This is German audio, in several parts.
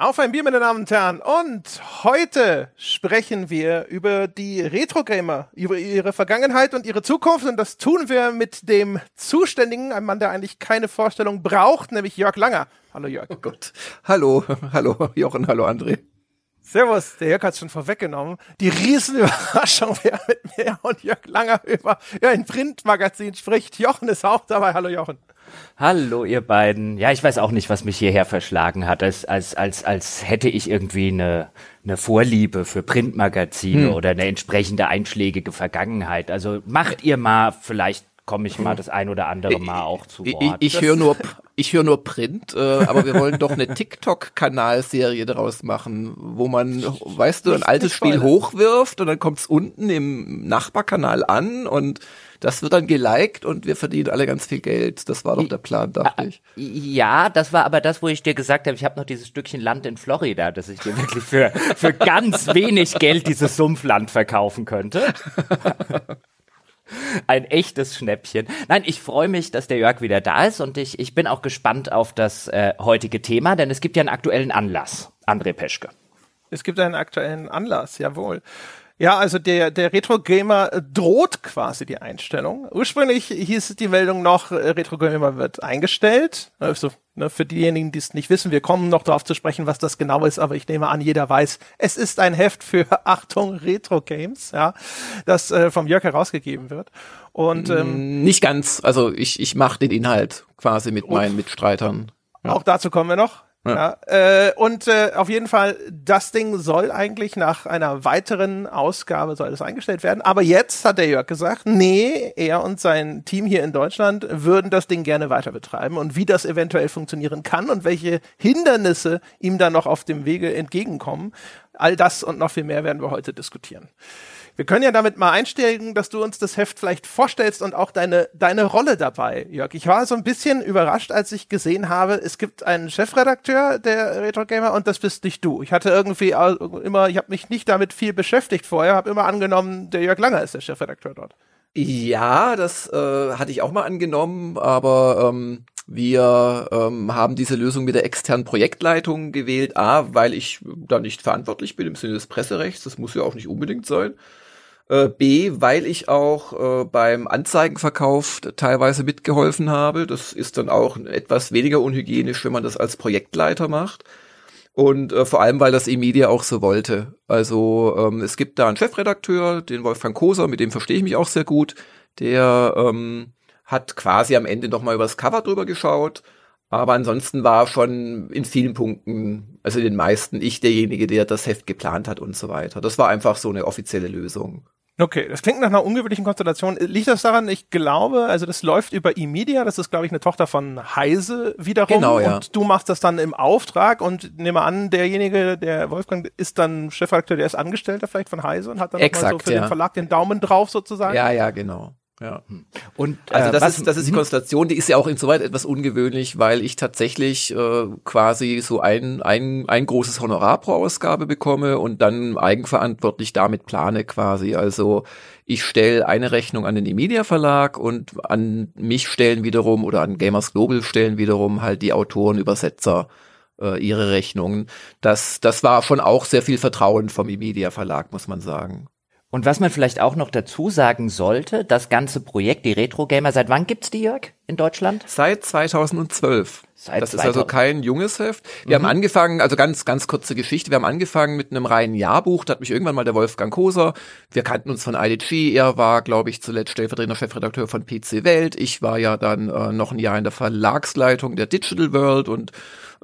Auf ein Bier, meine Damen und Herren. Und heute sprechen wir über die Retro-Gamer, über ihre Vergangenheit und ihre Zukunft. Und das tun wir mit dem Zuständigen, einem Mann, der eigentlich keine Vorstellung braucht, nämlich Jörg Langer. Hallo Jörg. Oh Gott. Hallo, hallo Jochen, hallo André. Servus, der Jörg hat es schon vorweggenommen. Die Riesenüberraschung, wer mit mir und Jörg Langer über ja, ein Printmagazin spricht. Jochen ist auch dabei. Hallo Jochen. Hallo, ihr beiden. Ja, ich weiß auch nicht, was mich hierher verschlagen hat, als, als, als, als hätte ich irgendwie eine, eine Vorliebe für Printmagazine hm. oder eine entsprechende einschlägige Vergangenheit. Also macht ihr mal, vielleicht komme ich mal das ein oder andere Mal auch zu Wort. Ich, ich höre nur, ich höre nur Print, äh, aber wir wollen doch eine TikTok-Kanalserie daraus machen, wo man, weißt du, ein altes Spiel hochwirft und dann kommt's unten im Nachbarkanal an und das wird dann geliked und wir verdienen alle ganz viel Geld. Das war doch der Plan, dachte ich. Ja, das war aber das, wo ich dir gesagt habe, ich habe noch dieses Stückchen Land in Florida, dass ich dir wirklich für, für ganz wenig Geld dieses Sumpfland verkaufen könnte. Ein echtes Schnäppchen. Nein, ich freue mich, dass der Jörg wieder da ist und ich, ich bin auch gespannt auf das äh, heutige Thema, denn es gibt ja einen aktuellen Anlass, André Peschke. Es gibt einen aktuellen Anlass, jawohl. Ja, also der, der Retro-Gamer droht quasi die Einstellung. Ursprünglich hieß die Meldung noch, äh, Retro-Gamer wird eingestellt. Also ne, für diejenigen, die es nicht wissen, wir kommen noch darauf zu sprechen, was das genau ist, aber ich nehme an, jeder weiß, es ist ein Heft für Achtung Retro-Games, ja, das äh, vom Jörg herausgegeben wird. Und ähm, nicht ganz, also ich, ich mache den Inhalt quasi mit meinen Mitstreitern. Ja. Auch dazu kommen wir noch. Ja. äh, und äh, auf jeden Fall, das Ding soll eigentlich nach einer weiteren Ausgabe soll es eingestellt werden. Aber jetzt hat der Jörg gesagt, nee, er und sein Team hier in Deutschland würden das Ding gerne weiter betreiben und wie das eventuell funktionieren kann und welche Hindernisse ihm da noch auf dem Wege entgegenkommen. All das und noch viel mehr werden wir heute diskutieren. Wir können ja damit mal einsteigen, dass du uns das Heft vielleicht vorstellst und auch deine, deine Rolle dabei, Jörg. Ich war so ein bisschen überrascht, als ich gesehen habe, es gibt einen Chefredakteur der Retro Gamer und das bist nicht du. Ich hatte irgendwie immer, ich habe mich nicht damit viel beschäftigt vorher, habe immer angenommen, der Jörg Langer ist der Chefredakteur dort. Ja, das äh, hatte ich auch mal angenommen, aber ähm, wir ähm, haben diese Lösung mit der externen Projektleitung gewählt. A, weil ich da nicht verantwortlich bin im Sinne des Presserechts, das muss ja auch nicht unbedingt sein. Äh, B, weil ich auch äh, beim Anzeigenverkauf teilweise mitgeholfen habe. Das ist dann auch etwas weniger unhygienisch, wenn man das als Projektleiter macht. Und äh, vor allem, weil das E-Media auch so wollte. Also ähm, es gibt da einen Chefredakteur, den Wolfgang Koser, mit dem verstehe ich mich auch sehr gut. Der ähm, hat quasi am Ende noch mal übers Cover drüber geschaut. Aber ansonsten war schon in vielen Punkten, also in den meisten, ich derjenige, der das Heft geplant hat und so weiter. Das war einfach so eine offizielle Lösung. Okay, das klingt nach einer ungewöhnlichen Konstellation. Liegt das daran, ich glaube, also das läuft über eMedia, das ist, glaube ich, eine Tochter von Heise wiederum. Genau, ja. Und du machst das dann im Auftrag und nehme an, derjenige, der Wolfgang, ist dann Chefredakteur, der ist Angestellter vielleicht von Heise und hat dann Exakt, so für ja. den Verlag den Daumen drauf sozusagen. Ja, ja, genau. Ja. Und also das ist das ist die Konstellation, die ist ja auch insoweit etwas ungewöhnlich, weil ich tatsächlich äh, quasi so ein, ein ein großes Honorar pro Ausgabe bekomme und dann eigenverantwortlich damit plane quasi. Also ich stelle eine Rechnung an den Emedia Verlag und an mich stellen wiederum oder an Gamers Global stellen wiederum halt die Autoren, Übersetzer äh, ihre Rechnungen. Das das war schon auch sehr viel Vertrauen vom Emedia Verlag, muss man sagen. Und was man vielleicht auch noch dazu sagen sollte, das ganze Projekt, die Retro Gamer, seit wann gibt's die, Jörg, in Deutschland? Seit 2012. Seit das 2000. ist also kein junges Heft. Wir mhm. haben angefangen, also ganz, ganz kurze Geschichte. Wir haben angefangen mit einem reinen Jahrbuch. Da hat mich irgendwann mal der Wolfgang Koser. Wir kannten uns von IDG. Er war, glaube ich, zuletzt stellvertretender Chefredakteur von PC Welt. Ich war ja dann äh, noch ein Jahr in der Verlagsleitung der Digital World und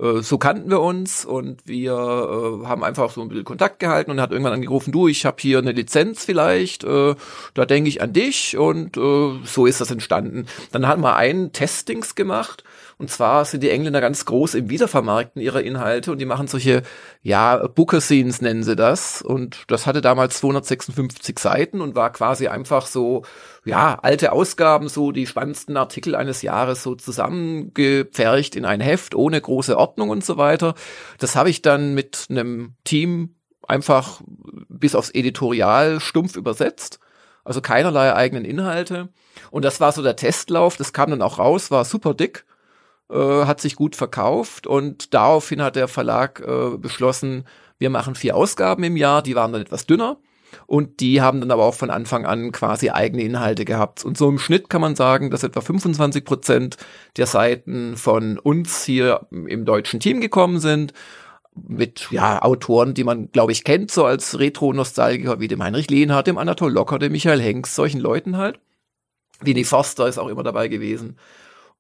äh, so kannten wir uns und wir äh, haben einfach so ein bisschen Kontakt gehalten und er hat irgendwann angerufen, du, ich habe hier eine Lizenz vielleicht, äh, da denke ich an dich und äh, so ist das entstanden. Dann haben wir ein Testings gemacht und zwar sind die Engländer ganz groß im Wiedervermarkten ihrer Inhalte und die machen solche, ja, Booker-Scenes nennen sie das. Und das hatte damals 256 Seiten und war quasi einfach so, ja, alte Ausgaben, so die spannendsten Artikel eines Jahres so zusammengepfercht in ein Heft, ohne große Ordnung und so weiter. Das habe ich dann mit einem Team einfach bis aufs Editorial stumpf übersetzt. Also keinerlei eigenen Inhalte. Und das war so der Testlauf. Das kam dann auch raus, war super dick äh, hat sich gut verkauft und daraufhin hat der Verlag äh, beschlossen, wir machen vier Ausgaben im Jahr, die waren dann etwas dünner und die haben dann aber auch von Anfang an quasi eigene Inhalte gehabt. Und so im Schnitt kann man sagen, dass etwa 25 Prozent der Seiten von uns hier im deutschen Team gekommen sind mit ja Autoren, die man glaube ich kennt, so als Retro-Nostalgiker wie dem Heinrich Lehnhardt, dem Anatol Locker, dem Michael Henks, solchen Leuten halt. Winnie Foster ist auch immer dabei gewesen.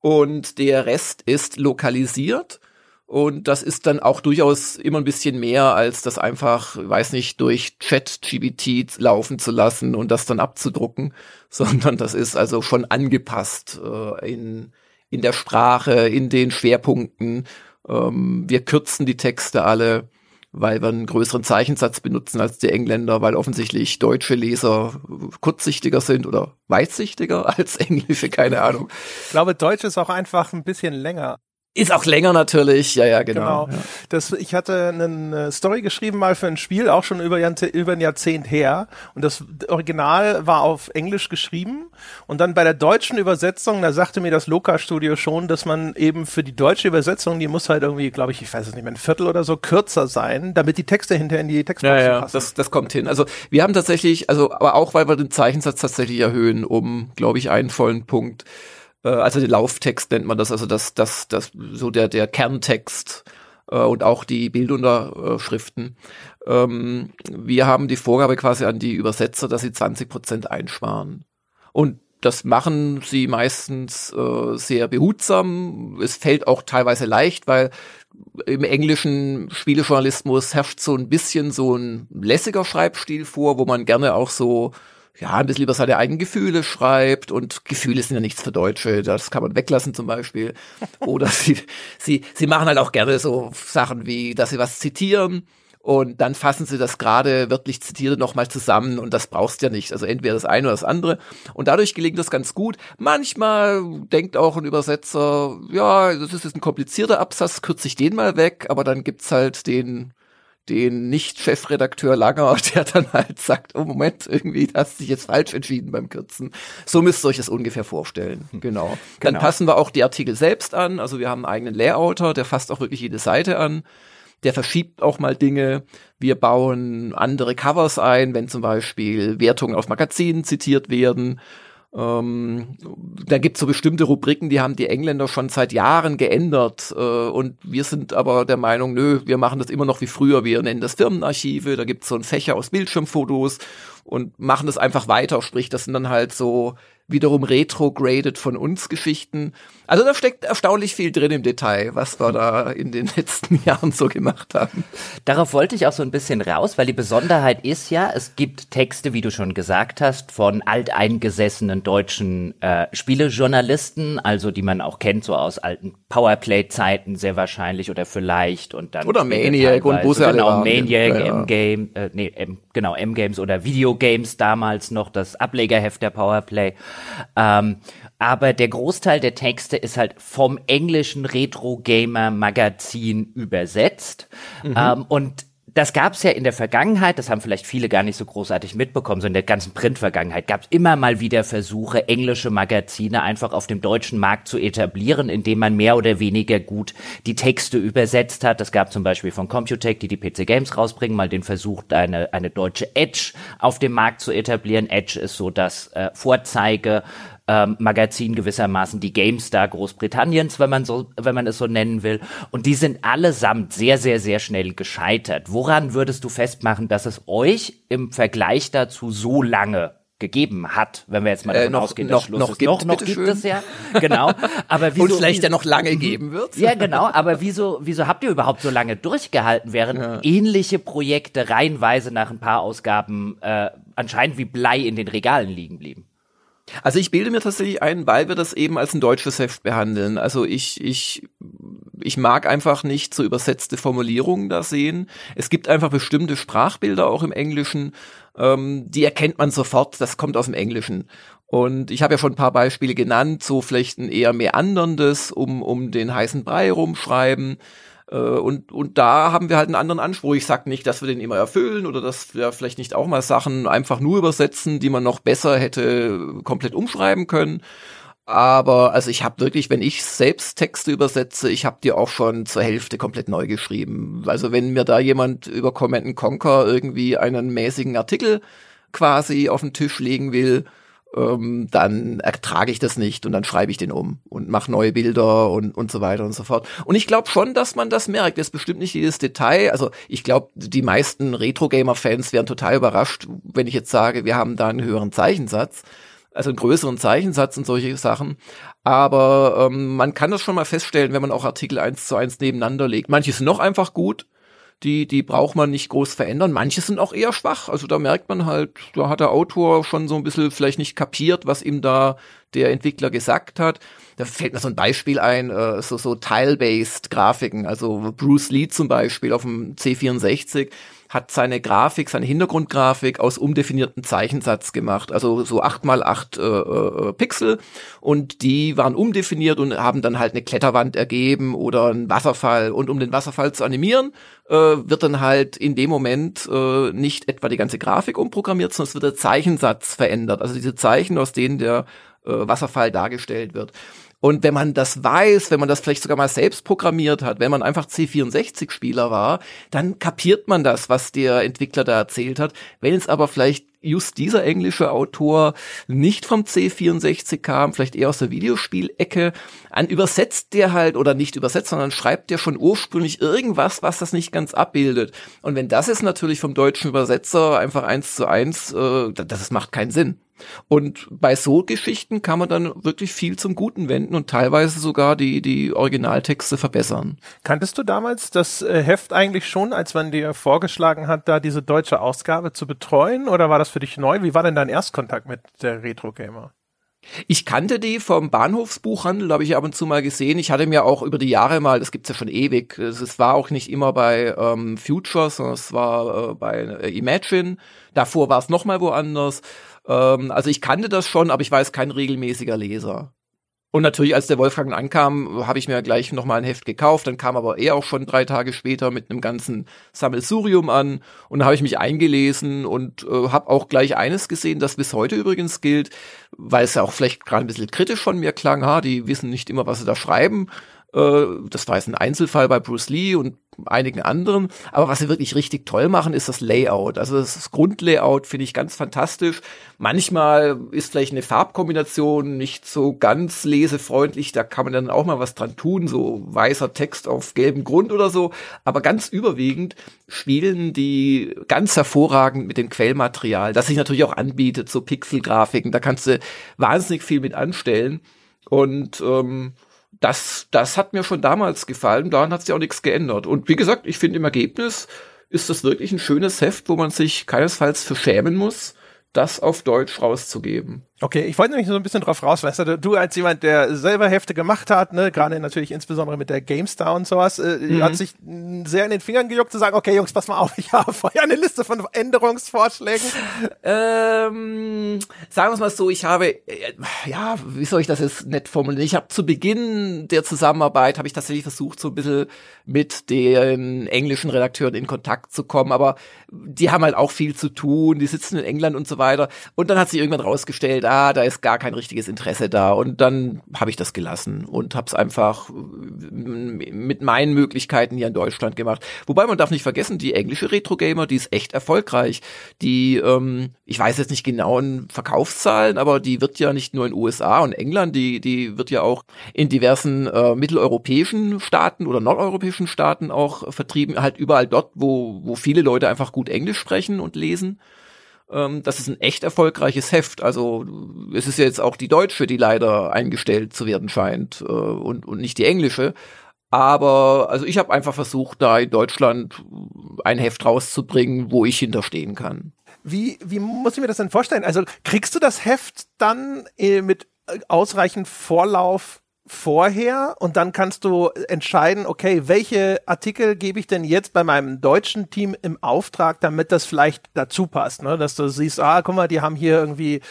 Und der Rest ist lokalisiert und das ist dann auch durchaus immer ein bisschen mehr, als das einfach, weiß nicht, durch Chat-GBT laufen zu lassen und das dann abzudrucken, sondern das ist also schon angepasst äh, in, in der Sprache, in den Schwerpunkten. Ähm, wir kürzen die Texte alle, weil wir einen größeren Zeichensatz benutzen als die Engländer, weil offensichtlich deutsche Leser kurzsichtiger sind oder weitsichtiger als englische, keine Ahnung. Ich glaube, Deutsch ist auch einfach ein bisschen länger. Ist auch länger natürlich, ja, ja, genau. genau. Das, ich hatte eine Story geschrieben mal für ein Spiel, auch schon über, über ein Jahrzehnt her. Und das Original war auf Englisch geschrieben. Und dann bei der deutschen Übersetzung, da sagte mir das Loka-Studio schon, dass man eben für die deutsche Übersetzung, die muss halt irgendwie, glaube ich, ich weiß es nicht mehr, ein Viertel oder so kürzer sein, damit die Texte hinterher in die Textbox ja, ja, passen. Das, das kommt hin. Also wir haben tatsächlich, also aber auch, weil wir den Zeichensatz tatsächlich erhöhen, um, glaube ich, einen vollen Punkt äh, also den Lauftext nennt man das, also das, das, das, so der, der Kerntext äh, und auch die Bildunterschriften. Ähm, wir haben die Vorgabe quasi an die Übersetzer, dass sie 20 Prozent einsparen. Und das machen sie meistens äh, sehr behutsam. Es fällt auch teilweise leicht, weil im englischen Spielejournalismus herrscht so ein bisschen so ein lässiger Schreibstil vor, wo man gerne auch so ja, ein bisschen über seine eigenen Gefühle schreibt und Gefühle sind ja nichts für Deutsche, das kann man weglassen zum Beispiel. Oder sie, sie, sie machen halt auch gerne so Sachen wie, dass sie was zitieren und dann fassen sie das gerade wörtlich zitierte nochmal zusammen und das brauchst ja nicht. Also entweder das eine oder das andere. Und dadurch gelingt das ganz gut. Manchmal denkt auch ein Übersetzer, ja, das ist jetzt ein komplizierter Absatz, kürze ich den mal weg, aber dann gibt's halt den den Nicht-Chefredakteur Langer, der dann halt sagt, oh Moment, irgendwie hast du dich jetzt falsch entschieden beim Kürzen. So müsst ihr euch das ungefähr vorstellen. Hm. Genau. Dann genau. passen wir auch die Artikel selbst an. Also wir haben einen eigenen Layouter, der fasst auch wirklich jede Seite an. Der verschiebt auch mal Dinge. Wir bauen andere Covers ein, wenn zum Beispiel Wertungen auf Magazinen zitiert werden. Ähm, da gibt's so bestimmte Rubriken, die haben die Engländer schon seit Jahren geändert. Äh, und wir sind aber der Meinung, nö, wir machen das immer noch wie früher. Wir nennen das Firmenarchive, da gibt's so ein Fächer aus Bildschirmfotos und machen das einfach weiter. Sprich, das sind dann halt so wiederum retrograded von uns Geschichten. Also da steckt erstaunlich viel drin im Detail, was wir da in den letzten Jahren so gemacht haben. Darauf wollte ich auch so ein bisschen raus, weil die Besonderheit ist ja, es gibt Texte, wie du schon gesagt hast, von alteingesessenen deutschen äh, Spielejournalisten, also die man auch kennt, so aus alten Powerplay-Zeiten sehr wahrscheinlich oder vielleicht und dann oder Maniac und wo genau Maniac, ja. M-Game, äh, nee, M, genau M-Games oder Videogames damals noch das Ablegerheft der Powerplay. Ähm, aber der Großteil der Texte ist halt vom englischen Retro Gamer Magazin übersetzt. Mhm. Ähm, und das gab es ja in der Vergangenheit, das haben vielleicht viele gar nicht so großartig mitbekommen, so in der ganzen Print-Vergangenheit gab es immer mal wieder Versuche, englische Magazine einfach auf dem deutschen Markt zu etablieren, indem man mehr oder weniger gut die Texte übersetzt hat. Das gab zum Beispiel von Computech, die die PC Games rausbringen, mal den Versuch, eine, eine deutsche Edge auf dem Markt zu etablieren. Edge ist so das äh, Vorzeige ähm, Magazin gewissermaßen die GameStar Großbritanniens, wenn man so, wenn man es so nennen will. Und die sind allesamt sehr, sehr, sehr schnell gescheitert. Woran würdest du festmachen, dass es euch im Vergleich dazu so lange gegeben hat, wenn wir jetzt mal äh, davon äh, noch, ausgehen, noch, Schluss noch, ist. Gibt, noch, noch gibt schön. es ja, genau. Aber wieso, Und vielleicht ja noch lange geben wird. Ja, genau. Aber wieso, wieso habt ihr überhaupt so lange durchgehalten, während ja. ähnliche Projekte reihenweise nach ein paar Ausgaben äh, anscheinend wie Blei in den Regalen liegen blieben? Also ich bilde mir tatsächlich ein, weil wir das eben als ein deutsches Heft behandeln. Also ich, ich, ich mag einfach nicht so übersetzte Formulierungen da sehen. Es gibt einfach bestimmte Sprachbilder auch im Englischen, ähm, die erkennt man sofort, das kommt aus dem Englischen. Und ich habe ja schon ein paar Beispiele genannt, so vielleicht ein eher meanderndes, um, um den heißen Brei rumschreiben. Äh, und, und da haben wir halt einen anderen Anspruch. Ich sag nicht, dass wir den immer erfüllen oder dass wir vielleicht nicht auch mal Sachen einfach nur übersetzen, die man noch besser hätte komplett umschreiben können. Aber also ich habe wirklich, wenn ich selbst Texte übersetze, ich habe die auch schon zur Hälfte komplett neu geschrieben. Also wenn mir da jemand über Command Conquer irgendwie einen mäßigen Artikel quasi auf den Tisch legen will, ähm, dann ertrage ich das nicht und dann schreibe ich den um und mache neue Bilder und, und so weiter und so fort. Und ich glaube schon, dass man das merkt. Das ist bestimmt nicht jedes Detail. Also ich glaube, die meisten Retro-Gamer-Fans wären total überrascht, wenn ich jetzt sage, wir haben da einen höheren Zeichensatz also einen größeren Zeichensatz und solche Sachen. Aber ähm, man kann das schon mal feststellen, wenn man auch Artikel eins zu eins nebeneinander legt. Manche sind noch einfach gut, die, die braucht man nicht groß verändern. Manche sind auch eher schwach. Also da merkt man halt, da hat der Autor schon so ein bisschen vielleicht nicht kapiert, was ihm da der Entwickler gesagt hat. Da fällt mir so ein Beispiel ein, äh, so, so Tile-based Grafiken. Also Bruce Lee zum Beispiel auf dem C64 hat seine Grafik, seine Hintergrundgrafik aus umdefinierten Zeichensatz gemacht, also so acht mal acht äh, äh, Pixel. Und die waren umdefiniert und haben dann halt eine Kletterwand ergeben oder einen Wasserfall. Und um den Wasserfall zu animieren, äh, wird dann halt in dem Moment äh, nicht etwa die ganze Grafik umprogrammiert, sondern es wird der Zeichensatz verändert, also diese Zeichen, aus denen der äh, Wasserfall dargestellt wird. Und wenn man das weiß, wenn man das vielleicht sogar mal selbst programmiert hat, wenn man einfach C64-Spieler war, dann kapiert man das, was der Entwickler da erzählt hat. Wenn es aber vielleicht just dieser englische Autor nicht vom C64 kam, vielleicht eher aus der Videospielecke, an übersetzt der halt oder nicht übersetzt, sondern schreibt der schon ursprünglich irgendwas, was das nicht ganz abbildet. Und wenn das ist natürlich vom deutschen Übersetzer einfach eins zu eins, äh, das macht keinen Sinn. Und bei so Geschichten kann man dann wirklich viel zum Guten wenden und teilweise sogar die, die Originaltexte verbessern. Kanntest du damals das äh, Heft eigentlich schon, als man dir vorgeschlagen hat, da diese deutsche Ausgabe zu betreuen? Oder war das für dich neu? Wie war denn dein Erstkontakt mit der Retro Gamer? Ich kannte die vom Bahnhofsbuchhandel, habe ich ab und zu mal gesehen. Ich hatte mir auch über die Jahre mal, das gibt's ja schon ewig, es war auch nicht immer bei ähm, Future, sondern es war äh, bei äh, Imagine. Davor war es nochmal woanders. Ähm, also ich kannte das schon, aber ich war jetzt kein regelmäßiger Leser. Und natürlich, als der Wolfgang ankam, habe ich mir gleich nochmal ein Heft gekauft. Dann kam aber er auch schon drei Tage später mit einem ganzen Sammelsurium an. Und da habe ich mich eingelesen und äh, habe auch gleich eines gesehen, das bis heute übrigens gilt, weil es ja auch vielleicht gerade ein bisschen kritisch von mir klang. Ha, die wissen nicht immer, was sie da schreiben. Äh, das war jetzt ein Einzelfall bei Bruce Lee und einigen anderen. Aber was sie wirklich richtig toll machen, ist das Layout. Also das Grundlayout finde ich ganz fantastisch. Manchmal ist vielleicht eine Farbkombination nicht so ganz lesefreundlich. Da kann man dann auch mal was dran tun, so weißer Text auf gelbem Grund oder so. Aber ganz überwiegend spielen die ganz hervorragend mit dem Quellmaterial, das sich natürlich auch anbietet, so Pixelgrafiken. Da kannst du wahnsinnig viel mit anstellen. Und ähm, das, das hat mir schon damals gefallen, daran hat sich auch nichts geändert. Und wie gesagt, ich finde im Ergebnis ist das wirklich ein schönes Heft, wo man sich keinesfalls für schämen muss, das auf Deutsch rauszugeben. Okay, ich wollte nämlich so ein bisschen drauf raus, weißt du, du als jemand, der selber Hefte gemacht hat, ne, gerade natürlich insbesondere mit der GameStar und sowas, äh, mhm. hat sich sehr in den Fingern gejuckt zu sagen, okay Jungs, pass mal auf, ich habe vorher eine Liste von Änderungsvorschlägen. Ähm, sagen wir es mal so, ich habe, äh, ja, wie soll ich das jetzt nett formulieren? Ich habe zu Beginn der Zusammenarbeit, habe ich tatsächlich versucht, so ein bisschen mit den englischen Redakteuren in Kontakt zu kommen, aber die haben halt auch viel zu tun, die sitzen in England und so weiter. Und dann hat sich irgendwann rausgestellt, da, da ist gar kein richtiges Interesse da. Und dann habe ich das gelassen und habe es einfach mit meinen Möglichkeiten hier in Deutschland gemacht. Wobei man darf nicht vergessen, die englische Retro Gamer, die ist echt erfolgreich. Die, ähm, ich weiß jetzt nicht genau in Verkaufszahlen, aber die wird ja nicht nur in USA und England, die, die wird ja auch in diversen äh, mitteleuropäischen Staaten oder nordeuropäischen Staaten auch vertrieben, halt überall dort, wo, wo viele Leute einfach gut Englisch sprechen und lesen. Ähm, das ist ein echt erfolgreiches Heft. Also es ist jetzt auch die deutsche, die leider eingestellt zu werden scheint äh, und, und nicht die englische. Aber also ich habe einfach versucht, da in Deutschland ein Heft rauszubringen, wo ich hinterstehen kann. Wie, wie muss ich mir das denn vorstellen? Also kriegst du das Heft dann äh, mit ausreichend Vorlauf vorher und dann kannst du entscheiden, okay, welche Artikel gebe ich denn jetzt bei meinem deutschen Team im Auftrag, damit das vielleicht dazu passt, ne? dass du siehst, ah, guck mal, die haben hier irgendwie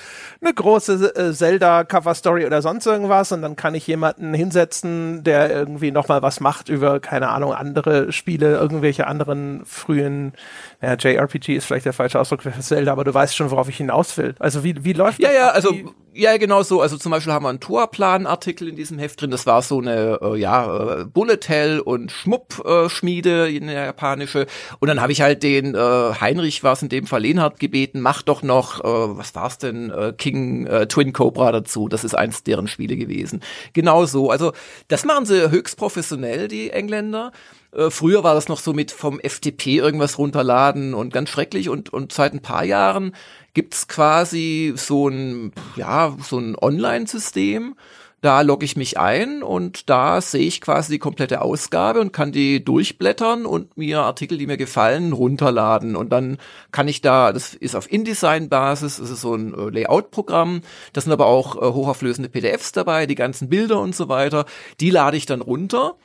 eine große äh, Zelda-Cover-Story oder sonst irgendwas und dann kann ich jemanden hinsetzen, der irgendwie nochmal was macht über, keine Ahnung, andere Spiele, irgendwelche anderen frühen, ja, JRPG ist vielleicht der falsche Ausdruck für Zelda, aber du weißt schon, worauf ich hinaus will. Also wie, wie läuft ja, das? Ja, ja, also Ja, genau so. Also zum Beispiel haben wir einen Torplan-Artikel in diesem Heft drin. Das war so eine äh, ja äh, Bullet Hell und Schmupp-Schmiede, äh, eine japanische. Und dann habe ich halt den äh, Heinrich, war es in dem Fall Lenhardt gebeten, mach doch noch, äh, was war's denn, äh, King äh, Twin Cobra dazu. Das ist eins deren Spiele gewesen. Genau so. Also das machen sie höchst professionell, die Engländer. Äh, früher war das noch so mit vom FTP irgendwas runterladen und ganz schrecklich und, und seit ein paar Jahren gibt's quasi so ein, ja, so ein Online-System. Da logge ich mich ein und da sehe ich quasi die komplette Ausgabe und kann die durchblättern und mir Artikel, die mir gefallen, runterladen. Und dann kann ich da, das ist auf InDesign-Basis, das ist so ein äh, Layout-Programm, da sind aber auch äh, hochauflösende PDFs dabei, die ganzen Bilder und so weiter. Die lade ich dann runter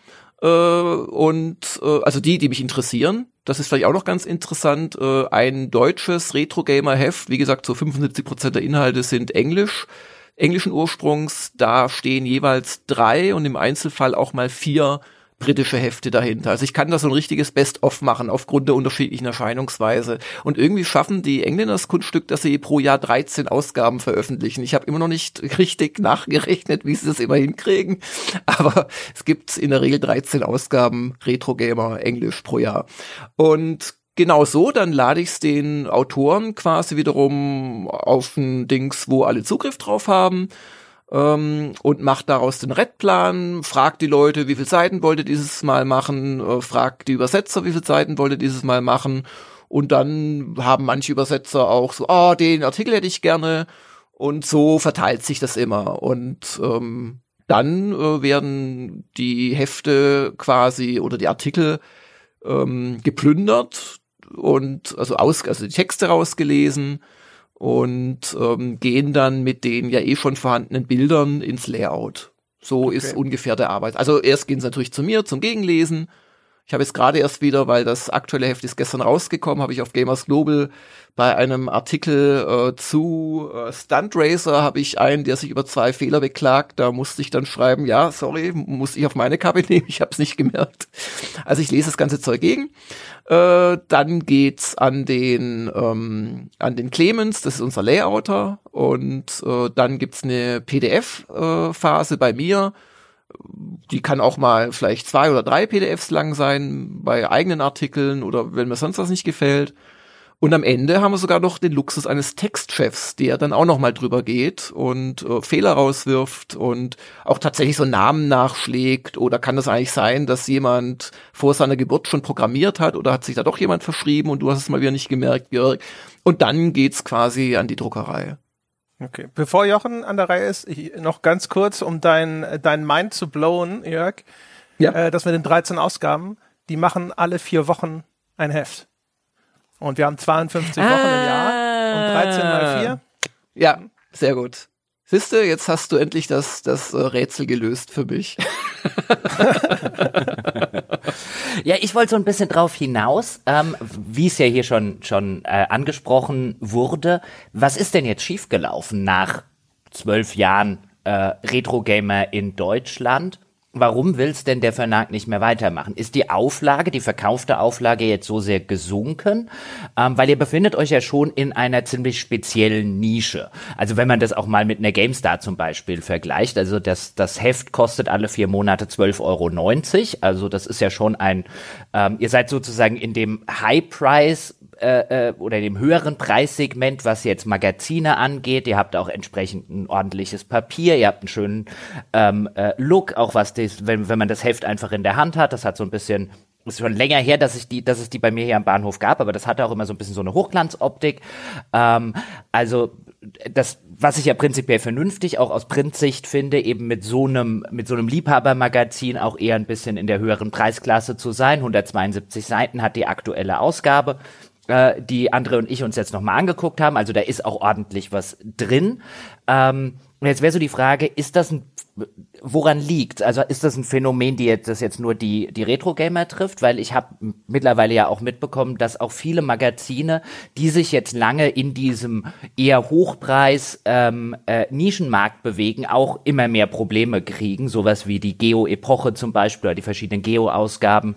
äh, und äh, also die, die mich interessieren. Das ist vielleicht auch noch ganz interessant. Äh, ein deutsches Retro-Gamer-Heft, wie gesagt, so 75 Prozent der Inhalte sind Englisch, englischen Ursprungs. Da stehen jeweils drei und im Einzelfall auch mal vier britische Hefte dahinter. Also ich kann da so ein richtiges Best-of machen aufgrund der unterschiedlichen Erscheinungsweise. Und irgendwie schaffen die Engländer das Kunststück, dass sie pro Jahr 13 Ausgaben veröffentlichen. Ich habe immer noch nicht richtig nachgerechnet, wie sie das immer hinkriegen. Aber es gibt in der Regel 13 Ausgaben Retro Gamer Englisch pro Jahr. Und genau so, dann lade ich es den Autoren quasi wiederum auf ein Dings, wo alle Zugriff drauf haben ähm, und macht daraus den Redplan, fragt die Leute, wie viele Seiten wollt ihr dieses Mal machen, äh, fragt die Übersetzer, wie viele Seiten wollt ihr dieses Mal machen? Und dann haben manche Übersetzer auch so, ah, oh, den Artikel hätte ich gerne. Und so verteilt sich das immer. Und ähm, dann äh, werden die Hefte quasi oder die Artikel ähm, geplündert und also aus also die Texte rausgelesen und ähm, gehen dann mit den ja eh schon vorhandenen Bildern ins Layout. So okay. ist ungefähr der Arbeit. Also erst gehen sie natürlich zu mir zum Gegenlesen. Ich habe jetzt gerade erst wieder, weil das aktuelle Heft ist gestern rausgekommen, habe ich auf Gamers Global bei einem Artikel äh, zu äh, Stunt Racer habe ich einen, der sich über zwei Fehler beklagt. Da musste ich dann schreiben, ja, sorry, muss ich auf meine Kappe nehmen, ich habe es nicht gemerkt. Also ich lese das ganze Zeug gegen. Äh, dann geht's an den ähm, an den Clemens, das ist unser Layouter, und äh, dann gibt's eine PDF-Phase äh, bei mir. Die kann auch mal vielleicht zwei oder drei PDFs lang sein bei eigenen Artikeln oder wenn mir sonst was nicht gefällt. Und am Ende haben wir sogar noch den Luxus eines Textchefs, der dann auch noch mal drüber geht und äh, Fehler rauswirft und auch tatsächlich so Namen nachschlägt. Oder kann das eigentlich sein, dass jemand vor seiner Geburt schon programmiert hat oder hat sich da doch jemand verschrieben und du hast es mal wieder nicht gemerkt, Jörg. Und dann geht's quasi an die Druckerei. Okay. Bevor Jochen an der Reihe ist, ich, noch ganz kurz, um dein, dein Mind zu blowen, Jörg. Ja. Äh, das mit den 13 Ausgaben, die machen alle vier Wochen ein Heft. Und wir haben 52 ah. Wochen im Jahr und 13 mal 4. Ja, sehr gut. Siehste, jetzt hast du endlich das, das äh, Rätsel gelöst für mich. ja, ich wollte so ein bisschen drauf hinaus, ähm, wie es ja hier schon, schon äh, angesprochen wurde. Was ist denn jetzt schiefgelaufen nach zwölf Jahren äh, Retro-Gamer in Deutschland? Warum will es denn der Verlag nicht mehr weitermachen? Ist die Auflage, die verkaufte Auflage jetzt so sehr gesunken? Ähm, weil ihr befindet euch ja schon in einer ziemlich speziellen Nische. Also wenn man das auch mal mit einer GameStar zum Beispiel vergleicht, also das, das Heft kostet alle vier Monate 12,90 Euro. Also das ist ja schon ein, ähm, ihr seid sozusagen in dem High-Price äh, äh, oder dem höheren Preissegment, was jetzt Magazine angeht. Ihr habt auch entsprechend ein ordentliches Papier, ihr habt einen schönen ähm, äh, Look, auch was das, wenn, wenn man das Heft einfach in der Hand hat, das hat so ein bisschen ist schon länger her, dass ich die, dass es die bei mir hier am Bahnhof gab, aber das hatte auch immer so ein bisschen so eine Hochglanzoptik. Ähm, also das, was ich ja prinzipiell vernünftig auch aus Printsicht finde, eben mit so einem, mit so einem Liebhabermagazin auch eher ein bisschen in der höheren Preisklasse zu sein. 172 Seiten hat die aktuelle Ausgabe äh, die Andre und ich uns jetzt nochmal angeguckt haben. Also da ist auch ordentlich was drin. Ähm, und jetzt wäre so die Frage, ist das ein, woran liegt? Also ist das ein Phänomen, die jetzt, das jetzt nur die, die Retro-Gamer trifft? Weil ich habe mittlerweile ja auch mitbekommen, dass auch viele Magazine, die sich jetzt lange in diesem eher Hochpreis ähm, äh, Nischenmarkt bewegen, auch immer mehr Probleme kriegen. Sowas wie die Geo-Epoche zum Beispiel oder die verschiedenen Geo-Ausgaben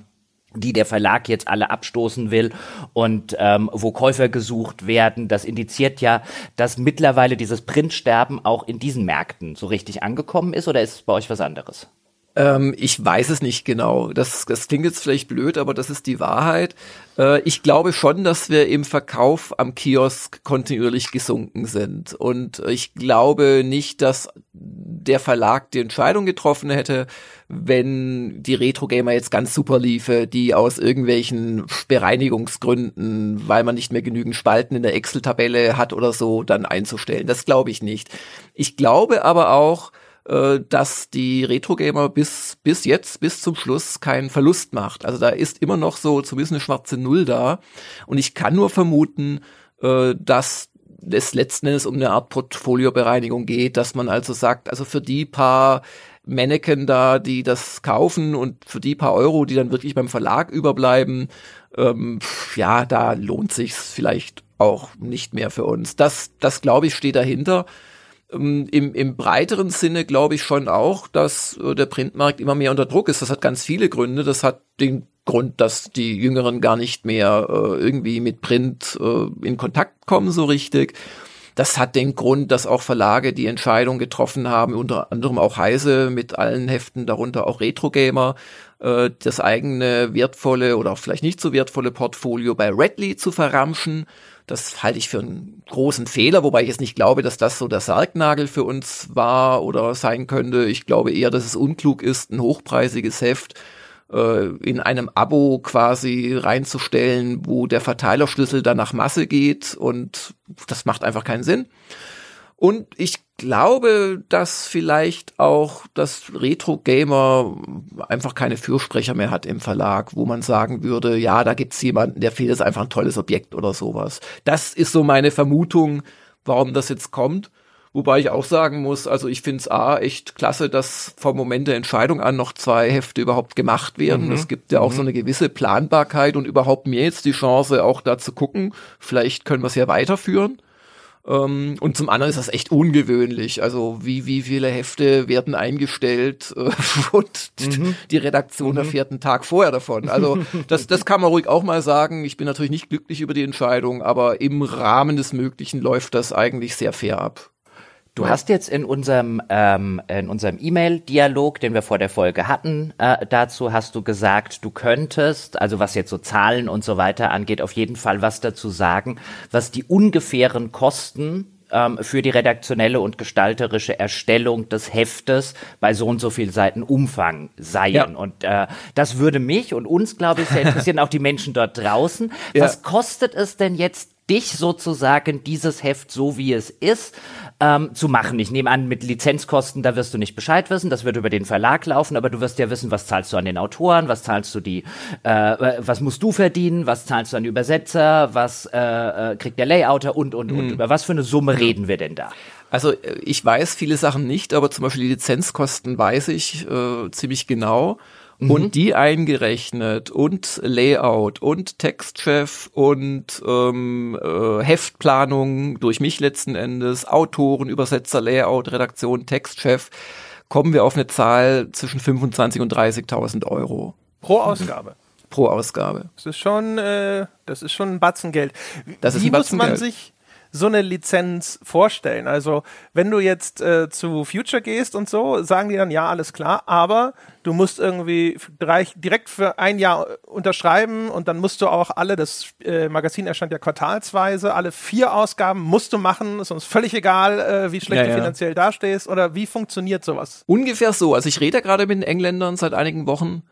die der Verlag jetzt alle abstoßen will und ähm, wo Käufer gesucht werden. Das indiziert ja, dass mittlerweile dieses Printsterben auch in diesen Märkten so richtig angekommen ist oder ist es bei euch was anderes? Ähm, ich weiß es nicht genau. Das, das klingt jetzt vielleicht blöd, aber das ist die Wahrheit. Äh, ich glaube schon, dass wir im Verkauf am Kiosk kontinuierlich gesunken sind. Und ich glaube nicht, dass der Verlag die Entscheidung getroffen hätte, wenn die Retro-Gamer jetzt ganz super liefe, die aus irgendwelchen Bereinigungsgründen, weil man nicht mehr genügend Spalten in der Excel-Tabelle hat oder so, dann einzustellen. Das glaube ich nicht. Ich glaube aber auch, dass die Retro-Gamer bis, bis jetzt, bis zum Schluss keinen Verlust macht. Also da ist immer noch so zumindest eine schwarze Null da. Und ich kann nur vermuten, äh, dass es letzten Endes um eine Art Portfoliobereinigung geht, dass man also sagt, also für die paar Mannequin da, die das kaufen und für die paar Euro, die dann wirklich beim Verlag überbleiben, ähm, ja, da lohnt sich's vielleicht auch nicht mehr für uns. Das, das glaube ich, steht dahinter. Ähm, Im, Im breiteren Sinne glaube ich schon auch, dass äh, der Printmarkt immer mehr unter Druck ist. Das hat ganz viele Gründe. Das hat den Grund, dass die Jüngeren gar nicht mehr äh, irgendwie mit Print äh, in Kontakt kommen so richtig. Das hat den Grund, dass auch Verlage die Entscheidung getroffen haben, unter anderem auch Heise mit allen Heften, darunter auch Retro Gamer, äh, das eigene wertvolle oder auch vielleicht nicht so wertvolle Portfolio bei Redley zu verramschen das halte ich für einen großen Fehler, wobei ich jetzt nicht glaube, dass das so der Sargnagel für uns war oder sein könnte. Ich glaube eher, dass es unklug ist, ein hochpreisiges Heft äh, in einem Abo quasi reinzustellen, wo der Verteilerschlüssel dann nach Masse geht und das macht einfach keinen Sinn. Und ich glaube, dass vielleicht auch das Retro-Gamer einfach keine Fürsprecher mehr hat im Verlag, wo man sagen würde, ja, da gibt's jemanden, der findet es einfach ein tolles Objekt oder sowas. Das ist so meine Vermutung, warum das jetzt kommt. Wobei ich auch sagen muss, also ich finde es A echt klasse, dass vom Moment der Entscheidung an noch zwei Hefte überhaupt gemacht werden. Mhm. Es gibt ja auch mhm. so eine gewisse Planbarkeit und überhaupt mir jetzt die Chance, auch da zu gucken. Vielleicht können wir es ja weiterführen. Ähm, und zum anderen ist das echt ungewöhnlich. Also wie, wie viele Hefte werden eingestellt äh, und mhm. die Redaktion mhm. erfährt einen Tag vorher davon. Also das, das kann man ruhig auch mal sagen. Ich bin natürlich nicht glücklich über die Entscheidung, aber im Rahmen des Möglichen läuft das eigentlich sehr fair ab. Du hast jetzt in unserem ähm, in unserem E-Mail-Dialog, den wir vor der Folge hatten, äh, dazu hast du gesagt, du könntest, also was jetzt so Zahlen und so weiter angeht, auf jeden Fall was dazu sagen, was die ungefähren Kosten ähm, für die redaktionelle und gestalterische Erstellung des Heftes bei so und so viel Seiten Umfang seien. Ja. Und äh, das würde mich und uns, glaube ich, sehr interessieren, auch die Menschen dort draußen. Ja. Was kostet es denn jetzt dich sozusagen dieses Heft so wie es ist ähm, zu machen. Ich nehme an, mit Lizenzkosten, da wirst du nicht Bescheid wissen, das wird über den Verlag laufen, aber du wirst ja wissen, was zahlst du an den Autoren, was zahlst du die, äh, was musst du verdienen, was zahlst du an die Übersetzer, was äh, äh, kriegt der Layouter und und und. Mhm. Über was für eine Summe reden wir denn da? Also äh, ich weiß viele Sachen nicht, aber zum Beispiel die Lizenzkosten weiß ich äh, ziemlich genau mhm. und die eingerechnet und Layout und Textchef und ähm, äh, Heftplanung durch mich letzten Endes, Autoren, Übersetzer, Layout, Redaktion, Textchef, kommen wir auf eine Zahl zwischen 25 und 30.000 Euro. Pro Ausgabe. Pro Ausgabe. Das ist schon, äh, das ist schon ein Batzen Geld. Das ist Wie ein Batzen muss man sich so eine Lizenz vorstellen? Also, wenn du jetzt äh, zu Future gehst und so, sagen die dann, ja, alles klar, aber du musst irgendwie direkt für ein Jahr unterschreiben und dann musst du auch alle, das äh, Magazin erscheint ja quartalsweise, alle vier Ausgaben musst du machen, ist uns völlig egal, äh, wie schlecht ja, du finanziell dastehst oder wie funktioniert sowas? Ungefähr so. Also ich rede ja gerade mit den Engländern seit einigen Wochen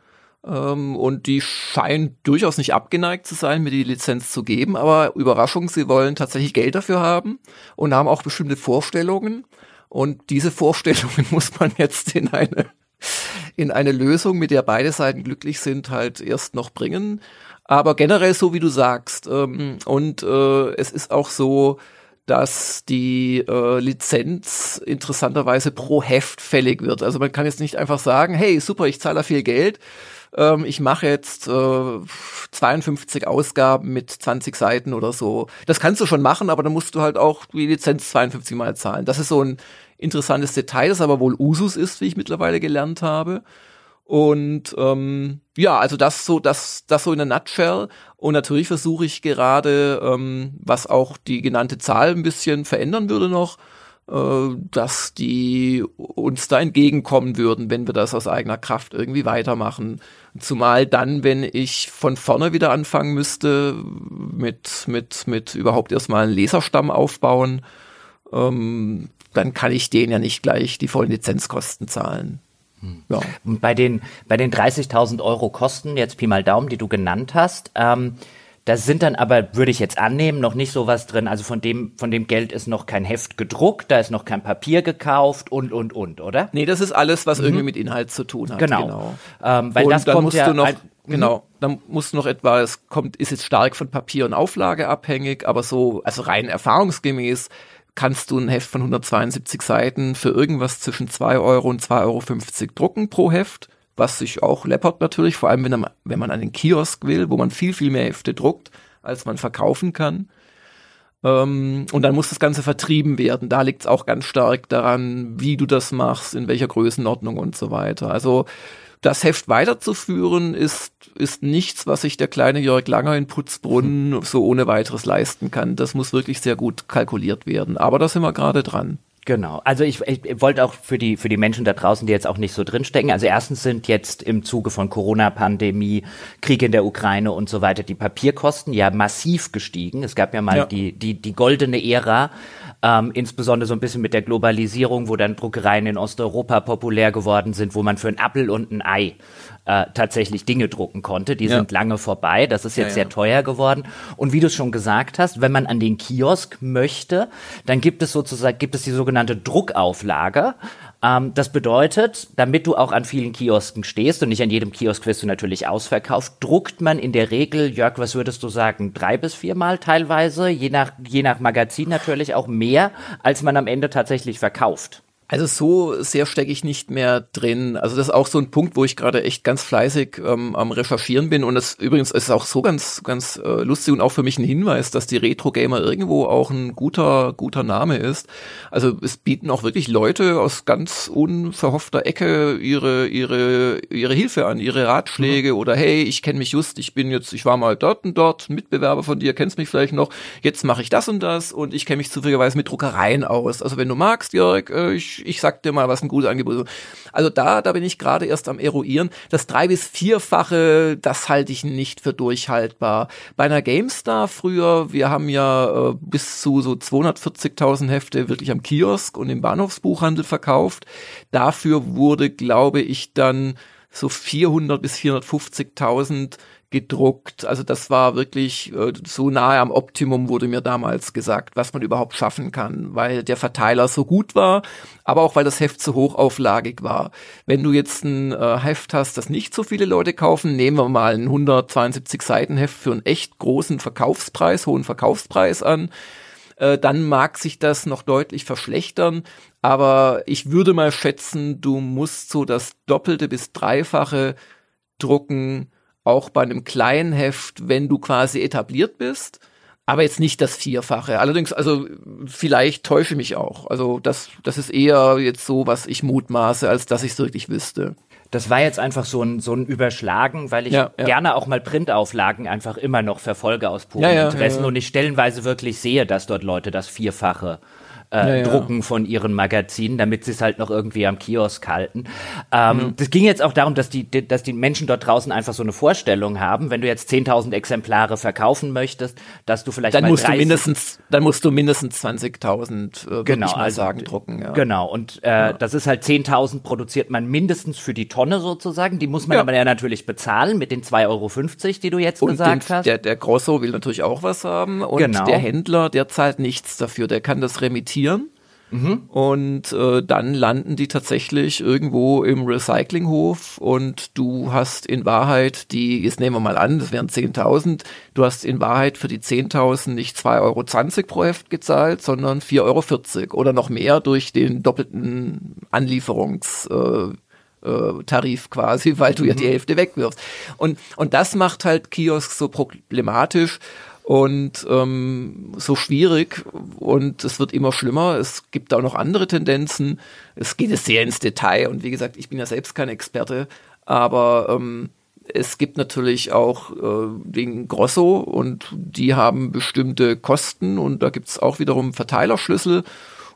ähm, und die scheinen durchaus nicht abgeneigt zu sein, mir die Lizenz zu geben. Aber Überraschung, sie wollen tatsächlich Geld dafür haben und haben auch bestimmte Vorstellungen. Und diese Vorstellungen muss man jetzt in eine, in eine Lösung, mit der beide Seiten glücklich sind, halt erst noch bringen. Aber generell so, wie du sagst. Ähm, und äh, es ist auch so, dass die äh, Lizenz interessanterweise pro Heft fällig wird. Also man kann jetzt nicht einfach sagen, hey, super, ich zahle viel Geld ähm, ich mache jetzt äh, 52 Ausgaben mit 20 Seiten oder so. Das kannst du schon machen, aber dann musst du halt auch die Lizenz 52 Mal zahlen. Das ist so ein interessantes Detail, das aber wohl Usus ist, wie ich mittlerweile gelernt habe. Und ähm, ja, also das so, das, das so in der Nutshell. Und natürlich versuche ich gerade, ähm, was auch die genannte Zahl ein bisschen verändern würde noch, dass die uns da entgegenkommen würden, wenn wir das aus eigener Kraft irgendwie weitermachen. Zumal dann, wenn ich von vorne wieder anfangen müsste, mit, mit, mit überhaupt erstmal einen Leserstamm aufbauen, ähm, dann kann ich denen ja nicht gleich die vollen Lizenzkosten zahlen. Ja. Bei den, bei den 30.000 Euro Kosten, jetzt Pi mal Daumen, die du genannt hast, ähm, da sind dann aber, würde ich jetzt annehmen, noch nicht sowas drin. Also von dem, von dem Geld ist noch kein Heft gedruckt, da ist noch kein Papier gekauft und, und, und, oder? Nee, das ist alles, was mhm. irgendwie mit Inhalt zu tun hat. Genau. genau. Ähm, weil und das dann kommt musst ja du noch, ein, mhm. genau, dann musst du noch etwa, es kommt, ist jetzt stark von Papier und Auflage abhängig, aber so, also rein erfahrungsgemäß kannst du ein Heft von 172 Seiten für irgendwas zwischen 2 Euro und 2,50 Euro drucken pro Heft, was sich auch läppert natürlich, vor allem wenn man, wenn man an den Kiosk will, wo man viel, viel mehr Hefte druckt, als man verkaufen kann. Ähm, und dann muss das Ganze vertrieben werden. Da liegt es auch ganz stark daran, wie du das machst, in welcher Größenordnung und so weiter. Also das Heft weiterzuführen ist, ist nichts, was sich der kleine Jörg Langer in Putzbrunnen so ohne weiteres leisten kann. Das muss wirklich sehr gut kalkuliert werden. Aber da sind wir gerade dran. Genau. Also ich, ich wollte auch für die, für die Menschen da draußen, die jetzt auch nicht so drinstecken, also erstens sind jetzt im Zuge von Corona-Pandemie, Krieg in der Ukraine und so weiter die Papierkosten ja massiv gestiegen. Es gab ja mal ja. die, die, die goldene Ära, ähm, insbesondere so ein bisschen mit der Globalisierung, wo dann Druckereien in Osteuropa populär geworden sind, wo man für ein Appel und ein Ei äh, tatsächlich Dinge drucken konnte. Die ja. sind lange vorbei. Das ist jetzt ja, sehr teuer geworden. Und wie du es schon gesagt hast, wenn man an den Kiosk möchte, dann gibt es sozusagen gibt es die sogenannte Druckauflage. Ähm, das bedeutet, damit du auch an vielen Kiosken stehst und nicht an jedem Kiosk wirst du natürlich ausverkauft, druckt man in der Regel, Jörg, was würdest du sagen, drei bis viermal teilweise, je nach, je nach Magazin natürlich auch mehr, als man am Ende tatsächlich verkauft. Also so sehr stecke ich nicht mehr drin. Also das ist auch so ein Punkt, wo ich gerade echt ganz fleißig ähm, am Recherchieren bin. Und es übrigens ist auch so ganz, ganz äh, lustig und auch für mich ein Hinweis, dass die Retro-Gamer irgendwo auch ein guter, guter Name ist. Also es bieten auch wirklich Leute aus ganz unverhoffter Ecke ihre, ihre, ihre Hilfe an, ihre Ratschläge mhm. oder hey, ich kenne mich just, ich bin jetzt, ich war mal dort und dort, Mitbewerber von dir, kennst mich vielleicht noch, jetzt mache ich das und das und ich kenne mich zufälligerweise mit Druckereien aus. Also wenn du magst, Jörg, äh, ich ich, sag dir mal, was ein gutes Angebot ist. Also da, da bin ich gerade erst am eruieren. Das drei- bis vierfache, das halte ich nicht für durchhaltbar. Bei einer GameStar früher, wir haben ja äh, bis zu so 240.000 Hefte wirklich am Kiosk und im Bahnhofsbuchhandel verkauft. Dafür wurde, glaube ich, dann so 400 bis 450.000 gedruckt. Also das war wirklich äh, so nahe am Optimum, wurde mir damals gesagt, was man überhaupt schaffen kann, weil der Verteiler so gut war, aber auch weil das Heft so hochauflagig war. Wenn du jetzt ein äh, Heft hast, das nicht so viele Leute kaufen, nehmen wir mal ein 172 Seiten Heft für einen echt großen Verkaufspreis, hohen Verkaufspreis an, äh, dann mag sich das noch deutlich verschlechtern. Aber ich würde mal schätzen, du musst so das Doppelte bis Dreifache drucken, auch bei einem kleinen Heft, wenn du quasi etabliert bist, aber jetzt nicht das Vierfache. Allerdings, also vielleicht täusche mich auch. Also das, das ist eher jetzt so, was ich mutmaße, als dass ich es wirklich wüsste. Das war jetzt einfach so ein, so ein Überschlagen, weil ich ja, ja. gerne auch mal Printauflagen einfach immer noch verfolge aus purem ja, Interessen und ich stellenweise wirklich sehe, dass dort Leute das Vierfache äh, ja, ja. drucken von ihren Magazinen, damit sie es halt noch irgendwie am Kiosk halten. Ähm, mhm. Das ging jetzt auch darum, dass die, dass die Menschen dort draußen einfach so eine Vorstellung haben, wenn du jetzt 10.000 Exemplare verkaufen möchtest, dass du vielleicht dann musst 30 du mindestens, dann musst du mindestens 20.000 äh, genau, mal also, sagen drucken. Ja. Genau und äh, das ist halt 10.000 produziert man mindestens für die Tonne sozusagen. Die muss man ja. aber ja natürlich bezahlen mit den 2,50 Euro, die du jetzt und gesagt den, hast. Der, der Grosso will natürlich auch was haben und genau. der Händler, der zahlt nichts dafür, der kann das remittieren sortieren. Mhm. Und äh, dann landen die tatsächlich irgendwo im Recyclinghof und du hast in Wahrheit die, jetzt nehmen wir mal an, das wären 10.000, du hast in Wahrheit für die 10.000 nicht 2,20 Euro pro Heft gezahlt, sondern 4,40 Euro oder noch mehr durch den doppelten Anlieferungs- äh, äh, quasi, weil du ja die mhm. Hälfte wegwirfst. Und, und das macht halt Kiosk so problematisch und ähm, so schwierig und es wird immer schlimmer. Es gibt auch noch andere Tendenzen. Es geht jetzt sehr ins Detail und wie gesagt, ich bin ja selbst kein Experte, Aber ähm, es gibt natürlich auch äh, den Grosso und die haben bestimmte Kosten und da gibt's auch wiederum Verteilerschlüssel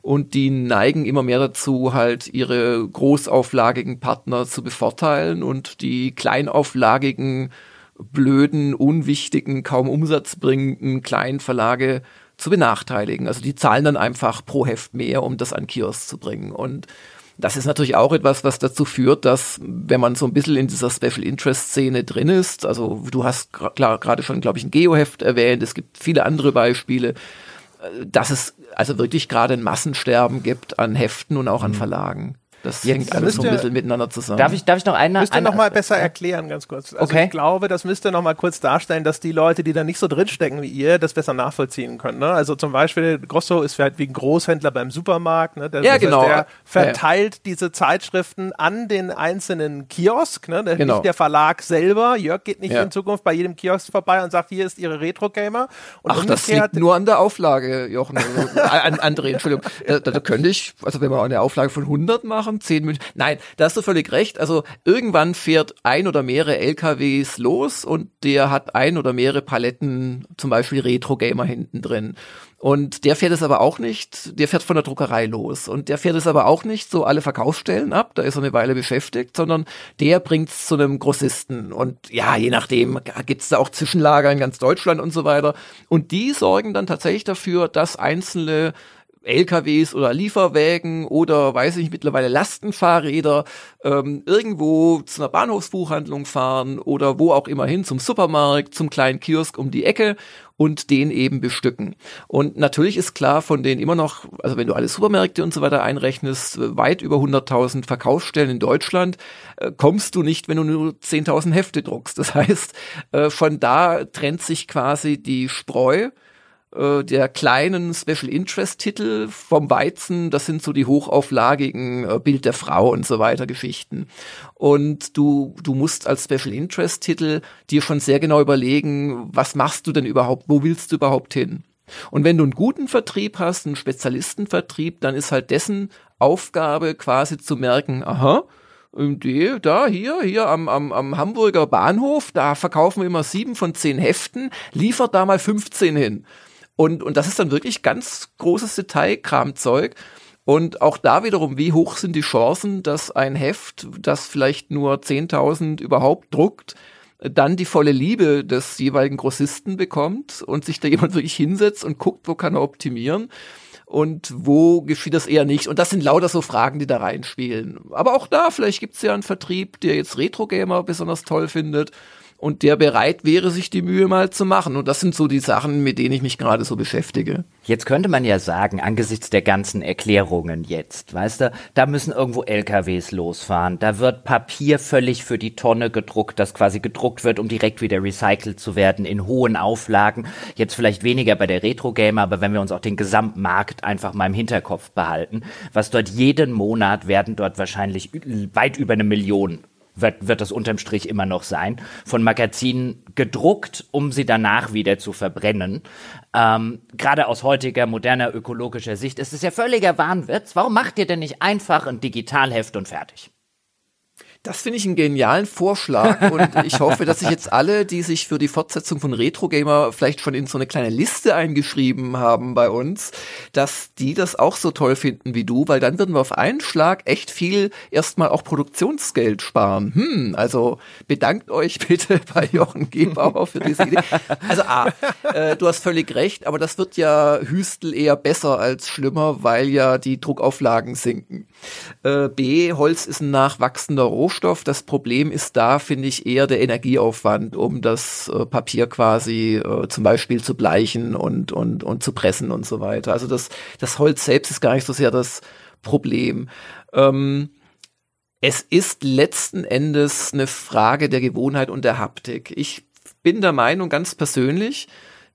und die neigen immer mehr dazu, halt ihre großauflagigen Partner zu bevorteilen und die kleinauflagigen, blöden, unwichtigen, kaum umsatzbringenden kleinen Verlage zu benachteiligen. Also die zahlen dann einfach pro Heft mehr, um das an Kiosk zu bringen. Und das ist natürlich auch etwas, was dazu führt, dass wenn man so ein bisschen in dieser Special Interest Szene drin ist, also du hast gerade schon, glaube ich, ein Geoheft erwähnt, es gibt viele andere Beispiele, äh, dass es also wirklich gerade ein Massensterben gibt an Heften und auch an mhm. Verlagen. Das Jetzt hängt alles so ein bisschen miteinander zusammen. Darf ich, darf ich noch eine? Müsst ihr noch mal besser erklären, ganz kurz. Also okay. ich glaube, das müsst ihr noch mal kurz darstellen, dass die Leute, die da nicht so drinstecken wie ihr, das besser nachvollziehen können. Ne? Also zum Beispiel, Grosso ist halt wie ein Großhändler beim Supermarkt. Ne? Der, ja, genau. Heißt, der verteilt ja. diese Zeitschriften an den einzelnen Kiosk. Ne? Der, genau. Nicht der Verlag selber. Jörg geht nicht ja. in Zukunft bei jedem Kiosk vorbei und sagt, hier ist ihre Retro-Gamer. Ach, das liegt nur an der Auflage, Jochen. Also, an, André, Entschuldigung. Da, da, könnte ich, also wenn wir eine Auflage von 100 machen, 10 Minuten. Nein, Nein, da hast du völlig recht. Also irgendwann fährt ein oder mehrere LKWs los und der hat ein oder mehrere Paletten, zum Beispiel Retro-Gamer hinten drin. Und der fährt es aber auch nicht, der fährt von der Druckerei los. Und der fährt es aber auch nicht so alle Verkaufsstellen ab, da ist er eine Weile beschäftigt, sondern der bringt es zu einem Grossisten. Und ja, je nachdem gibt's da auch Zwischenlager in ganz Deutschland und so weiter. Und die sorgen dann tatsächlich dafür, dass einzelne LKWs oder Lieferwägen oder weiß ich mittlerweile Lastenfahrräder ähm, irgendwo zu einer Bahnhofsbuchhandlung fahren oder wo auch immer hin zum Supermarkt, zum kleinen Kiosk um die Ecke und den eben bestücken. Und natürlich ist klar von denen immer noch, also wenn du alle Supermärkte und so weiter einrechnest, weit über 100.000 Verkaufsstellen in Deutschland, äh, kommst du nicht, wenn du nur 10.000 Hefte druckst. Das heißt, äh, von da trennt sich quasi die Spreu äh, der kleinen Special Interest Titel vom Weizen, das sind so die hochauflagigen äh, Bild der Frau und so weiter Geschichten. Und du, du musst als Special Interest Titel dir schon sehr genau überlegen, was machst du denn überhaupt, wo willst du überhaupt hin? Und wenn du einen guten Vertrieb hast, einen Spezialistenvertrieb, dann ist halt dessen Aufgabe quasi zu merken, aha, die, da, hier, hier am, am, am Hamburger Bahnhof, da verkaufen wir immer sieben von zehn Heften, liefert da mal 15 hin. Und, und das ist dann wirklich ganz großes Detailkramzeug. Und auch da wiederum, wie hoch sind die Chancen, dass ein Heft, das vielleicht nur 10.000 überhaupt druckt, dann die volle Liebe des jeweiligen Grossisten bekommt und sich da jemand wirklich hinsetzt und guckt, wo kann er optimieren und wo geschieht das eher nicht. Und das sind lauter so Fragen, die da reinspielen. Aber auch da, vielleicht gibt's ja einen Vertrieb, der jetzt Retro-Gamer besonders toll findet und der bereit wäre, sich die Mühe mal zu machen. Und das sind so die Sachen, mit denen ich mich gerade so beschäftige. Jetzt könnte man ja sagen, angesichts der ganzen Erklärungen jetzt, weißt du, da müssen irgendwo LKWs losfahren, da wird Papier völlig für die Tonne gedruckt, das quasi gedruckt wird, um direkt wieder recycelt zu werden in hohen Auflagen. Jetzt vielleicht weniger bei der Retro Gamer, aber wenn wir uns auch den Gesamtmarkt einfach mal im Hinterkopf behalten, was dort jeden Monat werden dort wahrscheinlich weit über eine Million wird, wird das unterm Strich immer noch sein, von Magazinen gedruckt, um sie danach wieder zu verbrennen. Ähm, Gerade aus heutiger, moderner, ökologischer Sicht ist es ja völliger Wahnwitz. Warum macht ihr denn nicht einfach ein Digitalheft und fertig? Das finde ich einen genialen Vorschlag und ich hoffe, dass sich jetzt alle, die sich für die Fortsetzung von Retro Gamer vielleicht schon in so eine kleine Liste eingeschrieben haben bei uns, dass die das auch so toll finden wie du, weil dann würden wir auf einen Schlag echt viel erstmal auch Produktionsgeld sparen. Hm, also bedankt euch bitte bei Jochen Gebauer für diese Idee. Also A, äh, du hast völlig recht, aber das wird ja Hüstel eher besser als schlimmer, weil ja die Druckauflagen sinken. Äh, B, Holz ist ein nachwachsender Rohstoff Rohstoff. Das Problem ist da, finde ich, eher der Energieaufwand, um das äh, Papier quasi äh, zum Beispiel zu bleichen und, und, und zu pressen und so weiter. Also das, das Holz selbst ist gar nicht so sehr das Problem. Ähm, es ist letzten Endes eine Frage der Gewohnheit und der Haptik. Ich bin der Meinung, ganz persönlich,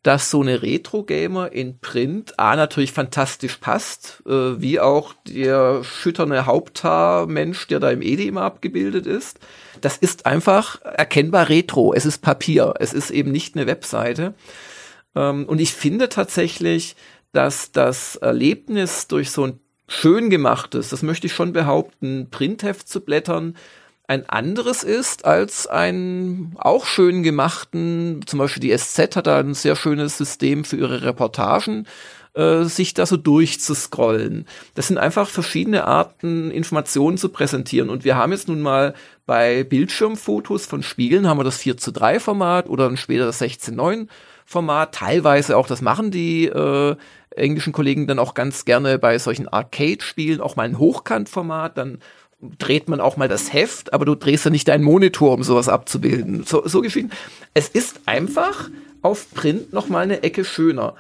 dass so eine Retro-Gamer in Print A natürlich fantastisch passt, äh, wie auch der schütterne Haupthaar-Mensch, der da im immer abgebildet ist. Das ist einfach erkennbar Retro. Es ist Papier. Es ist eben nicht eine Webseite. Ähm, und ich finde tatsächlich, dass das Erlebnis durch so ein schön gemachtes, das möchte ich schon behaupten, Printheft zu blättern, ein anderes ist als ein auch schön gemachten, zum Beispiel die SZ hat da ein sehr schönes System für ihre Reportagen, äh, sich da so durchzuscrollen. Das sind einfach verschiedene Arten, Informationen zu präsentieren. Und wir haben jetzt nun mal bei Bildschirmfotos von Spiegeln haben wir das 4 zu 3 Format oder dann später das 16 9 Format. Teilweise auch, das machen die äh, englischen Kollegen dann auch ganz gerne bei solchen Arcade-Spielen, auch mal ein Hochkantformat, dann dreht man auch mal das Heft, aber du drehst ja nicht deinen Monitor, um sowas abzubilden. So, so geschehen. Es ist einfach auf Print noch mal eine Ecke schöner.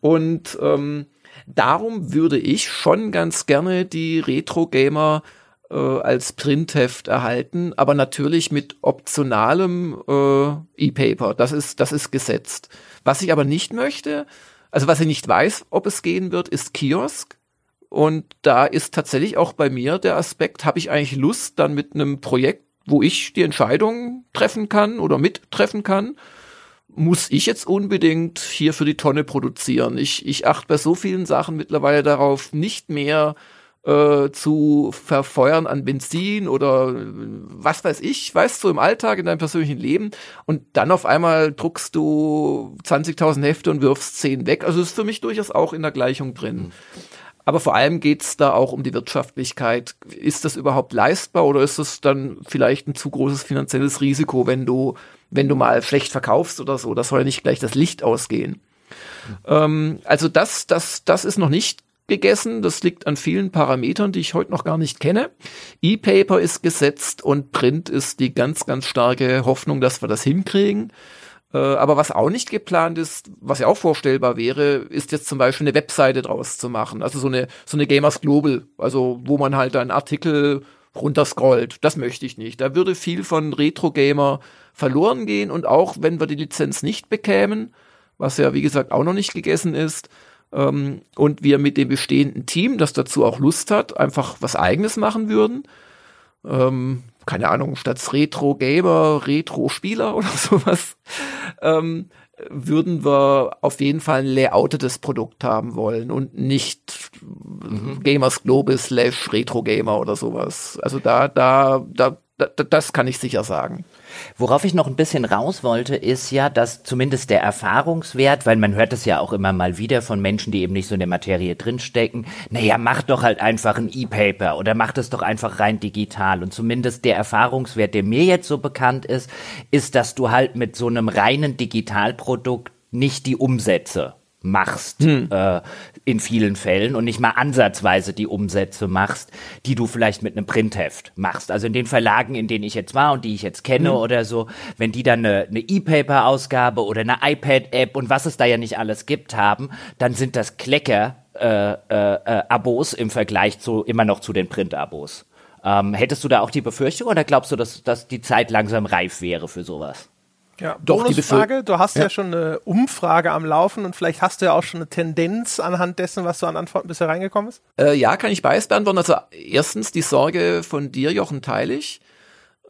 Und ähm, darum würde ich schon ganz gerne die Retro-Gamer äh, als Printheft erhalten, aber natürlich mit optionalem äh, E-Paper. Das ist, das ist gesetzt. Was ich aber nicht möchte, also was ich nicht weiß, ob es gehen wird, ist Kiosk. Und da ist tatsächlich auch bei mir der Aspekt, habe ich eigentlich Lust dann mit einem Projekt, wo ich die Entscheidung treffen kann oder mittreffen kann, muss ich jetzt unbedingt hier für die Tonne produzieren. Ich, ich achte bei so vielen Sachen mittlerweile darauf, nicht mehr äh, zu verfeuern an Benzin oder äh, was weiß ich, weißt du, im Alltag, in deinem persönlichen Leben und dann auf einmal druckst du 20.000 Hefte und wirfst 10 weg. Also ist für mich durchaus auch in der Gleichung drin. Mhm. Aber vor allem geht's da auch um die Wirtschaftlichkeit. Ist das überhaupt leistbar oder ist das dann vielleicht ein zu großes finanzielles Risiko, wenn du wenn du mal schlecht verkaufst oder so, das soll ja nicht gleich das Licht ausgehen. Mhm. Ähm, also das, das, das ist noch nicht gegessen. Das liegt an vielen Parametern, die ich heute noch gar nicht kenne. E-Paper ist gesetzt und Print ist die ganz, ganz starke Hoffnung, dass wir das hinkriegen. Äh, aber was auch nicht geplant ist, was ja auch vorstellbar wäre, ist jetzt zum Beispiel eine Webseite draus zu machen. Also so eine, so eine Gamers Global, also wo man halt einen Artikel runterscrollt. Das möchte ich nicht. Da würde viel von Retro Gamer verloren gehen und auch wenn wir die Lizenz nicht bekämen, was ja wie gesagt auch noch nicht gegessen ist, ähm, und wir mit dem bestehenden Team, das dazu auch Lust hat, einfach was eigenes machen würden, ähm, keine Ahnung, statt Retro Gamer, Retro Spieler oder sowas, ähm, würden wir auf jeden Fall ein layoutetes Produkt haben wollen und nicht mhm. Gamers Global slash Retro Gamer oder sowas. Also da, da, da, das kann ich sicher sagen. Worauf ich noch ein bisschen raus wollte, ist ja, dass zumindest der Erfahrungswert, weil man hört es ja auch immer mal wieder von Menschen, die eben nicht so in der Materie drinstecken, naja, mach doch halt einfach ein E-Paper oder mach das doch einfach rein digital. Und zumindest der Erfahrungswert, der mir jetzt so bekannt ist, ist, dass du halt mit so einem reinen Digitalprodukt nicht die Umsätze machst hm. äh, in vielen Fällen und nicht mal ansatzweise die Umsätze machst, die du vielleicht mit einem Printheft machst. Also in den Verlagen, in denen ich jetzt war und die ich jetzt kenne hm. oder so, wenn die dann eine E-Paper-Ausgabe oder eine iPad-App und was es da ja nicht alles gibt haben, dann sind das Klecker äh, äh, äh, Abos im Vergleich zu immer noch zu den Print-Abos. Ähm, hättest du da auch die Befürchtung oder glaubst du, dass, dass die Zeit langsam reif wäre für sowas? Ja, doch die Frage, du hast ja. ja. schon eine Umfrage am Laufen und vielleicht hast du ja auch schon eine Tendenz anhand dessen, was du an Antworten bisher reingekommen ist. Äh, ja, kann ich beides beantworten. Also erstens die Sorge von dir, Jochen, teile ich.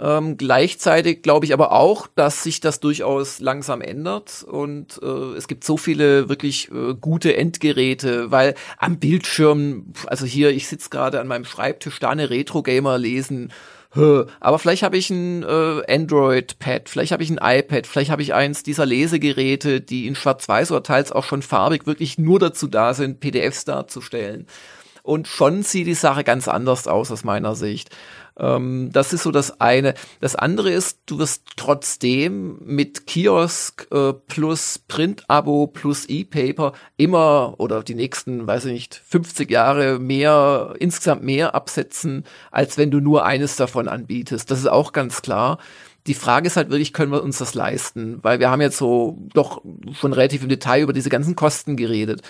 Ähm, gleichzeitig glaube ich aber auch, dass sich das durchaus langsam ändert und äh, es gibt so viele wirklich äh, gute Endgeräte, weil am Bildschirm, also hier, ich sitze gerade an meinem Schreibtisch, da eine Retro-Gamer lesen, aber vielleicht habe ich ein äh, Android-Pad, vielleicht habe ich ein iPad, vielleicht habe ich eins dieser Lesegeräte, die in Schwarz-Weiß oder teils auch schon farbig wirklich nur dazu da sind, PDFs darzustellen. Und schon sieht die Sache ganz anders aus aus meiner Sicht. Ähm, das ist so das eine. Das andere ist, du wirst trotzdem mit Kiosk äh, plus Print-Abo plus E-Paper immer oder die nächsten, weiß ich nicht, 50 Jahre mehr, insgesamt mehr absetzen, als wenn du nur eines davon anbietest. Das ist auch ganz klar. Die Frage ist halt wirklich, können wir uns das leisten? Weil wir haben jetzt so doch schon relativ im Detail über diese ganzen Kosten geredet.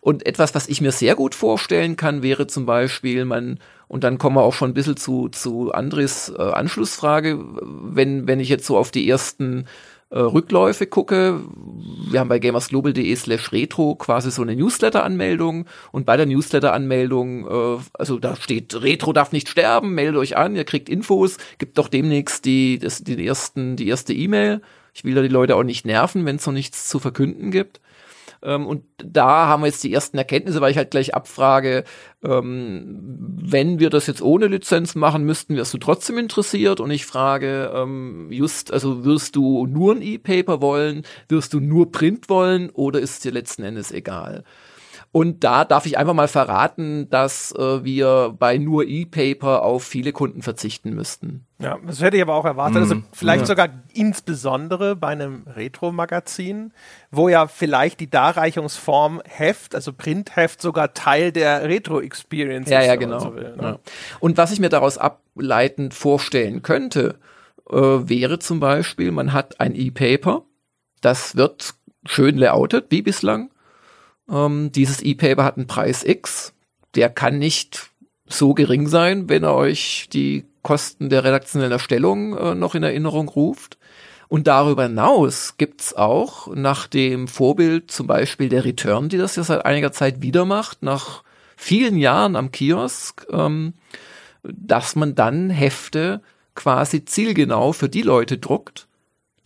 Und etwas, was ich mir sehr gut vorstellen kann, wäre zum Beispiel, man und dann kommen wir auch schon ein bisschen zu, zu Andres äh, Anschlussfrage. Wenn, wenn ich jetzt so auf die ersten äh, Rückläufe gucke, wir haben bei gamersglobal.de slash retro quasi so eine Newsletter-Anmeldung und bei der Newsletter-Anmeldung, äh, also da steht, Retro darf nicht sterben, meldet euch an, ihr kriegt Infos, gibt doch demnächst die, das, die ersten, die erste E-Mail. Ich will da die Leute auch nicht nerven, wenn es noch nichts zu verkünden gibt. Ähm, und da haben wir jetzt die ersten Erkenntnisse, weil ich halt gleich abfrage, ähm, wenn wir das jetzt ohne Lizenz machen, müssten wirst du trotzdem interessiert? Und ich frage, ähm, just, also wirst du nur ein E-Paper wollen? Wirst du nur Print wollen? Oder ist es dir letzten Endes egal? Und da darf ich einfach mal verraten, dass äh, wir bei nur E-Paper auf viele Kunden verzichten müssten. Ja, das hätte ich aber auch erwartet. Also mhm. Vielleicht ja. sogar insbesondere bei einem Retro-Magazin, wo ja vielleicht die Darreichungsform Heft, also Printheft, sogar Teil der Retro-Experience ja, ist. Ja, genau. So will, ne? ja. Und was ich mir daraus ableitend vorstellen könnte, äh, wäre zum Beispiel, man hat ein E-Paper, das wird schön layoutet, wie bislang ähm, dieses E-Paper hat einen Preis X. Der kann nicht so gering sein, wenn er euch die Kosten der redaktionellen Erstellung äh, noch in Erinnerung ruft. Und darüber hinaus gibt's auch nach dem Vorbild zum Beispiel der Return, die das ja seit einiger Zeit wieder macht, nach vielen Jahren am Kiosk, ähm, dass man dann Hefte quasi zielgenau für die Leute druckt,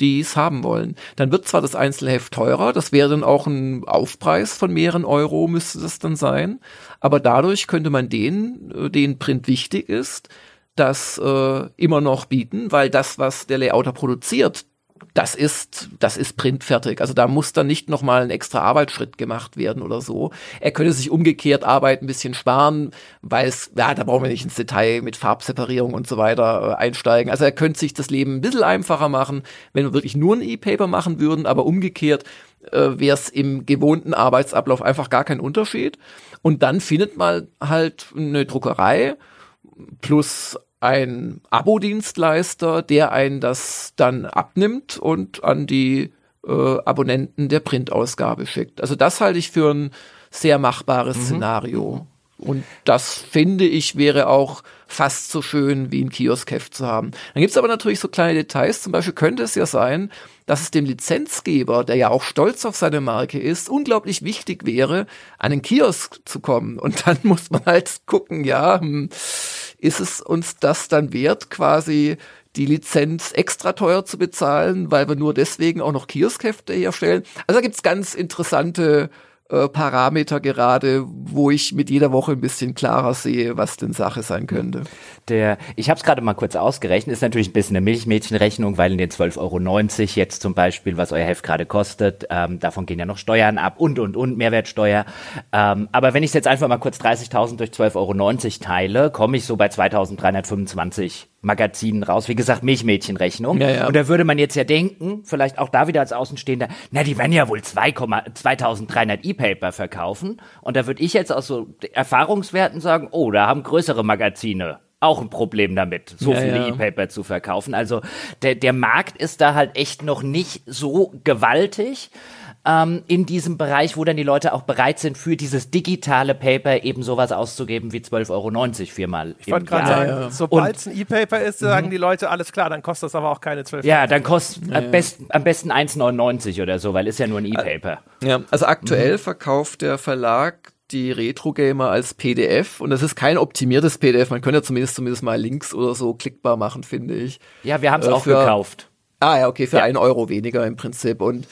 die es haben wollen. Dann wird zwar das Einzelheft teurer, das wäre dann auch ein Aufpreis von mehreren Euro, müsste das dann sein, aber dadurch könnte man den, äh, den Print wichtig ist, das äh, immer noch bieten, weil das, was der Layouter produziert, das ist, das ist printfertig. Also da muss dann nicht nochmal ein extra Arbeitsschritt gemacht werden oder so. Er könnte sich umgekehrt Arbeit ein bisschen sparen, weil es, ja, da brauchen wir nicht ins Detail mit Farbseparierung und so weiter äh, einsteigen. Also er könnte sich das Leben ein bisschen einfacher machen, wenn wir wirklich nur ein E-Paper machen würden, aber umgekehrt äh, wäre es im gewohnten Arbeitsablauf einfach gar kein Unterschied. Und dann findet man halt eine Druckerei plus ein Abo-Dienstleister, der einen das dann abnimmt und an die äh, Abonnenten der Printausgabe schickt. Also das halte ich für ein sehr machbares mhm. Szenario. Und das finde ich wäre auch fast so schön wie ein Kioskheft zu haben. Dann gibt's aber natürlich so kleine Details. Zum Beispiel könnte es ja sein, dass es dem Lizenzgeber, der ja auch stolz auf seine Marke ist, unglaublich wichtig wäre, an den Kiosk zu kommen. Und dann muss man halt gucken, ja, hm, ist es uns das dann wert, quasi die Lizenz extra teuer zu bezahlen, weil wir nur deswegen auch noch Kioskhefte herstellen. Also da gibt's ganz interessante äh, Parameter gerade, wo ich mit jeder Woche ein bisschen klarer sehe, was denn Sache sein könnte. Der, ich habe es gerade mal kurz ausgerechnet, ist natürlich ein bisschen eine Milchmädchenrechnung, weil in den 12,90 Euro jetzt zum Beispiel, was euer Heft gerade kostet, ähm, davon gehen ja noch Steuern ab und, und, und, Mehrwertsteuer. Ähm, aber wenn ich jetzt einfach mal kurz 30.000 durch 12,90 Euro teile, komme ich so bei 2.325 Magazinen raus. Wie gesagt, Milchmädchenrechnung. Ja, ja. Und da würde man jetzt ja denken, vielleicht auch da wieder als Außenstehender, na, die werden ja wohl 2, 2300 E-Paper verkaufen. Und da würde ich jetzt aus so Erfahrungswerten sagen, oh, da haben größere Magazine auch ein Problem damit, so ja, viele ja. E-Paper zu verkaufen. Also der, der Markt ist da halt echt noch nicht so gewaltig ähm, in diesem Bereich, wo dann die Leute auch bereit sind, für dieses digitale Paper eben sowas auszugeben wie 12,90 Euro viermal. Ich wollte gerade sagen, ja. sobald es ein E-Paper ist, sagen mhm. die Leute, alles klar, dann kostet das aber auch keine 12 Ja, dann kostet ja, am, besten, am besten 1,99 oder so, weil ist ja nur ein E-Paper. Ja, also aktuell mhm. verkauft der Verlag die Retro Gamer als PDF und das ist kein optimiertes PDF. Man könnte ja zumindest zumindest mal Links oder so klickbar machen, finde ich. Ja, wir haben es äh, auch für, gekauft. Ah ja, okay, für ja. einen Euro weniger im Prinzip und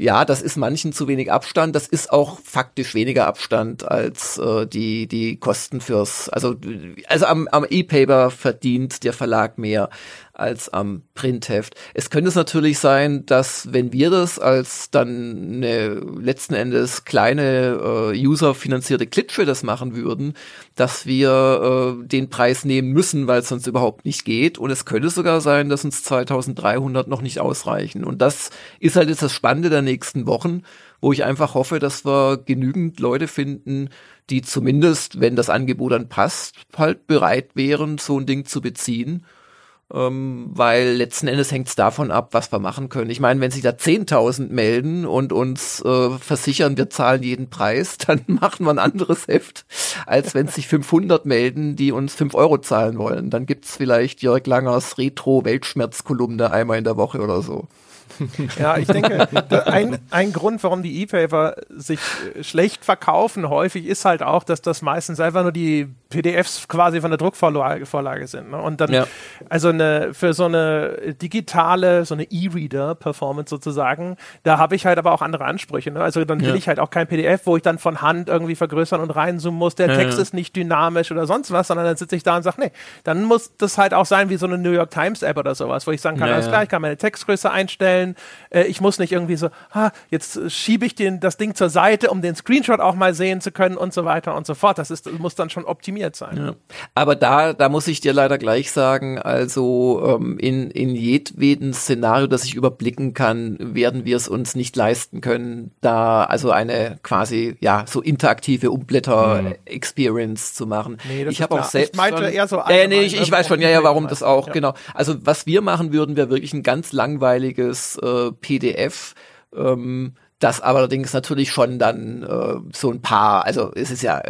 ja, das ist manchen zu wenig Abstand. Das ist auch faktisch weniger Abstand als äh, die die Kosten fürs. Also also am, am E-Paper verdient der Verlag mehr als am Printheft. Es könnte es natürlich sein, dass wenn wir das als dann eine letzten Endes kleine äh, userfinanzierte Klitsche das machen würden, dass wir äh, den Preis nehmen müssen, weil es sonst überhaupt nicht geht. Und es könnte sogar sein, dass uns 2300 noch nicht ausreichen. Und das ist halt jetzt das Spannende der nächsten Wochen, wo ich einfach hoffe, dass wir genügend Leute finden, die zumindest, wenn das Angebot dann passt, halt bereit wären, so ein Ding zu beziehen ähm, weil letzten Endes hängt es davon ab, was wir machen können. Ich meine, wenn sich da 10.000 melden und uns äh, versichern, wir zahlen jeden Preis, dann machen wir ein anderes Heft, als wenn sich 500 melden, die uns 5 Euro zahlen wollen. Dann gibt's vielleicht Jörg Langers Retro-Weltschmerz-Kolumne einmal in der Woche oder so. Ja, ich denke, ein, ein Grund, warum die E-Paper sich schlecht verkaufen, häufig ist halt auch, dass das meistens einfach nur die PDFs quasi von der Druckvorlage sind. Ne? Und dann, ja. also eine, für so eine digitale, so eine E-Reader-Performance sozusagen, da habe ich halt aber auch andere Ansprüche. Ne? Also dann will ja. ich halt auch kein PDF, wo ich dann von Hand irgendwie vergrößern und reinzoomen muss. Der ja, Text ist nicht dynamisch oder sonst was, sondern dann sitze ich da und sage, nee, dann muss das halt auch sein wie so eine New York Times App oder sowas, wo ich sagen kann, alles klar, ich kann meine Textgröße einstellen. Äh, ich muss nicht irgendwie so, ah, jetzt schiebe ich den, das Ding zur Seite, um den Screenshot auch mal sehen zu können und so weiter und so fort. Das ist, muss dann schon optimiert sein. Ja. Aber da, da muss ich dir leider gleich sagen, also ähm, in, in jedweden Szenario, das ich überblicken kann, werden wir es uns nicht leisten können, da also eine quasi, ja, so interaktive Umblätter-Experience mhm. zu machen. Nee, ich habe auch selbst. Ich meinte schon, eher so ja, nee, ich, ich weiß schon, ja, ja, warum das auch, ja. genau. Also was wir machen würden, wäre wirklich ein ganz langweiliges äh, PDF. Ähm, das allerdings natürlich schon dann äh, so ein paar, also es ist ja,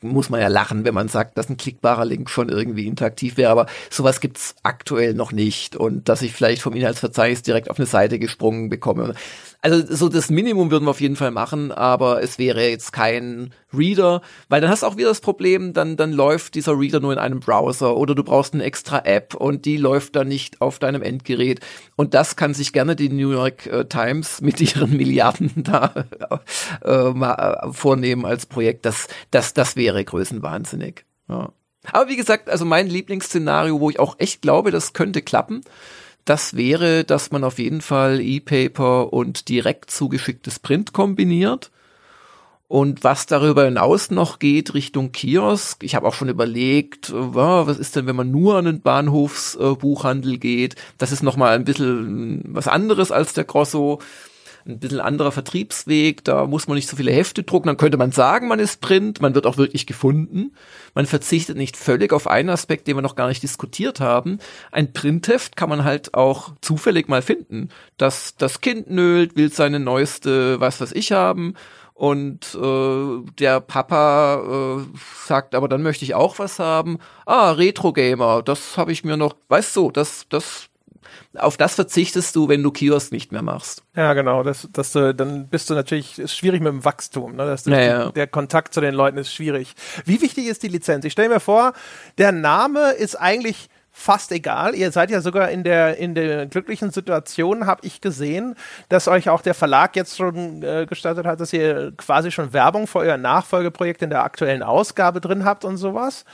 muss man ja lachen, wenn man sagt, dass ein klickbarer Link schon irgendwie interaktiv wäre, aber sowas gibt's aktuell noch nicht und dass ich vielleicht vom Inhaltsverzeichnis direkt auf eine Seite gesprungen bekomme. Also so das Minimum würden wir auf jeden Fall machen, aber es wäre jetzt kein Reader, weil dann hast du auch wieder das Problem, dann, dann läuft dieser Reader nur in einem Browser oder du brauchst eine extra App und die läuft dann nicht auf deinem Endgerät. Und das kann sich gerne die New York äh, Times mit ihren Milliarden da äh, äh, vornehmen als Projekt. Das, das, das wäre größenwahnsinnig. Ja. Aber wie gesagt, also mein Lieblingsszenario, wo ich auch echt glaube, das könnte klappen, das wäre, dass man auf jeden Fall E-Paper und direkt zugeschicktes Print kombiniert. Und was darüber hinaus noch geht Richtung Kiosk, ich habe auch schon überlegt, was ist denn, wenn man nur an den Bahnhofsbuchhandel geht? Das ist nochmal ein bisschen was anderes als der Grosso ein bisschen anderer Vertriebsweg, da muss man nicht so viele Hefte drucken, dann könnte man sagen, man ist Print, man wird auch wirklich gefunden. Man verzichtet nicht völlig auf einen Aspekt, den wir noch gar nicht diskutiert haben. Ein Printheft kann man halt auch zufällig mal finden. Das, das Kind nölt, will seine neueste, was weiß ich haben und äh, der Papa äh, sagt, aber dann möchte ich auch was haben. Ah, Retro Gamer, das habe ich mir noch, weißt du, das das auf das verzichtest du, wenn du Kiosk nicht mehr machst. Ja, genau. Das, das, dann bist du natürlich, ist schwierig mit dem Wachstum. Ne? Das, naja. Der Kontakt zu den Leuten ist schwierig. Wie wichtig ist die Lizenz? Ich stelle mir vor, der Name ist eigentlich fast egal. Ihr seid ja sogar in der in der glücklichen Situation, habe ich gesehen, dass euch auch der Verlag jetzt schon äh, gestattet hat, dass ihr quasi schon Werbung für euer Nachfolgeprojekt in der aktuellen Ausgabe drin habt und sowas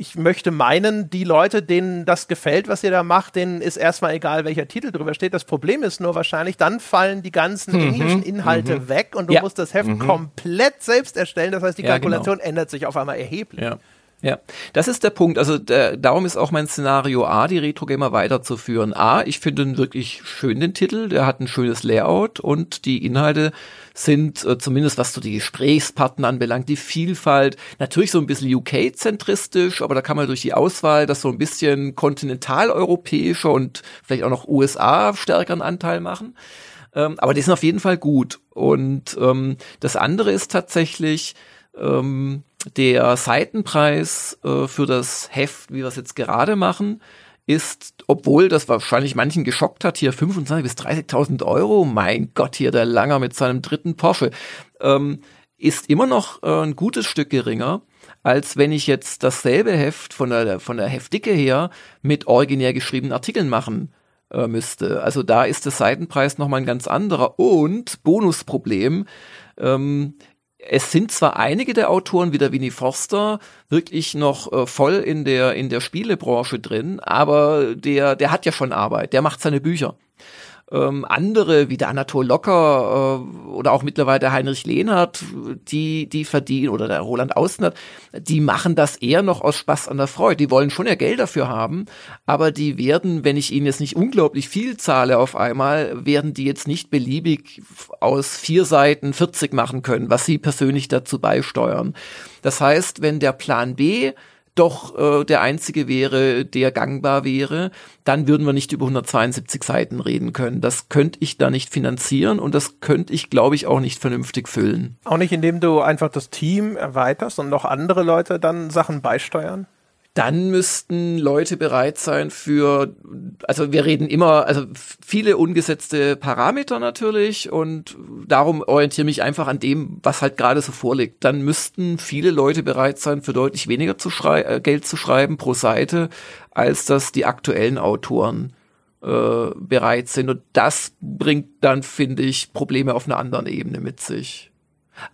ich möchte meinen, die Leute, denen das gefällt, was ihr da macht, denen ist erstmal egal, welcher Titel drüber steht. Das Problem ist nur wahrscheinlich, dann fallen die ganzen mhm. englischen Inhalte mhm. weg und du ja. musst das Heft mhm. komplett selbst erstellen. Das heißt, die Kalkulation ja, genau. ändert sich auf einmal erheblich. Ja. Ja, das ist der Punkt. Also der, darum ist auch mein Szenario A, die Retro Gamer weiterzuführen. A, ich finde ihn wirklich schön, den Titel. Der hat ein schönes Layout und die Inhalte sind, äh, zumindest was so die Gesprächspartner anbelangt, die Vielfalt, natürlich so ein bisschen UK-zentristisch, aber da kann man durch die Auswahl das so ein bisschen kontinentaleuropäischer und vielleicht auch noch USA stärkeren Anteil machen. Ähm, aber die sind auf jeden Fall gut. Und ähm, das andere ist tatsächlich, ähm, der Seitenpreis äh, für das Heft, wie wir es jetzt gerade machen, ist, obwohl das wahrscheinlich manchen geschockt hat, hier 25.000 bis 30.000 Euro, mein Gott, hier der Langer mit seinem dritten Porsche, ähm, ist immer noch äh, ein gutes Stück geringer, als wenn ich jetzt dasselbe Heft von der, von der Heftdicke her mit originär geschriebenen Artikeln machen äh, müsste. Also da ist der Seitenpreis nochmal ein ganz anderer. Und Bonusproblem, ähm, es sind zwar einige der Autoren, wie der Winnie Forster, wirklich noch äh, voll in der, in der Spielebranche drin, aber der, der hat ja schon Arbeit, der macht seine Bücher. Ähm, andere, wie der Anatol Locker äh, oder auch mittlerweile der Heinrich Lehnert, die, die verdienen, oder der Roland Ausnert, die machen das eher noch aus Spaß an der Freude. Die wollen schon ja Geld dafür haben, aber die werden, wenn ich ihnen jetzt nicht unglaublich viel zahle auf einmal, werden die jetzt nicht beliebig aus vier Seiten 40 machen können, was sie persönlich dazu beisteuern. Das heißt, wenn der Plan B doch äh, der einzige wäre, der gangbar wäre, dann würden wir nicht über 172 Seiten reden können. Das könnte ich da nicht finanzieren und das könnte ich, glaube ich, auch nicht vernünftig füllen. Auch nicht, indem du einfach das Team erweiterst und noch andere Leute dann Sachen beisteuern? Dann müssten Leute bereit sein für, also wir reden immer, also viele ungesetzte Parameter natürlich und darum orientiere mich einfach an dem, was halt gerade so vorliegt. Dann müssten viele Leute bereit sein, für deutlich weniger zu äh, Geld zu schreiben pro Seite, als das die aktuellen Autoren äh, bereit sind. Und das bringt dann, finde ich, Probleme auf einer anderen Ebene mit sich.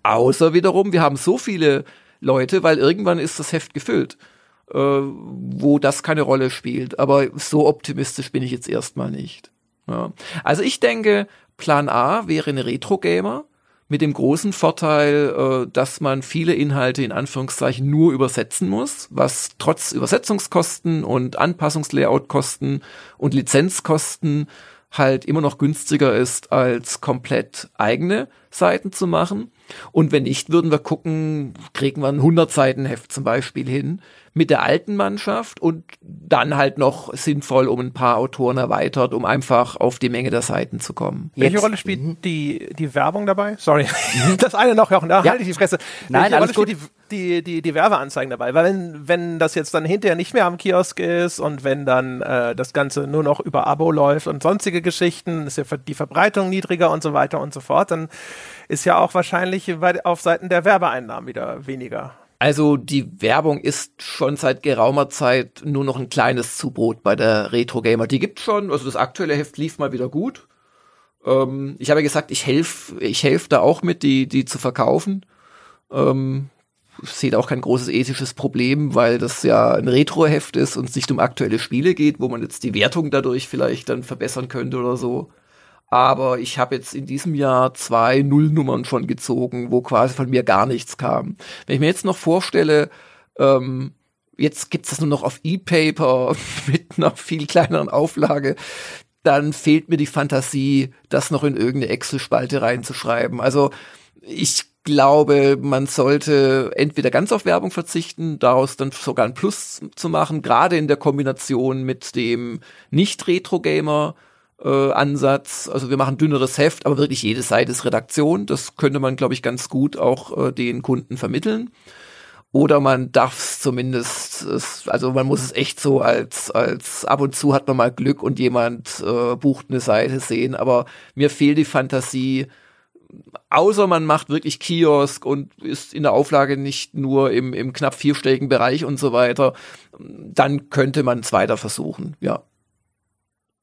Außer wiederum, wir haben so viele Leute, weil irgendwann ist das Heft gefüllt, äh, wo das keine Rolle spielt. Aber so optimistisch bin ich jetzt erstmal nicht. Ja. Also ich denke, Plan A wäre eine Retro-Gamer mit dem großen Vorteil, äh, dass man viele Inhalte in Anführungszeichen nur übersetzen muss, was trotz Übersetzungskosten und Anpassungslayoutkosten und Lizenzkosten halt immer noch günstiger ist, als komplett eigene Seiten zu machen. Und wenn nicht, würden wir gucken, kriegen wir ein 100 Seiten Heft zum Beispiel hin mit der alten Mannschaft und dann halt noch sinnvoll um ein paar Autoren erweitert, um einfach auf die Menge der Seiten zu kommen. Welche Jetzt, Rolle spielt mhm. die, die Werbung dabei? Sorry, mhm. das eine noch, Jochen, da ja. halte ich die Fresse. Nein, Welche alles Rolle gut. spielt die, die, die, die Werbeanzeigen dabei? Weil wenn, wenn das jetzt dann hinterher nicht mehr am Kiosk ist und wenn dann äh, das Ganze nur noch über Abo läuft und sonstige Geschichten, ist ja die Verbreitung niedriger und so weiter und so fort, dann ist ja auch wahrscheinlich auf Seiten der Werbeeinnahmen wieder weniger. Also die Werbung ist schon seit geraumer Zeit nur noch ein kleines Zubrot bei der Retro Gamer. Die gibt schon, also das aktuelle Heft lief mal wieder gut. Ähm, ich habe ja gesagt, ich helfe ich helf da auch mit, die, die zu verkaufen. Ähm, ich sehe da auch kein großes ethisches Problem, weil das ja ein Retro-Heft ist und es nicht um aktuelle Spiele geht, wo man jetzt die Wertung dadurch vielleicht dann verbessern könnte oder so. Aber ich habe jetzt in diesem Jahr zwei Nullnummern schon gezogen, wo quasi von mir gar nichts kam. Wenn ich mir jetzt noch vorstelle, ähm, jetzt gibt's das nur noch auf E-Paper mit einer viel kleineren Auflage, dann fehlt mir die Fantasie, das noch in irgendeine Excel-Spalte reinzuschreiben. Also ich glaube, man sollte entweder ganz auf Werbung verzichten, daraus dann sogar ein Plus zu machen, gerade in der Kombination mit dem Nicht-Retro-Gamer äh, Ansatz. Also wir machen dünneres Heft, aber wirklich jede Seite ist Redaktion. Das könnte man, glaube ich, ganz gut auch äh, den Kunden vermitteln. Oder man darf es zumindest, es, also man muss es echt so als, als ab und zu hat man mal Glück und jemand äh, bucht eine Seite sehen, aber mir fehlt die Fantasie, außer man macht wirklich Kiosk und ist in der Auflage nicht nur im, im knapp vierstelligen Bereich und so weiter, dann könnte man es weiter versuchen, ja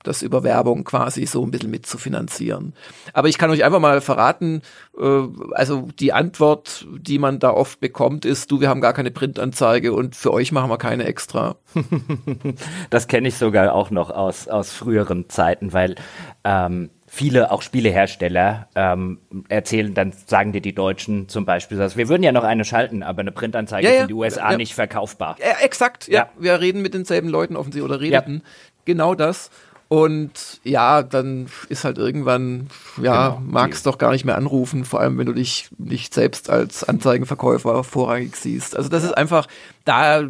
das über Werbung quasi so ein bisschen mitzufinanzieren. Aber ich kann euch einfach mal verraten, äh, also die Antwort, die man da oft bekommt, ist, du, wir haben gar keine Printanzeige und für euch machen wir keine extra. das kenne ich sogar auch noch aus, aus früheren Zeiten, weil ähm, viele auch Spielehersteller ähm, erzählen, dann sagen dir die Deutschen zum Beispiel, dass wir würden ja noch eine schalten, aber eine Printanzeige ja, ja, ist in die USA ja, nicht verkaufbar. Ja, exakt, ja. Wir reden mit denselben Leuten offensichtlich oder redeten. Genau das. Und ja, dann ist halt irgendwann, ja, genau, magst doch gar nicht mehr anrufen, vor allem wenn du dich nicht selbst als Anzeigenverkäufer vorrangig siehst. Also das ist einfach, da,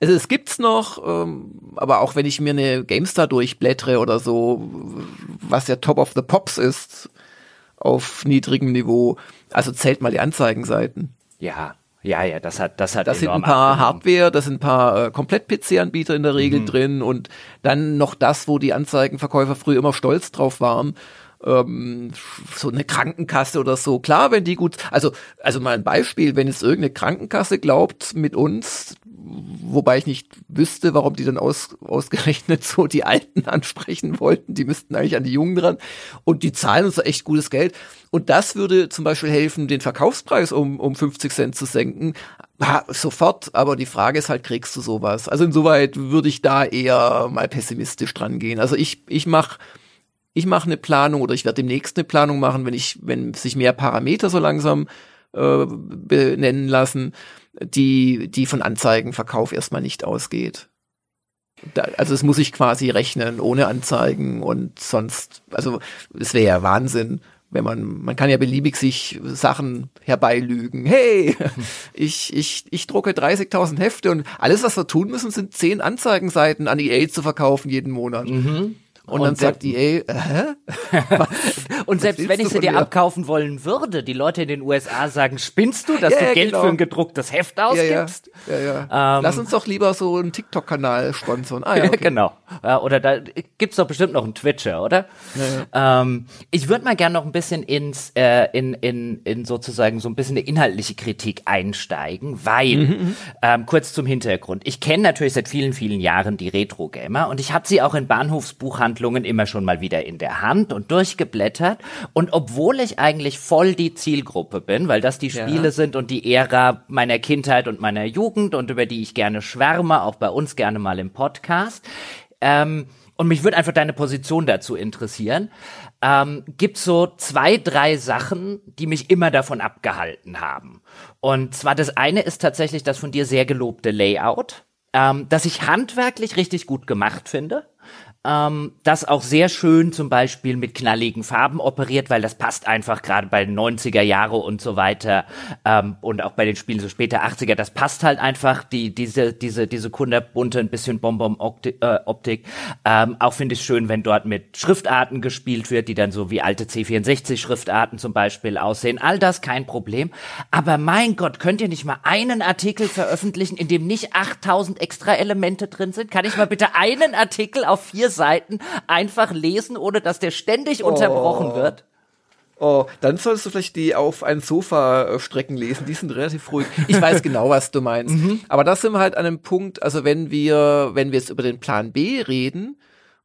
also es gibt's noch, ähm, aber auch wenn ich mir eine GameStar durchblättere oder so, was ja Top of the Pops ist, auf niedrigem Niveau, also zählt mal die Anzeigenseiten. Ja, ja, ja, das hat, das hat. Das sind ein paar abgenommen. Hardware, das sind ein paar äh, Komplett-PC-Anbieter in der Regel mhm. drin und dann noch das, wo die Anzeigenverkäufer früher immer stolz drauf waren. Ähm, so eine Krankenkasse oder so. Klar, wenn die gut, also, also mal ein Beispiel, wenn jetzt irgendeine Krankenkasse glaubt, mit uns wobei ich nicht wüsste, warum die dann aus, ausgerechnet so die Alten ansprechen wollten. Die müssten eigentlich an die Jungen dran. Und die zahlen uns echt gutes Geld. Und das würde zum Beispiel helfen, den Verkaufspreis um, um 50 Cent zu senken. Ha, sofort, aber die Frage ist halt, kriegst du sowas? Also insoweit würde ich da eher mal pessimistisch dran gehen. Also ich, ich mache ich mache eine Planung oder ich werde demnächst eine Planung machen, wenn ich, wenn sich mehr Parameter so langsam äh, benennen lassen, die, die von Anzeigenverkauf erstmal nicht ausgeht. Da, also es muss ich quasi rechnen ohne Anzeigen und sonst, also es wäre ja Wahnsinn, wenn man, man kann ja beliebig sich Sachen herbeilügen. Hey, ich, ich, ich drucke 30.000 Hefte und alles, was wir tun müssen, sind zehn Anzeigenseiten an EA zu verkaufen jeden Monat. Mhm. Und, und dann sagt EA, äh, hä? und selbst wenn ich sie dir abkaufen wollen würde, die Leute in den USA sagen, spinnst du, dass ja, du Geld genau. für ein gedrucktes Heft ausgibst? Ja, ja. ja, ähm, Lass uns doch lieber so einen TikTok-Kanal sponsern. Ah, ja, okay. genau. oder da gibt's doch bestimmt noch einen Twitcher, oder? Ähm, ich würde mal gerne noch ein bisschen ins, äh, in, in, in sozusagen so ein bisschen eine inhaltliche Kritik einsteigen, weil, mhm, mhm. ähm, kurz zum Hintergrund. Ich kenne natürlich seit vielen, vielen Jahren die Retro-Gamer und ich habe sie auch in Bahnhofsbuchhandlungen immer schon mal wieder in der Hand und durchgeblättert. Und obwohl ich eigentlich voll die Zielgruppe bin, weil das die Spiele ja. sind und die Ära meiner Kindheit und meiner Jugend und über die ich gerne schwärme, auch bei uns gerne mal im Podcast, ähm, und mich würde einfach deine Position dazu interessieren. Ähm, gibt so zwei, drei Sachen, die mich immer davon abgehalten haben. Und zwar das eine ist tatsächlich das von dir sehr gelobte Layout, ähm, das ich handwerklich richtig gut gemacht finde ähm, das auch sehr schön zum Beispiel mit knalligen Farben operiert, weil das passt einfach gerade bei den 90er Jahre und so weiter ähm, und auch bei den Spielen so später 80er, das passt halt einfach, die, diese, diese, diese kunderbunte, ein bisschen Bonbon-Optik. Äh, ähm, auch finde ich schön, wenn dort mit Schriftarten gespielt wird, die dann so wie alte C64-Schriftarten zum Beispiel aussehen. All das kein Problem. Aber mein Gott, könnt ihr nicht mal einen Artikel veröffentlichen, in dem nicht 8000 extra Elemente drin sind? Kann ich mal bitte einen Artikel auf vier Seiten einfach lesen, ohne dass der ständig unterbrochen oh. wird. Oh, dann solltest du vielleicht die auf ein Sofa äh, strecken lesen. Die sind relativ ruhig. Ich weiß genau, was du meinst. Mhm. Aber das sind wir halt an einem Punkt, also wenn wir, wenn wir jetzt über den Plan B reden,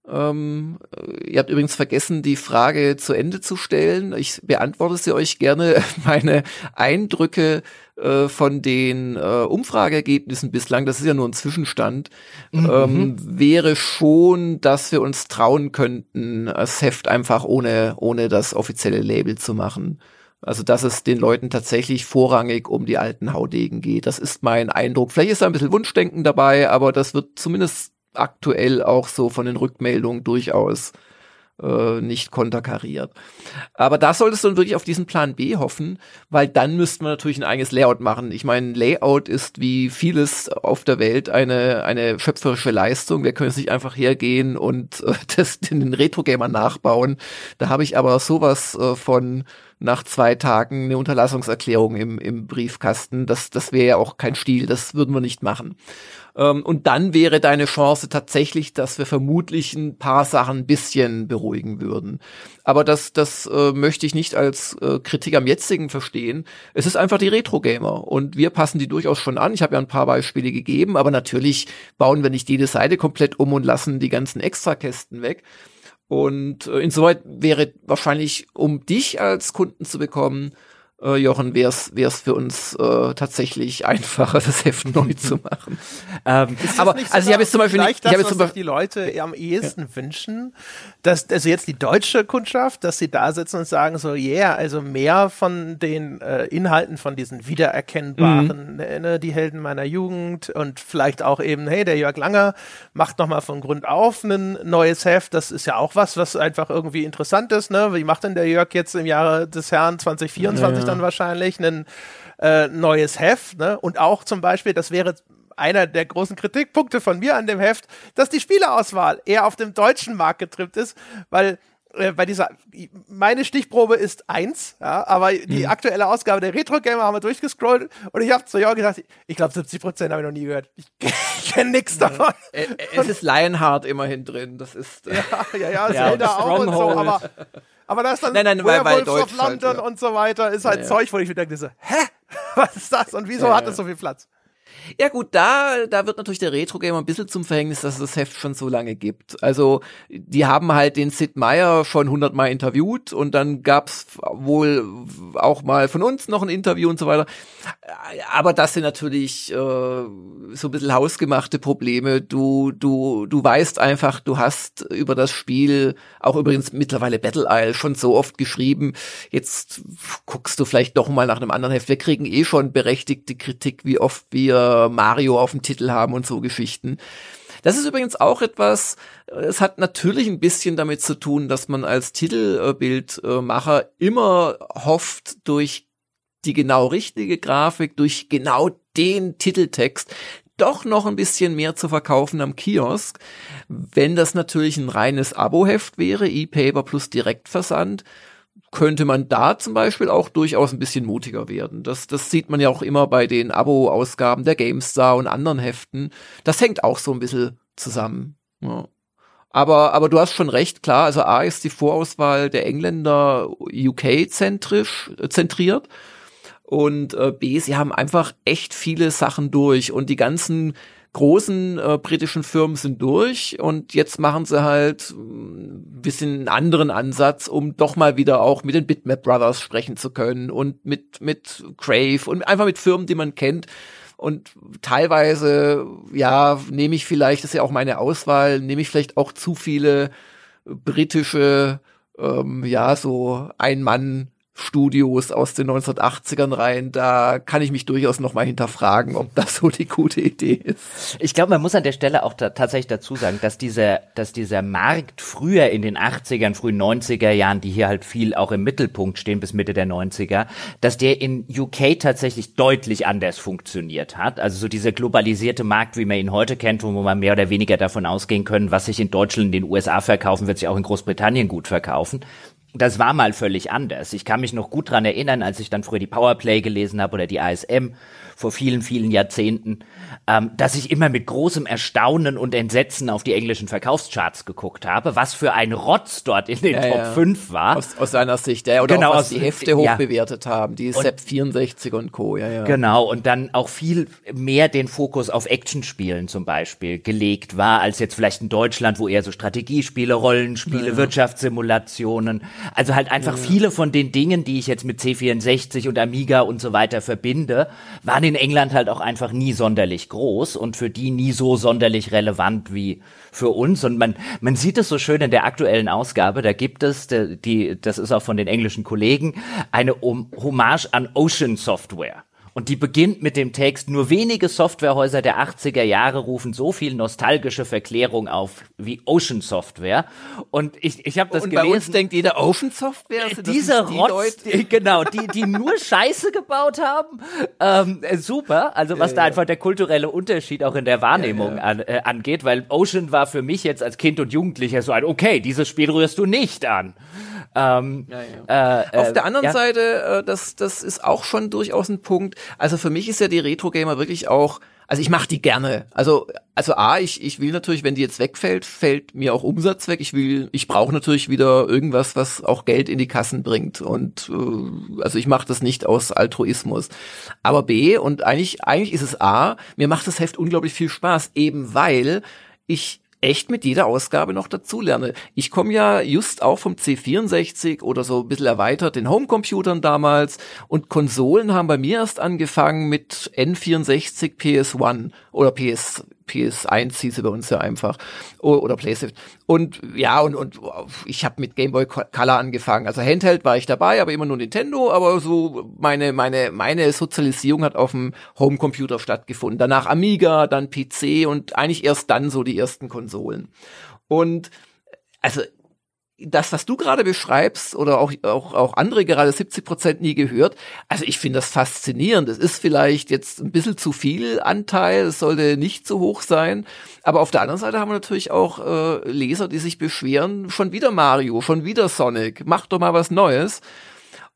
ähm, äh, ihr habt übrigens vergessen, die Frage zu Ende zu stellen. Ich beantworte sie euch gerne. Meine Eindrücke äh, von den äh, Umfrageergebnissen bislang, das ist ja nur ein Zwischenstand, mhm. ähm, wäre schon, dass wir uns trauen könnten, das Heft einfach ohne, ohne das offizielle Label zu machen. Also, dass es den Leuten tatsächlich vorrangig um die alten Haudegen geht. Das ist mein Eindruck. Vielleicht ist da ein bisschen Wunschdenken dabei, aber das wird zumindest aktuell auch so von den Rückmeldungen durchaus äh, nicht konterkariert. Aber da solltest du dann wirklich auf diesen Plan B hoffen, weil dann müssten wir natürlich ein eigenes Layout machen. Ich meine, Layout ist wie vieles auf der Welt eine, eine schöpferische Leistung. Wir können es nicht einfach hergehen und äh, das den Retro-Gamer nachbauen. Da habe ich aber sowas äh, von nach zwei Tagen eine Unterlassungserklärung im, im Briefkasten. Das, das wäre ja auch kein Stil, das würden wir nicht machen. Ähm, und dann wäre deine Chance tatsächlich, dass wir vermutlich ein paar Sachen ein bisschen beruhigen würden. Aber das, das äh, möchte ich nicht als äh, Kritik am jetzigen verstehen. Es ist einfach die Retro-Gamer und wir passen die durchaus schon an. Ich habe ja ein paar Beispiele gegeben, aber natürlich bauen wir nicht jede Seite komplett um und lassen die ganzen Extrakästen weg. Und äh, insoweit wäre wahrscheinlich, um dich als Kunden zu bekommen, äh, Jochen, wäre es für uns äh, tatsächlich einfacher, das Heft neu zu machen. ähm, aber also ich habe jetzt zum Beispiel nicht, das, ich habe zum Beispiel die Leute am ehesten ja. wünschen, dass also jetzt die deutsche Kundschaft, dass sie da sitzen und sagen so, yeah, also mehr von den äh, Inhalten von diesen wiedererkennbaren, mhm. ne, ne die Helden meiner Jugend und vielleicht auch eben, hey, der Jörg Langer macht noch mal von Grund auf ein neues Heft. Das ist ja auch was, was einfach irgendwie interessant ist. Ne? Wie macht denn der Jörg jetzt im Jahre des Herrn 2024 ja. dann wahrscheinlich ein äh, neues Heft? Ne? Und auch zum Beispiel, das wäre einer der großen Kritikpunkte von mir an dem Heft, dass die Spieleauswahl eher auf dem deutschen Markt getrimmt ist, weil äh, bei dieser, meine Stichprobe ist eins, ja, aber die mhm. aktuelle Ausgabe der Retro Gamer haben wir durchgescrollt und ich habe zu Jörg gesagt, ich glaube 70 Prozent habe ich noch nie gehört. Ich, ich kenne nichts davon. Ja. Es ist Lionheart immerhin drin, das ist. Äh, ja, ja, ja, Zelda ja, auch und so, aber, aber da ist dann nein, nein, Werewolves of London halt, ja. und so weiter, ist halt Zeug, wo ich mir denke, so, hä? Was ist das und wieso hat es so viel Platz? Ja gut, da, da wird natürlich der Retro-Gamer ein bisschen zum Verhängnis, dass es das Heft schon so lange gibt. Also die haben halt den Sid Meier schon hundertmal interviewt und dann gab's wohl auch mal von uns noch ein Interview und so weiter. Aber das sind natürlich äh, so ein bisschen hausgemachte Probleme. Du, du, du weißt einfach, du hast über das Spiel, auch übrigens mittlerweile Battle Isle, schon so oft geschrieben. Jetzt guckst du vielleicht doch mal nach einem anderen Heft. Wir kriegen eh schon berechtigte Kritik, wie oft wir Mario auf dem Titel haben und so Geschichten. Das ist übrigens auch etwas, es hat natürlich ein bisschen damit zu tun, dass man als Titelbildmacher immer hofft, durch die genau richtige Grafik, durch genau den Titeltext doch noch ein bisschen mehr zu verkaufen am Kiosk. Wenn das natürlich ein reines Abo-Heft wäre, E-Paper plus Direktversand, könnte man da zum Beispiel auch durchaus ein bisschen mutiger werden. Das, das sieht man ja auch immer bei den Abo-Ausgaben der GameStar und anderen Heften. Das hängt auch so ein bisschen zusammen. Ja. Aber, aber du hast schon recht, klar, also A ist die Vorauswahl der Engländer UK-zentrisch, äh, zentriert. Und äh, B, sie haben einfach echt viele Sachen durch und die ganzen großen äh, britischen Firmen sind durch und jetzt machen sie halt ein mm, bisschen einen anderen Ansatz, um doch mal wieder auch mit den Bitmap Brothers sprechen zu können und mit, mit Crave und einfach mit Firmen, die man kennt. Und teilweise, ja, nehme ich vielleicht, das ist ja auch meine Auswahl, nehme ich vielleicht auch zu viele britische, ähm, ja, so Ein-Mann- Studios aus den 1980ern rein, da kann ich mich durchaus noch mal hinterfragen, ob das so die gute Idee ist. Ich glaube, man muss an der Stelle auch da tatsächlich dazu sagen, dass dieser, dass dieser Markt früher in den 80ern, frühen 90er Jahren, die hier halt viel auch im Mittelpunkt stehen bis Mitte der 90er, dass der in UK tatsächlich deutlich anders funktioniert hat. Also so dieser globalisierte Markt, wie man ihn heute kennt, wo man mehr oder weniger davon ausgehen können, was sich in Deutschland, in den USA verkaufen, wird sich auch in Großbritannien gut verkaufen das war mal völlig anders. Ich kann mich noch gut dran erinnern, als ich dann früher die Powerplay gelesen habe oder die ASM vor vielen, vielen Jahrzehnten, ähm, dass ich immer mit großem Erstaunen und Entsetzen auf die englischen Verkaufscharts geguckt habe, was für ein Rotz dort in den ja, Top ja. 5 war. Aus, aus seiner Sicht, ja, oder genau, auch, was aus, die Hefte hochbewertet ja. haben, die Sepp 64 und Co. Ja, ja. Genau, und dann auch viel mehr den Fokus auf Actionspielen zum Beispiel gelegt war, als jetzt vielleicht in Deutschland, wo eher so Strategiespiele, Rollenspiele, Wirtschaftssimulationen, also halt einfach viele von den Dingen, die ich jetzt mit C64 und Amiga und so weiter verbinde, waren in England halt auch einfach nie sonderlich groß und für die nie so sonderlich relevant wie für uns. Und man, man sieht es so schön in der aktuellen Ausgabe, da gibt es, die, das ist auch von den englischen Kollegen, eine Hommage an Ocean Software. Und die beginnt mit dem Text, nur wenige Softwarehäuser der 80er Jahre rufen so viel nostalgische Verklärung auf wie Ocean Software. Und ich, ich habe das und gelesen. Bei uns denkt jeder Ocean Software. Also diese Rotz, die, genau, die, die nur Scheiße gebaut haben. Ähm, äh, super. Also was ja, da ja. einfach der kulturelle Unterschied auch in der Wahrnehmung ja, an, äh, angeht, weil Ocean war für mich jetzt als Kind und Jugendlicher so ein, okay, dieses Spiel rührst du nicht an. Ähm, ja, ja. Äh, Auf der äh, anderen ja. Seite, äh, das, das ist auch schon durchaus ein Punkt. Also für mich ist ja die Retro-Gamer wirklich auch, also ich mache die gerne. Also, also A, ich, ich will natürlich, wenn die jetzt wegfällt, fällt mir auch Umsatz weg. Ich will, ich brauche natürlich wieder irgendwas, was auch Geld in die Kassen bringt. Und äh, also ich mache das nicht aus Altruismus. Aber B, und eigentlich, eigentlich ist es A, mir macht das Heft unglaublich viel Spaß, eben weil ich echt mit jeder Ausgabe noch dazulerne. Ich komme ja just auch vom C64 oder so ein bisschen erweitert den Homecomputern damals und Konsolen haben bei mir erst angefangen mit N64 PS1 oder PS PS1 hieß sie bei uns ja einfach oder PlayStation. Und ja, und, und ich habe mit Game Boy Color angefangen. Also Handheld war ich dabei, aber immer nur Nintendo, aber so meine meine meine Sozialisierung hat auf dem Homecomputer stattgefunden. Danach Amiga, dann PC und eigentlich erst dann so die ersten Konsolen. Und also das, was du gerade beschreibst, oder auch, auch, auch andere gerade 70 Prozent nie gehört, also ich finde das faszinierend. Es ist vielleicht jetzt ein bisschen zu viel Anteil, es sollte nicht so hoch sein. Aber auf der anderen Seite haben wir natürlich auch äh, Leser, die sich beschweren, schon wieder Mario, schon wieder Sonic, mach doch mal was Neues.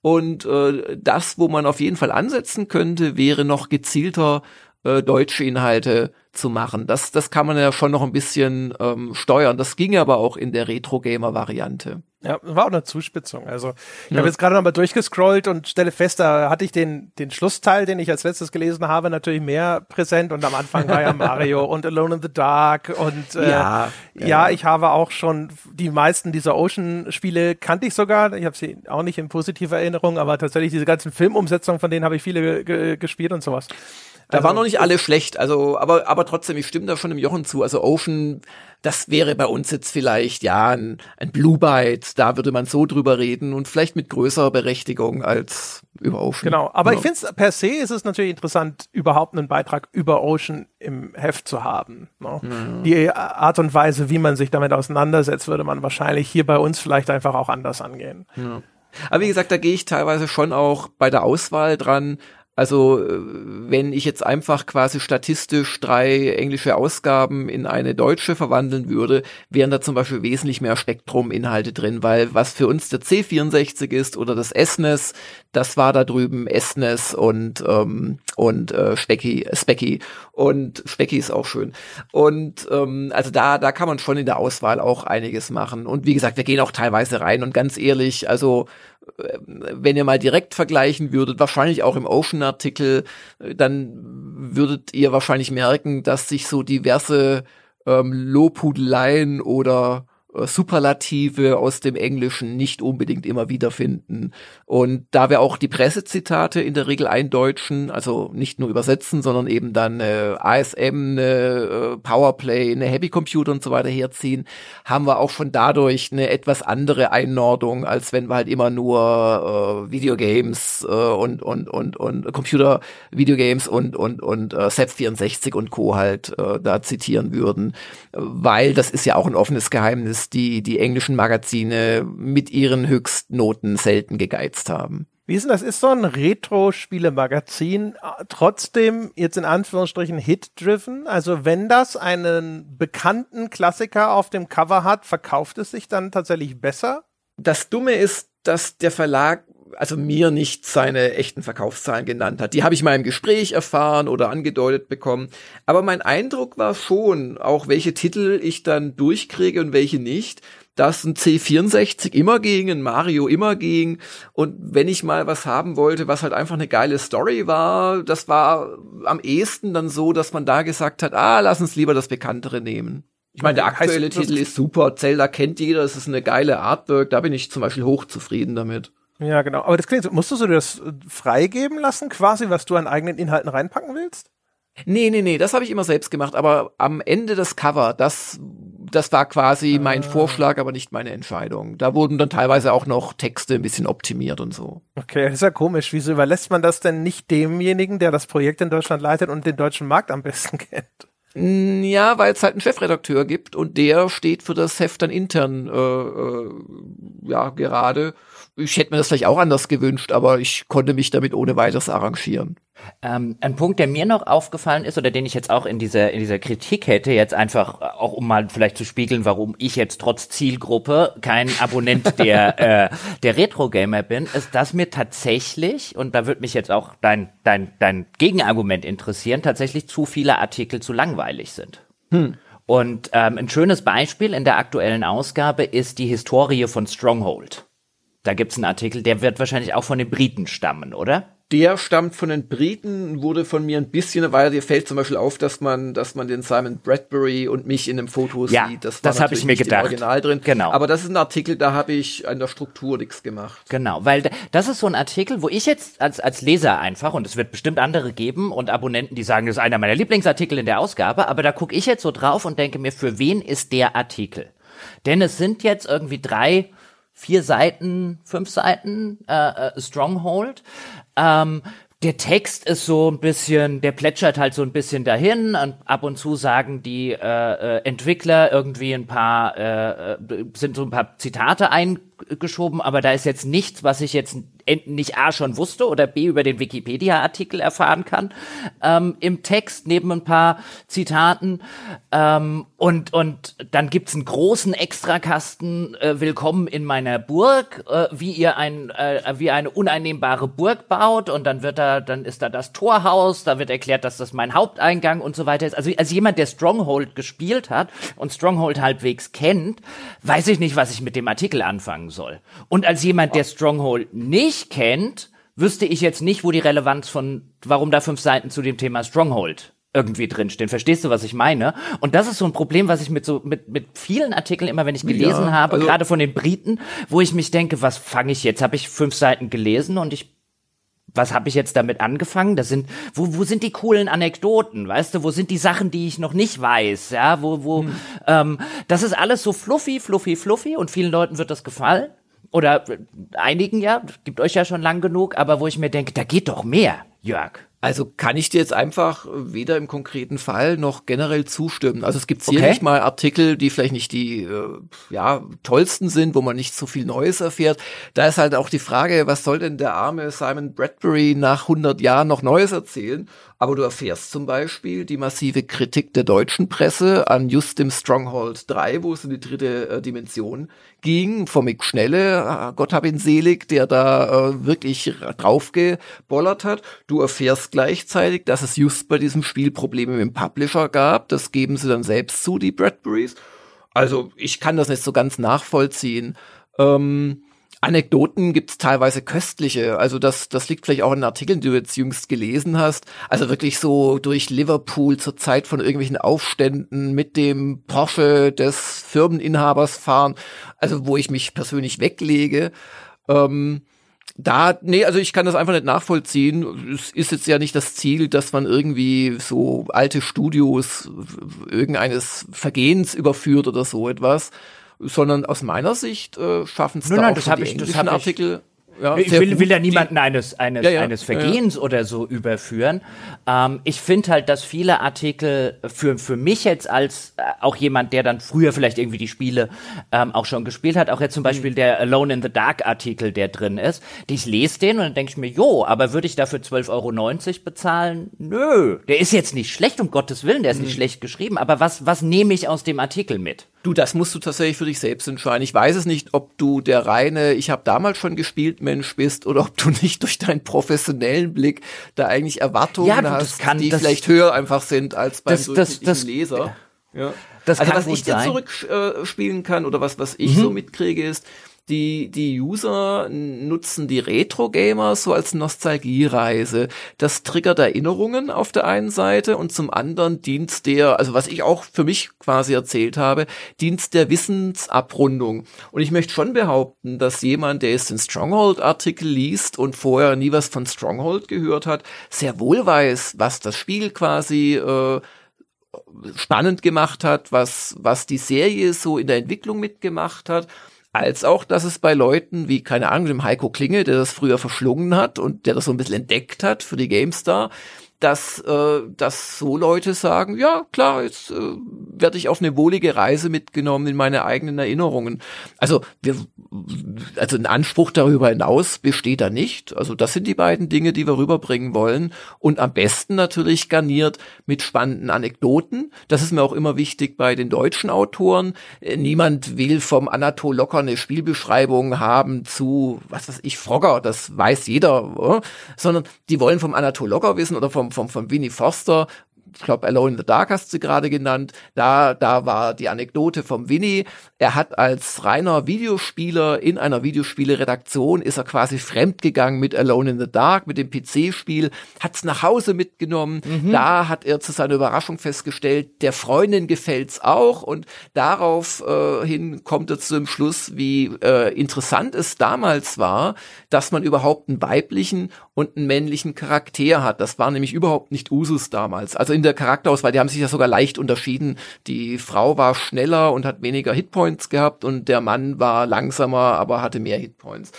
Und äh, das, wo man auf jeden Fall ansetzen könnte, wäre noch gezielter äh, deutsche Inhalte zu machen. Das, das kann man ja schon noch ein bisschen ähm, steuern. Das ging aber auch in der Retro-Gamer-Variante. Ja, war auch eine Zuspitzung. Also ich ja. habe jetzt gerade noch mal durchgescrollt und stelle fest, da hatte ich den, den Schlussteil, den ich als letztes gelesen habe, natürlich mehr präsent. Und am Anfang war ja Mario und Alone in the Dark. Und äh, ja, ja, ja, ich habe auch schon die meisten dieser Ocean-Spiele kannte ich sogar. Ich habe sie auch nicht in positiver Erinnerung, aber tatsächlich diese ganzen Filmumsetzungen, von denen habe ich viele gespielt und sowas. Da also, waren noch nicht alle schlecht, also aber aber trotzdem, ich stimme da schon dem Jochen zu. Also Ocean, das wäre bei uns jetzt vielleicht ja ein, ein Blue Byte, da würde man so drüber reden und vielleicht mit größerer Berechtigung als über Ocean. Genau, aber genau. ich finde es per se ist es natürlich interessant, überhaupt einen Beitrag über Ocean im Heft zu haben. Ne? Mhm. Die Art und Weise, wie man sich damit auseinandersetzt, würde man wahrscheinlich hier bei uns vielleicht einfach auch anders angehen. Ja. Aber wie gesagt, da gehe ich teilweise schon auch bei der Auswahl dran, Also äh, wenn ich jetzt einfach quasi statistisch drei englische Ausgaben in eine deutsche verwandeln würde, wären da zum Beispiel wesentlich mehr Spektrum-Inhalte drin, weil was für uns der C64 ist oder das SNES, das war da drüben SNES und ähm, und äh, Specky, Specky und Specky ist auch schön. Und ähm, also da da kann man schon in der Auswahl auch einiges machen. Und wie gesagt, wir gehen auch teilweise rein und ganz ehrlich, also wenn ihr mal direkt vergleichen würdet, wahrscheinlich auch im Ocean-Artikel, dann würdet ihr wahrscheinlich merken, dass sich so diverse ähm, Lobhudeleien oder äh, Superlative aus dem Englischen nicht unbedingt immer wiederfinden. Und da wir auch die Pressezitate in der Regel eindeutschen, also nicht nur übersetzen, sondern eben dann äh, ASM, eine äh, Powerplay, eine Happy Computer und so weiter herziehen, haben wir auch schon dadurch eine etwas andere Einordnung, als wenn wir halt immer nur äh, Videogames äh, und und und und Computer Videogames und und und äh, SEP 64 und Co. halt äh, da zitieren würden, weil das ist ja auch ein offenes Geheimnis dass die, die englischen Magazine mit ihren Höchstnoten selten gegeizt haben. Wie ist denn das? Ist so ein Retro-Spiele-Magazin äh, trotzdem jetzt in Anführungsstrichen Hit-driven? Also wenn das einen bekannten Klassiker auf dem Cover hat, verkauft es sich dann tatsächlich besser? Das Dumme ist, dass der Verlag also mir nicht seine echten Verkaufszahlen genannt hat. Die habe ich mal im Gespräch erfahren oder angedeutet bekommen. Aber mein Eindruck war schon, auch welche Titel ich dann durchkriege und welche nicht, dass ein C64 immer ging, ein Mario immer ging. Und wenn ich mal was haben wollte, was halt einfach eine geile Story war, das war am ehesten dann so, dass man da gesagt hat, ah, lass uns lieber das Bekanntere nehmen. Ich meine, der aktuelle heißt, Titel ist super, Zelda kennt jeder, es ist eine geile Artwork, da bin ich zum Beispiel hochzufrieden damit. Ja, genau. Aber das klingt so, musstest du dir das äh, freigeben lassen, quasi, was du an eigenen Inhalten reinpacken willst? Nee, nee, nee, das habe ich immer selbst gemacht, aber am Ende das Cover, das, das war quasi ah. mein Vorschlag, aber nicht meine Entscheidung. Da wurden dann teilweise auch noch Texte ein bisschen optimiert und so. Okay, das ist ja komisch. Wieso überlässt man das denn nicht demjenigen, der das Projekt in Deutschland leitet und den deutschen Markt am besten kennt? Ja, weil es halt einen Chefredakteur gibt und der steht für das Heft dann intern äh, äh, ja gerade ich hätte mir das vielleicht auch anders gewünscht, aber ich konnte mich damit ohne weiteres arrangieren. Ähm, ein Punkt, der mir noch aufgefallen ist oder den ich jetzt auch in dieser, in dieser Kritik hätte, jetzt einfach auch um mal vielleicht zu spiegeln, warum ich jetzt trotz Zielgruppe kein Abonnent der, äh, der Retro-Gamer bin, ist, dass mir tatsächlich, und da würde mich jetzt auch dein, dein, dein Gegenargument interessieren, tatsächlich zu viele Artikel zu langweilig sind. Hm. Und ähm, ein schönes Beispiel in der aktuellen Ausgabe ist die Historie von Stronghold. Da gibt's einen Artikel, der wird wahrscheinlich auch von den Briten stammen, oder? Der stammt von den Briten, wurde von mir ein bisschen, weil dir fällt zum Beispiel auf, dass man, dass man den Simon Bradbury und mich in einem Foto ja, sieht. Das, das habe ich mir gedacht. Original drin. Genau. Aber das ist ein Artikel, da habe ich an der Struktur nichts gemacht. Genau, weil das ist so ein Artikel, wo ich jetzt als, als Leser einfach, und es wird bestimmt andere geben und Abonnenten, die sagen, das ist einer meiner Lieblingsartikel in der Ausgabe, aber da gucke ich jetzt so drauf und denke mir, für wen ist der Artikel? Denn es sind jetzt irgendwie drei vier Seiten, fünf Seiten äh, äh, Stronghold. Ähm, der Text ist so ein bisschen, der plätschert halt so ein bisschen dahin. Und ab und zu sagen die äh, äh, Entwickler irgendwie ein paar, äh, äh sind so ein paar Zitate eingeschoben, aber da ist jetzt nichts, was ich jetzt nicht A schon wusste oder B über den Wikipedia-Artikel erfahren kann, ähm, im Text neben ein paar Zitaten. Ähm, und, und dann gibt's einen großen Extrakasten, äh, Willkommen in meiner Burg, äh, wie ihr ein, äh, wie eine uneinnehmbare Burg baut und dann wird da, dann ist da das Torhaus, da wird erklärt, dass das mein Haupteingang und so weiter ist. Also als jemand, der Stronghold gespielt hat und Stronghold halbwegs kennt, weiß ich nicht, was ich mit dem Artikel anfangen soll. Und als jemand, der Stronghold nicht nicht kennt, wüsste ich jetzt nicht, wo die Relevanz von, warum da fünf Seiten zu dem Thema Stronghold irgendwie drinstehen. Verstehst du, was ich meine? Und das ist so ein Problem, was ich mit so mit mit vielen Artikeln immer, wenn ich gelesen ja, habe, also gerade von den Briten, wo ich mich denke, was fange ich jetzt? Habe ich fünf Seiten gelesen und ich was habe ich jetzt damit angefangen? Das sind, wo, wo sind die coolen Anekdoten, weißt du? Wo sind die Sachen, die ich noch nicht weiß? Ja, wo, wo, hm. ähm, das ist alles so fluffy, fluffy, fluffy und vielen Leuten wird das gefallen oder einigen ja, gibt euch ja schon lang genug, aber wo ich mir denke, da geht doch mehr, Jörg. Also kann ich dir jetzt einfach weder im konkreten Fall noch generell zustimmen. Also es gibt sicherlich okay. mal Artikel, die vielleicht nicht die äh, ja, tollsten sind, wo man nicht so viel Neues erfährt. Da ist halt auch die Frage, was soll denn der arme Simon Bradbury nach 100 Jahren noch Neues erzählen? Aber du erfährst zum Beispiel die massive Kritik der deutschen Presse an just dem Stronghold 3, wo es in die dritte äh, Dimension ging, vom Mick Schnelle, äh, Gott hab ihn selig, der da äh, wirklich draufgebollert hat. Du erfährst gleichzeitig, dass es just bei diesem Spiel Probleme mit dem Publisher gab. Das geben sie dann selbst zu, die Bradburys. Also ich kann das nicht so ganz nachvollziehen. Ähm, Anekdoten gibt's teilweise köstliche. Also das, das liegt vielleicht auch in Artikeln, die du jetzt jüngst gelesen hast. Also wirklich so durch Liverpool zur Zeit von irgendwelchen Aufständen mit dem Porsche des Firmeninhabers fahren. Also wo ich mich persönlich weglege. Ähm, da, nee, also ich kann das einfach nicht nachvollziehen. Es ist jetzt ja nicht das Ziel, dass man irgendwie so alte Studios irgendeines Vergehens überführt oder so etwas sondern aus meiner Sicht äh, schaffen es da nein, auch das die ich, das Artikel. Ja, ich will, will ja niemanden eines, eines, ja, ja, eines Vergehens oder so überführen. Ähm, ich finde halt, dass viele Artikel für, für mich jetzt als äh, auch jemand, der dann früher vielleicht irgendwie die Spiele ähm, auch schon gespielt hat, auch jetzt zum Beispiel mhm. der Alone in the Dark Artikel, der drin ist, ich lese den und dann denke ich mir, jo, aber würde ich dafür 12,90 Euro bezahlen? Nö, der ist jetzt nicht schlecht, um Gottes Willen, der ist mhm. nicht schlecht geschrieben, aber was, was nehme ich aus dem Artikel mit? Du, das musst du tatsächlich für dich selbst entscheiden. Ich weiß es nicht, ob du der reine, ich habe damals schon gespielt, Mensch bist, oder ob du nicht durch deinen professionellen Blick da eigentlich Erwartungen ja, du, hast, kann, die vielleicht höher einfach sind als beim das, das, das, Leser. Ja. Das also was ich dir zurückspielen äh, kann oder was was ich mhm. so mitkriege ist, die, die User nutzen die Retro-Gamer so als Nostalgiereise. Das triggert Erinnerungen auf der einen Seite und zum anderen dient der, also was ich auch für mich quasi erzählt habe, dient der Wissensabrundung. Und ich möchte schon behaupten, dass jemand, der jetzt den Stronghold-Artikel liest und vorher nie was von Stronghold gehört hat, sehr wohl weiß, was das Spiel quasi äh, spannend gemacht hat, was, was die Serie so in der Entwicklung mitgemacht hat als auch, dass es bei Leuten wie, keine Ahnung, dem Heiko Klinge, der das früher verschlungen hat und der das so ein bisschen entdeckt hat für die GameStar, dass, äh, dass so Leute sagen, ja klar, jetzt äh, werde ich auf eine wohlige Reise mitgenommen in meine eigenen Erinnerungen. Also wir, also ein Anspruch darüber hinaus besteht da nicht. Also das sind die beiden Dinge, die wir rüberbringen wollen und am besten natürlich garniert mit spannenden Anekdoten. Das ist mir auch immer wichtig bei den deutschen Autoren. Äh, niemand will vom Anatol Locker eine Spielbeschreibung haben zu, was weiß ich, Frogger, das weiß jeder, äh? sondern die wollen vom Anatol Locker wissen oder vom vom, vom Winnie Foster ich glaube, Alone in the Dark hast du gerade genannt. Da, da war die Anekdote vom Winnie. Er hat als reiner Videospieler in einer Videospieleredaktion ist er quasi fremdgegangen mit Alone in the Dark, mit dem PC-Spiel, hat's nach Hause mitgenommen. Mhm. Da hat er zu seiner Überraschung festgestellt, der Freundin gefällt's auch und daraufhin äh, kommt er zu dem Schluss, wie äh, interessant es damals war, dass man überhaupt einen weiblichen und einen männlichen Charakter hat. Das war nämlich überhaupt nicht Usus damals. Also in der Charakterauswahl, die haben sich ja sogar leicht unterschieden. Die Frau war schneller und hat weniger Hitpoints gehabt und der Mann war langsamer, aber hatte mehr Hitpoints.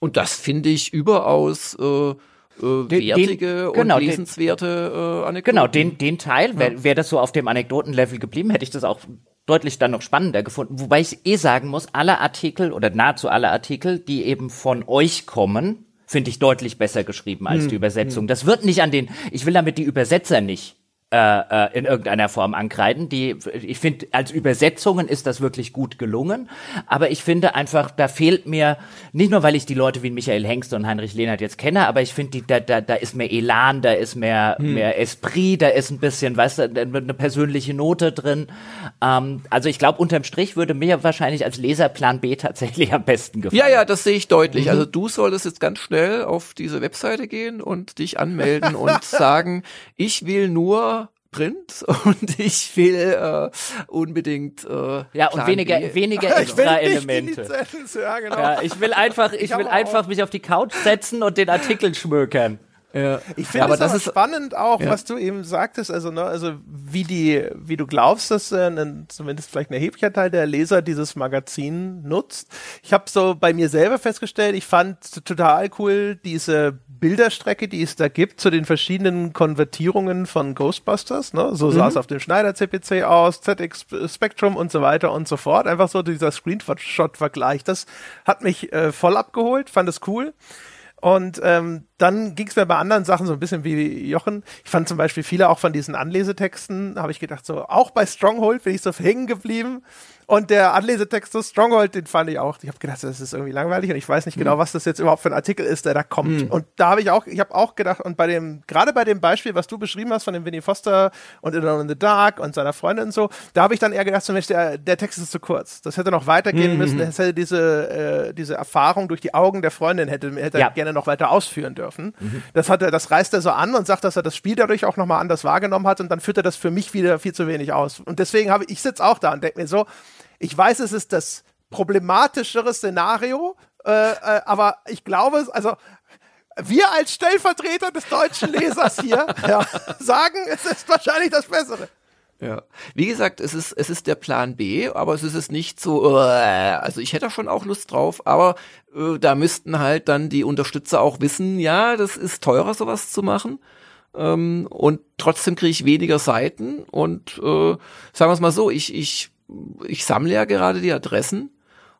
Und das finde ich überaus äh, äh, wertige den, genau, und lesenswerte äh, Anekdoten. Genau, den, den Teil, wäre wär das so auf dem Anekdotenlevel geblieben, hätte ich das auch deutlich dann noch spannender gefunden. Wobei ich eh sagen muss, alle Artikel oder nahezu alle Artikel, die eben von euch kommen, finde ich deutlich besser geschrieben als hm, die Übersetzung. Hm. Das wird nicht an den, ich will damit die Übersetzer nicht äh, äh, in irgendeiner Form ankreiden. Die, ich finde, als Übersetzungen ist das wirklich gut gelungen. Aber ich finde einfach, da fehlt mir, nicht nur, weil ich die Leute wie Michael Hengst und Heinrich Lehnert jetzt kenne, aber ich finde, da, da, da ist mehr Elan, da ist mehr, hm. mehr Esprit, da ist ein bisschen, weißt du, eine persönliche Note drin. Ähm, also ich glaube, unterm Strich würde mir wahrscheinlich als Leser Plan B tatsächlich am besten gefallen. Ja, ja, das sehe ich deutlich. Mhm. Also du solltest jetzt ganz schnell auf diese Webseite gehen und dich anmelden und sagen, ich will nur Print und ich will äh, unbedingt äh, ja und weniger B. weniger extra Elemente. Ja, genau. ja, ich will einfach ich, ich will einfach auch. mich auf die Couch setzen und den Artikel schmökern. Ja. Ich finde ja, es aber spannend auch, ja. was du eben sagtest, also ne, also wie die, wie du glaubst, dass äh, ein, zumindest vielleicht ein erheblicher Teil der Leser dieses Magazin nutzt. Ich habe so bei mir selber festgestellt, ich fand total cool diese Bilderstrecke, die es da gibt zu den verschiedenen Konvertierungen von Ghostbusters. Ne? So mhm. sah es auf dem Schneider CPC aus, ZX Spectrum und so weiter und so fort. Einfach so dieser Screenshot-Vergleich. Das hat mich äh, voll abgeholt, fand es cool. Und ähm, dann ging es mir bei anderen Sachen so ein bisschen wie Jochen. Ich fand zum Beispiel viele auch von diesen Anlesetexten, habe ich gedacht, so auch bei Stronghold bin ich so hängen geblieben. Und der Anlesetext zu Stronghold, den fand ich auch. Ich habe gedacht, das ist irgendwie langweilig und ich weiß nicht genau, mhm. was das jetzt überhaupt für ein Artikel ist, der da kommt. Mhm. Und da habe ich auch, ich habe auch gedacht, und bei dem, gerade bei dem Beispiel, was du beschrieben hast von dem Winnie Foster und Alone in the Dark und seiner Freundin und so, da habe ich dann eher gedacht, zum Beispiel, der, der Text ist zu kurz. Das hätte noch weitergehen mhm. müssen. Das hätte diese, äh, diese Erfahrung durch die Augen der Freundin hätte, hätte ja. er gerne noch weiter ausführen dürfen. Mhm. Das hat er, das reißt er so an und sagt, dass er das Spiel dadurch auch nochmal anders wahrgenommen hat und dann führt er das für mich wieder viel zu wenig aus. Und deswegen habe ich, ich sitze auch da und denke mir so, ich weiß, es ist das problematischere Szenario, äh, äh, aber ich glaube, also wir als Stellvertreter des deutschen Lesers hier ja, sagen, es ist wahrscheinlich das Bessere. Ja, wie gesagt, es ist es ist der Plan B, aber es ist es nicht so. Äh, also ich hätte schon auch Lust drauf, aber äh, da müssten halt dann die Unterstützer auch wissen, ja, das ist teurer, sowas zu machen. Ähm, und trotzdem kriege ich weniger Seiten und äh, sagen wir es mal so, ich ich ich sammle ja gerade die Adressen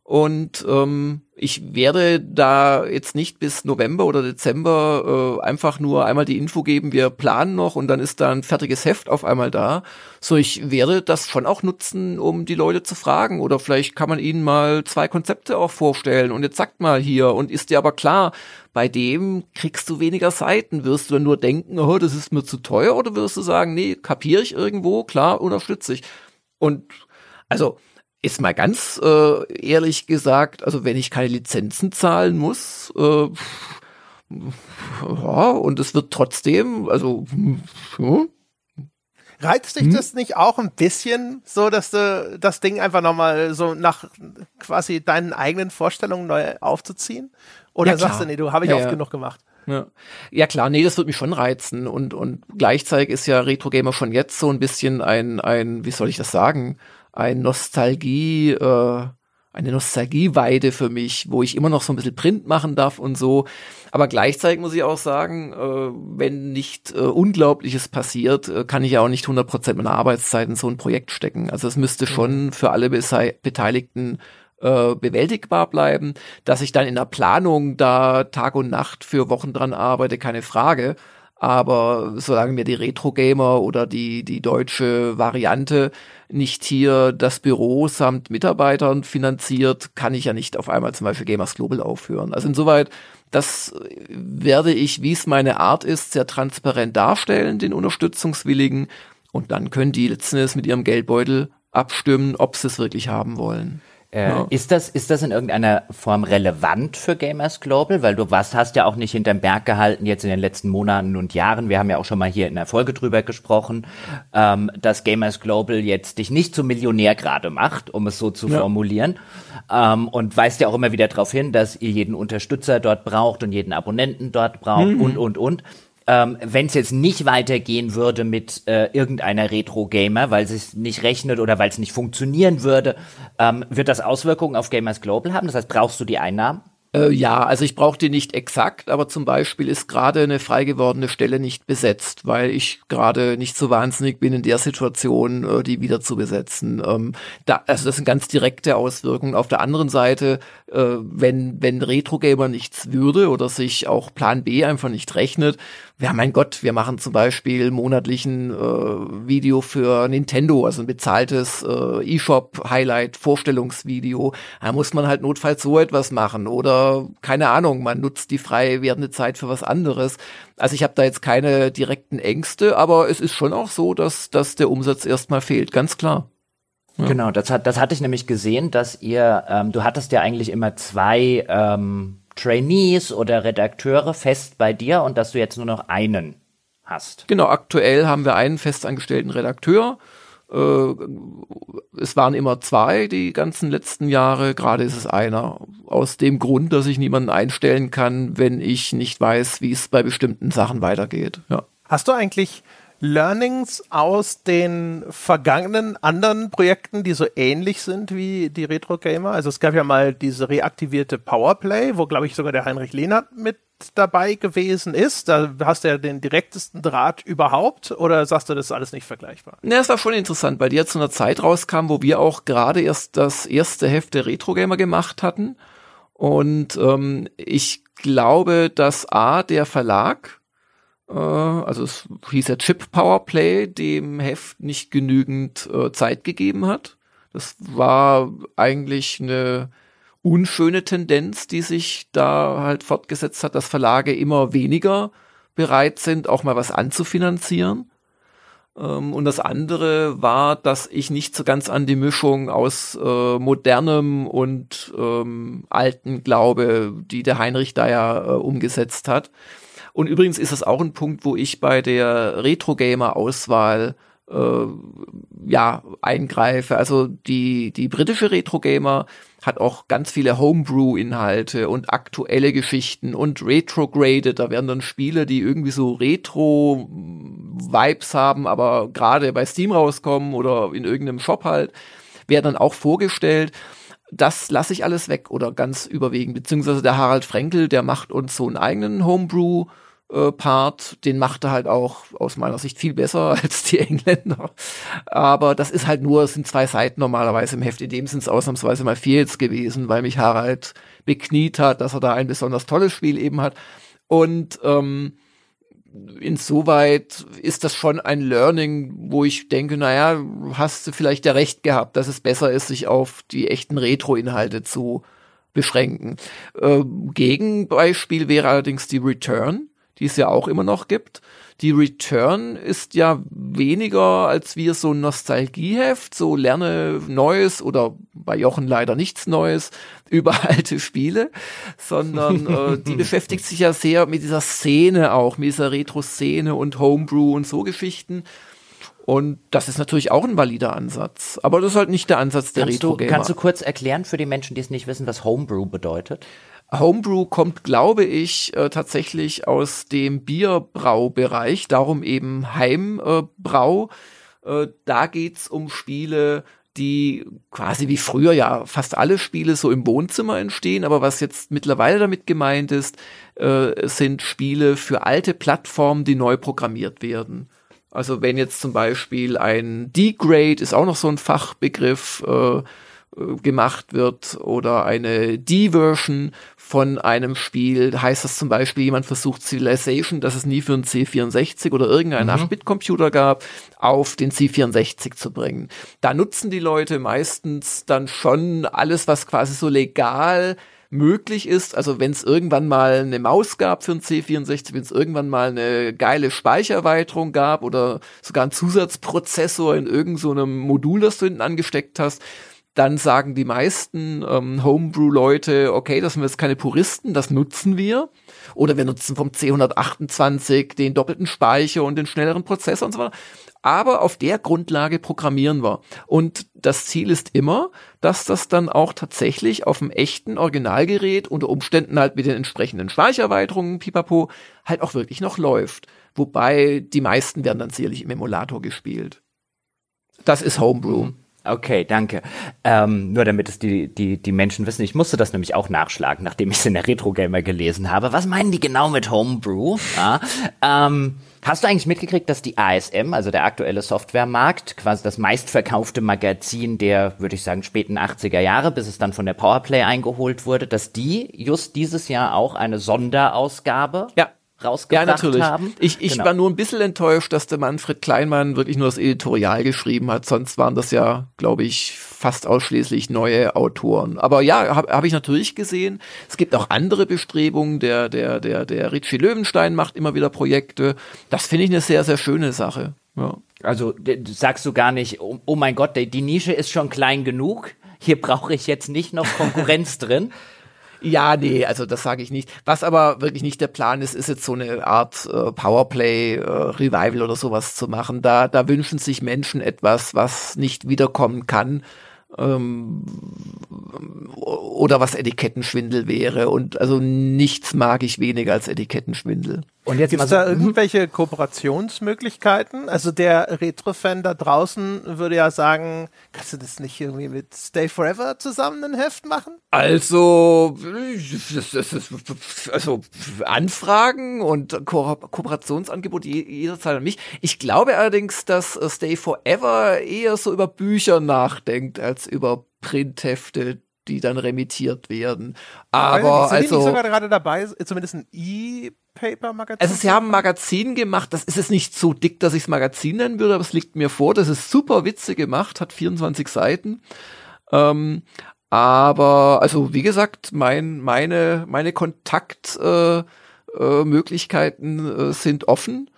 und ähm, ich werde da jetzt nicht bis November oder Dezember äh, einfach nur einmal die Info geben, wir planen noch und dann ist da ein fertiges Heft auf einmal da. So, ich werde das schon auch nutzen, um die Leute zu fragen. Oder vielleicht kann man ihnen mal zwei Konzepte auch vorstellen und jetzt sagt mal hier und ist dir aber klar, bei dem kriegst du weniger Seiten. Wirst du dann nur denken, oh, das ist mir zu teuer oder wirst du sagen, nee, kapiere ich irgendwo, klar, unterstütze ich. Und also ist mal ganz äh, ehrlich gesagt, also wenn ich keine Lizenzen zahlen muss, äh, ja, und es wird trotzdem, also ja. Reizt dich hm? das nicht auch ein bisschen so, dass du das Ding einfach nochmal so nach quasi deinen eigenen Vorstellungen neu aufzuziehen? Oder ja, sagst du, nee, du habe ich ja, oft genug gemacht? Ja. ja klar, nee, das wird mich schon reizen und und gleichzeitig ist ja Retro Gamer schon jetzt so ein bisschen ein ein wie soll ich das sagen ein Nostalgie, äh, eine Nostalgieweide für mich, wo ich immer noch so ein bisschen Print machen darf und so. Aber gleichzeitig muss ich auch sagen, äh, wenn nicht äh, Unglaubliches passiert, äh, kann ich ja auch nicht 100% meiner Arbeitszeit in so ein Projekt stecken. Also es müsste schon mhm. für alle Beteiligten äh, bewältigbar bleiben. Dass ich dann in der Planung da Tag und Nacht für Wochen dran arbeite, keine Frage. Aber solange mir die Retro-Gamer oder die, die deutsche Variante nicht hier das Büro samt Mitarbeitern finanziert, kann ich ja nicht auf einmal zum Beispiel Gamers Global aufhören. Also insoweit, das werde ich, wie es meine Art ist, sehr transparent darstellen, den Unterstützungswilligen. Und dann können die letzten Endes mit ihrem Geldbeutel abstimmen, ob sie es wirklich haben wollen. Äh, ja. Ist das, ist das in irgendeiner Form relevant für Gamers Global? Weil du was hast ja auch nicht hinterm Berg gehalten jetzt in den letzten Monaten und Jahren. Wir haben ja auch schon mal hier in der Folge drüber gesprochen, ähm, dass Gamers Global jetzt dich nicht zum Millionär gerade macht, um es so zu ja. formulieren. Ähm, und weist ja auch immer wieder darauf hin, dass ihr jeden Unterstützer dort braucht und jeden Abonnenten dort braucht mhm. und, und, und ähm, wenn es jetzt nicht weitergehen würde mit äh, irgendeiner Retro-Gamer, weil es nicht rechnet oder weil es nicht funktionieren würde, ähm, wird das Auswirkungen auf Gamers Global haben? Das heißt, brauchst du die Einnahmen? Äh, ja, also ich brauche die nicht exakt, aber zum Beispiel ist gerade eine frei gewordene Stelle nicht besetzt, weil ich gerade nicht so wahnsinnig bin in der Situation, äh, die wieder zu besetzen. Ähm, da, also das sind ganz direkte Auswirkungen. Auf der anderen Seite, äh, wenn, wenn Retro Gamer nichts würde oder sich auch Plan B einfach nicht rechnet, ja, mein Gott, wir machen zum Beispiel monatlichen äh, Video für Nintendo, also ein bezahltes äh, E-Shop-Highlight-Vorstellungsvideo. Da muss man halt notfalls so etwas machen oder keine Ahnung, man nutzt die frei werdende Zeit für was anderes. Also ich habe da jetzt keine direkten Ängste, aber es ist schon auch so, dass, dass der Umsatz erstmal fehlt, ganz klar. Ja. Genau, das, hat, das hatte ich nämlich gesehen, dass ihr, ähm, du hattest ja eigentlich immer zwei ähm, Trainees oder Redakteure fest bei dir und dass du jetzt nur noch einen hast. Genau, aktuell haben wir einen festangestellten Redakteur. Äh, es waren immer zwei die ganzen letzten Jahre, gerade ist es einer. aus dem Grund, dass ich niemanden einstellen kann, wenn ich nicht weiß, wie es bei bestimmten Sachen weitergeht. Ja. Hast du eigentlich Learnings aus den vergangenen anderen Projekten, die so ähnlich sind wie die Retro Gamer? Also es gab ja mal diese reaktivierte Powerplay, wo glaube ich sogar der Heinrich Lehnert mit dabei gewesen ist. Da hast du ja den direktesten Draht überhaupt oder sagst du, das ist alles nicht vergleichbar? Ne, es war schon interessant, weil die jetzt zu einer Zeit rauskam, wo wir auch gerade erst das erste Heft der Retro Gamer gemacht hatten. Und ähm, ich glaube, dass A, der Verlag also es hieß ja Chip Powerplay, dem Heft nicht genügend äh, Zeit gegeben hat. Das war eigentlich eine unschöne Tendenz, die sich da halt fortgesetzt hat, dass Verlage immer weniger bereit sind, auch mal was anzufinanzieren. Ähm, und das andere war, dass ich nicht so ganz an die Mischung aus äh, modernem und ähm, alten glaube, die der Heinrich da ja äh, umgesetzt hat. Und übrigens ist das auch ein Punkt, wo ich bei der Retro-Gamer-Auswahl äh, ja eingreife. Also die die britische Retro-Gamer hat auch ganz viele Homebrew-Inhalte und aktuelle Geschichten und retrograded. Da werden dann Spiele, die irgendwie so Retro-Vibes haben, aber gerade bei Steam rauskommen oder in irgendeinem Shop halt, werden dann auch vorgestellt das lasse ich alles weg oder ganz überwiegend. Beziehungsweise der Harald Frenkel, der macht uns so einen eigenen Homebrew äh, Part, den macht er halt auch aus meiner Sicht viel besser als die Engländer. Aber das ist halt nur, es sind zwei Seiten normalerweise im Heft. In dem sind es ausnahmsweise mal vier gewesen, weil mich Harald bekniet hat, dass er da ein besonders tolles Spiel eben hat. Und ähm, insoweit ist das schon ein Learning, wo ich denke, naja, hast du vielleicht ja recht gehabt, dass es besser ist, sich auf die echten Retro-Inhalte zu beschränken. Äh, Gegenbeispiel wäre allerdings die Return die es ja auch immer noch gibt. Die Return ist ja weniger als wir so ein Nostalgieheft, so lerne Neues oder bei Jochen leider nichts Neues über alte Spiele, sondern äh, die beschäftigt sich ja sehr mit dieser Szene auch, mit dieser Retro-Szene und Homebrew und so Geschichten. Und das ist natürlich auch ein valider Ansatz. Aber das ist halt nicht der Ansatz der Retro-Gamer. Kannst du kurz erklären für die Menschen, die es nicht wissen, was Homebrew bedeutet? Homebrew kommt, glaube ich, äh, tatsächlich aus dem Bierbraubereich, darum eben Heimbrau. Äh, da geht's um Spiele, die quasi wie früher ja fast alle Spiele so im Wohnzimmer entstehen, aber was jetzt mittlerweile damit gemeint ist, äh, sind Spiele für alte Plattformen, die neu programmiert werden. Also wenn jetzt zum Beispiel ein Degrade ist auch noch so ein Fachbegriff, äh, gemacht wird oder eine D-Version von einem Spiel, heißt das zum Beispiel, jemand versucht Civilization, das es nie für einen C64 oder irgendeinen mhm. 8-Bit-Computer gab, auf den C64 zu bringen. Da nutzen die Leute meistens dann schon alles, was quasi so legal möglich ist. Also wenn es irgendwann mal eine Maus gab für einen C64, wenn es irgendwann mal eine geile Speichererweiterung gab oder sogar einen Zusatzprozessor in irgendeinem so Modul, das du hinten angesteckt hast, dann sagen die meisten ähm, Homebrew-Leute, okay, das sind jetzt keine Puristen, das nutzen wir. Oder wir nutzen vom C128 den doppelten Speicher und den schnelleren Prozessor und so weiter. Aber auf der Grundlage programmieren wir. Und das Ziel ist immer, dass das dann auch tatsächlich auf dem echten Originalgerät unter Umständen halt mit den entsprechenden Speichererweiterungen, pipapo, halt auch wirklich noch läuft. Wobei die meisten werden dann sicherlich im Emulator gespielt. Das ist Homebrew. Mhm. Okay, danke. Ähm, nur damit es die, die, die Menschen wissen, ich musste das nämlich auch nachschlagen, nachdem ich es in der Retro Gamer gelesen habe. Was meinen die genau mit Homebrew? Ja, ähm, hast du eigentlich mitgekriegt, dass die ASM, also der aktuelle Softwaremarkt, quasi das meistverkaufte Magazin der, würde ich sagen, späten 80er Jahre, bis es dann von der Powerplay eingeholt wurde, dass die just dieses Jahr auch eine Sonderausgabe ja rausgebracht ja, natürlich. haben. Ich, ich genau. war nur ein bisschen enttäuscht, dass der Manfred Kleinmann wirklich nur das Editorial geschrieben hat. Sonst waren das ja, glaube ich, fast ausschließlich neue Autoren. Aber ja, habe hab ich natürlich gesehen. Es gibt auch andere Bestrebungen. Der, der, der, der Richie Löwenstein macht immer wieder Projekte. Das finde ich eine sehr, sehr schöne Sache. Ja. Also sagst du gar nicht, oh, oh mein Gott, die Nische ist schon klein genug. Hier brauche ich jetzt nicht noch Konkurrenz drin. Ja, nee, also das sage ich nicht. Was aber wirklich nicht der Plan ist, ist jetzt so eine Art äh, Powerplay, äh, Revival oder sowas zu machen. Da, da wünschen sich Menschen etwas, was nicht wiederkommen kann. Ähm, oder was Etikettenschwindel wäre. Und also nichts mag ich weniger als Etikettenschwindel. Und jetzt gibt es da irgendwelche Kooperationsmöglichkeiten? Also der Retro-Fan da draußen würde ja sagen, kannst du das nicht irgendwie mit Stay Forever zusammen ein Heft machen? Also, das, das, das, also Anfragen und Ko Kooperationsangebote jederzeit an mich. Ich glaube allerdings, dass Stay Forever eher so über Bücher nachdenkt als über Printhefte, die dann remittiert werden. Aber Sind also die sogar gerade dabei, zumindest ein E-Paper-Magazin? Also sie haben ein Magazin gemacht, das ist jetzt nicht so dick, dass ich es Magazin nennen würde, aber es liegt mir vor, das ist super witzig gemacht, hat 24 Seiten. Ähm, aber also wie gesagt, mein, meine, meine Kontaktmöglichkeiten äh, äh, sind offen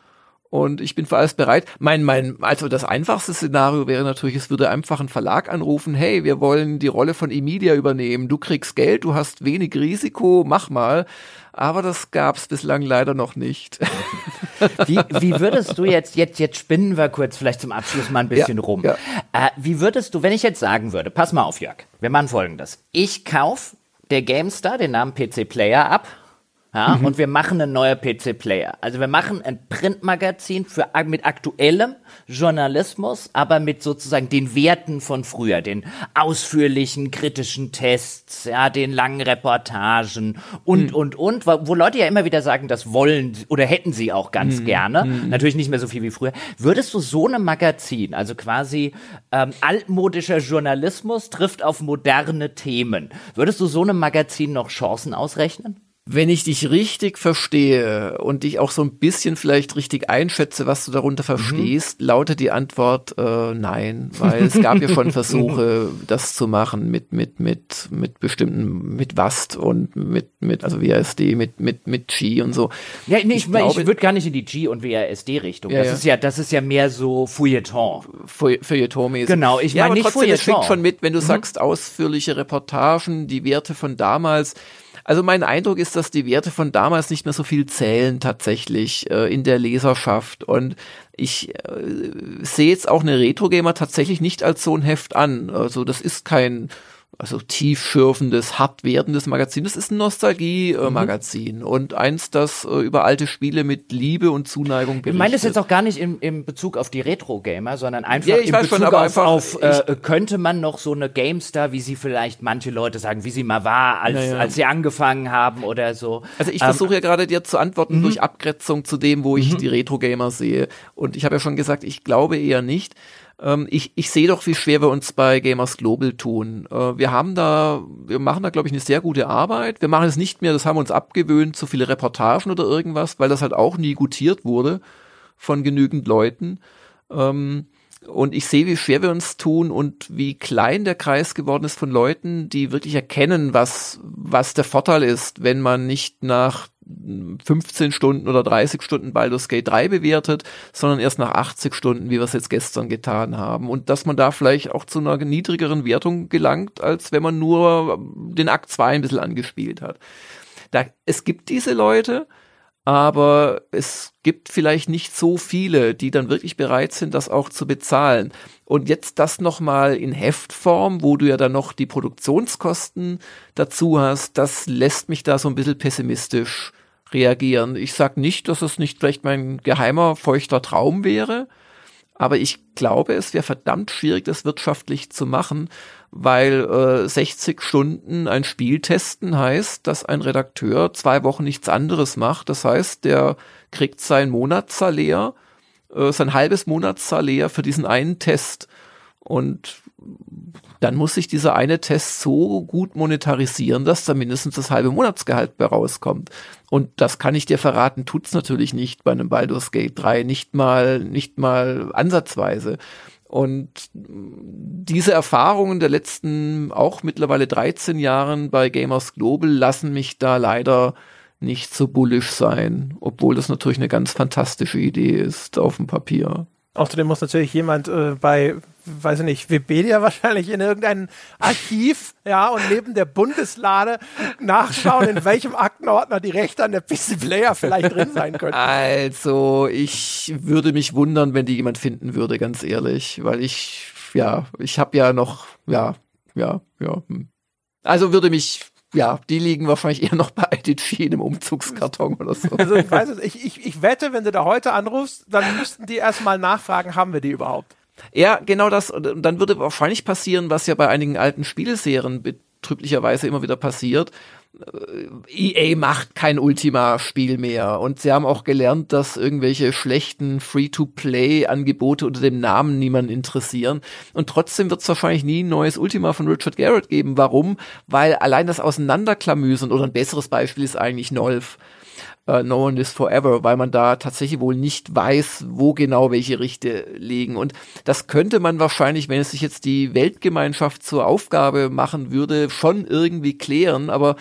und ich bin für alles bereit. Mein, mein, also das einfachste Szenario wäre natürlich, es würde einfach ein Verlag anrufen, hey, wir wollen die Rolle von Emilia übernehmen. Du kriegst Geld, du hast wenig Risiko, mach mal. Aber das gab's bislang leider noch nicht. Wie, wie würdest du jetzt, jetzt, jetzt spinnen wir kurz vielleicht zum Abschluss mal ein bisschen ja, rum. Ja. Äh, wie würdest du, wenn ich jetzt sagen würde, pass mal auf, Jörg, wir machen folgendes. Ich kauf der GameStar den Namen PC Player ab ja, mhm. Und wir machen einen neuen PC-Player. Also wir machen ein Printmagazin für, mit aktuellem Journalismus, aber mit sozusagen den Werten von früher, den ausführlichen kritischen Tests, ja, den langen Reportagen und, mhm. und, und, wo Leute ja immer wieder sagen, das wollen oder hätten sie auch ganz mhm. gerne. Mhm. Natürlich nicht mehr so viel wie früher. Würdest du so ein Magazin, also quasi ähm, altmodischer Journalismus trifft auf moderne Themen, würdest du so einem Magazin noch Chancen ausrechnen? Wenn ich dich richtig verstehe und dich auch so ein bisschen vielleicht richtig einschätze, was du darunter mhm. verstehst, mhm. lautet die Antwort äh, nein, weil es gab ja schon Versuche, das zu machen mit mit mit mit bestimmten mit Wast und mit mit also WASD mit mit mit G und so. Ja, nee, ich, ich, ich würde gar nicht in die G und WASD Richtung. Ja, das ja. ist ja das ist ja mehr so Feuilleton. Feuilleton-mäßig. Genau, ich meine ja, nicht trotzdem, Feuilleton. Es schwingt schon mit, wenn du mhm. sagst ausführliche Reportagen, die Werte von damals also mein Eindruck ist, dass die Werte von damals nicht mehr so viel zählen tatsächlich äh, in der Leserschaft. Und ich äh, sehe jetzt auch eine Retro-Gamer tatsächlich nicht als so ein Heft an. Also das ist kein also tiefschürfendes, hart werdendes Magazin. Das ist ein Nostalgie-Magazin mhm. und eins, das äh, über alte Spiele mit Liebe und Zuneigung berichtet. Ich meine das jetzt auch gar nicht im, im Bezug auf die Retro-Gamer, sondern einfach ja, in Bezug schon, auf, einfach, auf äh, könnte man noch so eine GameStar, wie sie vielleicht manche Leute sagen, wie sie mal war, als, ja. als sie angefangen haben oder so. Also ich ähm, versuche ja gerade dir zu antworten mhm. durch Abgrenzung zu dem, wo ich mhm. die Retro-Gamer sehe. Und ich habe ja schon gesagt, ich glaube eher nicht. Ähm, ich, ich sehe doch, wie schwer wir uns bei Gamers Global tun. Äh, wir haben da, wir machen da, glaube ich, eine sehr gute Arbeit. Wir machen es nicht mehr, das haben wir uns abgewöhnt, so viele Reportagen oder irgendwas, weil das halt auch nie gutiert wurde von genügend Leuten. Ähm, und ich sehe, wie schwer wir uns tun und wie klein der Kreis geworden ist von Leuten, die wirklich erkennen, was, was der Vorteil ist, wenn man nicht nach 15 Stunden oder 30 Stunden Baldur's Gate 3 bewertet, sondern erst nach 80 Stunden, wie wir es jetzt gestern getan haben. Und dass man da vielleicht auch zu einer niedrigeren Wertung gelangt, als wenn man nur den Akt 2 ein bisschen angespielt hat. Da, es gibt diese Leute, aber es gibt vielleicht nicht so viele, die dann wirklich bereit sind, das auch zu bezahlen. Und jetzt das nochmal in Heftform, wo du ja dann noch die Produktionskosten dazu hast, das lässt mich da so ein bisschen pessimistisch reagieren. Ich sag nicht, dass es nicht vielleicht mein geheimer, feuchter Traum wäre, aber ich glaube, es wäre verdammt schwierig, das wirtschaftlich zu machen, weil äh, 60 Stunden ein Spiel testen heißt, dass ein Redakteur zwei Wochen nichts anderes macht. Das heißt, der kriegt sein Monatssalär, äh, sein halbes Monatssalär für diesen einen Test. Und dann muss sich dieser eine Test so gut monetarisieren, dass da mindestens das halbe Monatsgehalt bei rauskommt. Und das kann ich dir verraten, tut's natürlich nicht bei einem Baldur's Gate 3, nicht mal, nicht mal ansatzweise. Und diese Erfahrungen der letzten auch mittlerweile 13 Jahren bei Gamers Global lassen mich da leider nicht so bullish sein, obwohl das natürlich eine ganz fantastische Idee ist auf dem Papier. Außerdem muss natürlich jemand äh, bei, weiß ich nicht, Webedia wahrscheinlich in irgendeinem Archiv, ja, und neben der Bundeslade nachschauen, in welchem Aktenordner die Rechte an der PC Player vielleicht drin sein könnten. Also, ich würde mich wundern, wenn die jemand finden würde, ganz ehrlich, weil ich, ja, ich habe ja noch, ja, ja, ja. Hm. Also würde mich ja, die liegen wahrscheinlich eher noch bei in einem Umzugskarton oder so. Also ich weiß es, ich, ich, ich wette, wenn du da heute anrufst, dann müssten die erstmal nachfragen, haben wir die überhaupt? Ja, genau das. Und dann würde wahrscheinlich passieren, was ja bei einigen alten Spielserien betrüblicherweise immer wieder passiert. EA macht kein Ultima-Spiel mehr und sie haben auch gelernt, dass irgendwelche schlechten Free-to-Play-Angebote unter dem Namen niemanden interessieren und trotzdem wird es wahrscheinlich nie ein neues Ultima von Richard Garrett geben. Warum? Weil allein das Auseinanderklamüsern oder ein besseres Beispiel ist eigentlich Nolf uh, No One is Forever, weil man da tatsächlich wohl nicht weiß, wo genau welche Richte liegen. Und das könnte man wahrscheinlich, wenn es sich jetzt die Weltgemeinschaft zur Aufgabe machen würde, schon irgendwie klären. Aber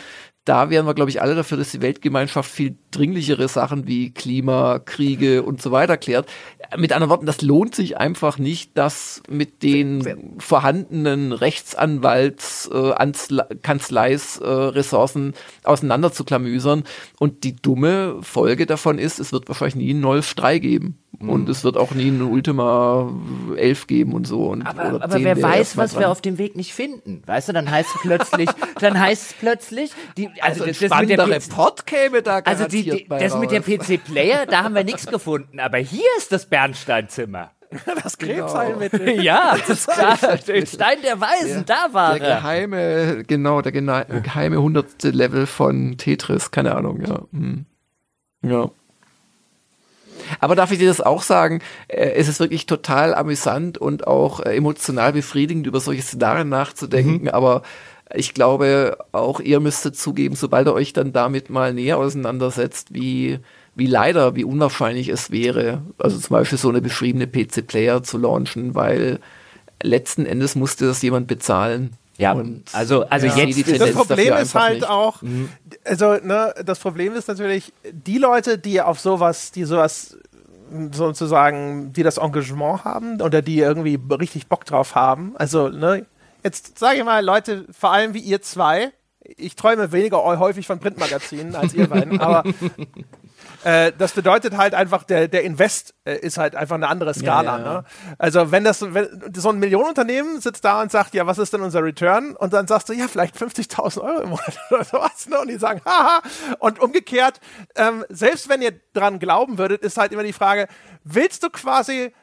da wären wir, glaube ich, alle dafür, dass die Weltgemeinschaft viel dringlichere Sachen wie Klima, Kriege und so weiter klärt. Mit anderen Worten, das lohnt sich einfach nicht, das mit den vorhandenen Rechtsanwalts, äh, Kanzleis, äh, Ressourcen auseinanderzuklamüsern. Und die dumme Folge davon ist, es wird wahrscheinlich nie einen Nolf 3 geben. Und es wird auch nie ein Ultima 11 geben und so. Und, aber aber wer weiß, was dran. wir auf dem Weg nicht finden. Weißt du, dann heißt es plötzlich, dann heißt es plötzlich, die, also, also das, das mit der Report käme da Also die, die, das raus. mit der PC-Player, da haben wir nichts gefunden. Aber hier ist das Bernsteinzimmer. Das Krebsheilmittel. Genau. Ja, das da, der Stein der Weisen, der, da war der geheime, genau, der geheime hundertste Level von Tetris, keine Ahnung, ja. Hm. Ja. Aber darf ich dir das auch sagen? Äh, es ist wirklich total amüsant und auch äh, emotional befriedigend, über solche Szenarien nachzudenken. Mhm. Aber ich glaube, auch ihr müsstet zugeben, sobald ihr euch dann damit mal näher auseinandersetzt, wie, wie leider, wie unwahrscheinlich es wäre, also zum Beispiel so eine beschriebene PC-Player zu launchen, weil letzten Endes musste das jemand bezahlen. Ja, und also, also ja. jetzt das Problem ist halt nicht. auch, mhm. also ne, das Problem ist natürlich, die Leute, die auf sowas, die sowas sozusagen, die das Engagement haben oder die irgendwie richtig Bock drauf haben, also ne, jetzt sage ich mal, Leute, vor allem wie ihr zwei, ich träume weniger häufig von Printmagazinen als ihr beiden, aber äh, das bedeutet halt einfach, der, der Invest äh, ist halt einfach eine andere Skala. Ja, ja. Ne? Also wenn das, wenn so ein Millionenunternehmen sitzt da und sagt, ja, was ist denn unser Return? Und dann sagst du, ja, vielleicht 50.000 Euro im Monat oder sowas. Ne? Und die sagen, haha. Und umgekehrt, ähm, selbst wenn ihr dran glauben würdet, ist halt immer die Frage, willst du quasi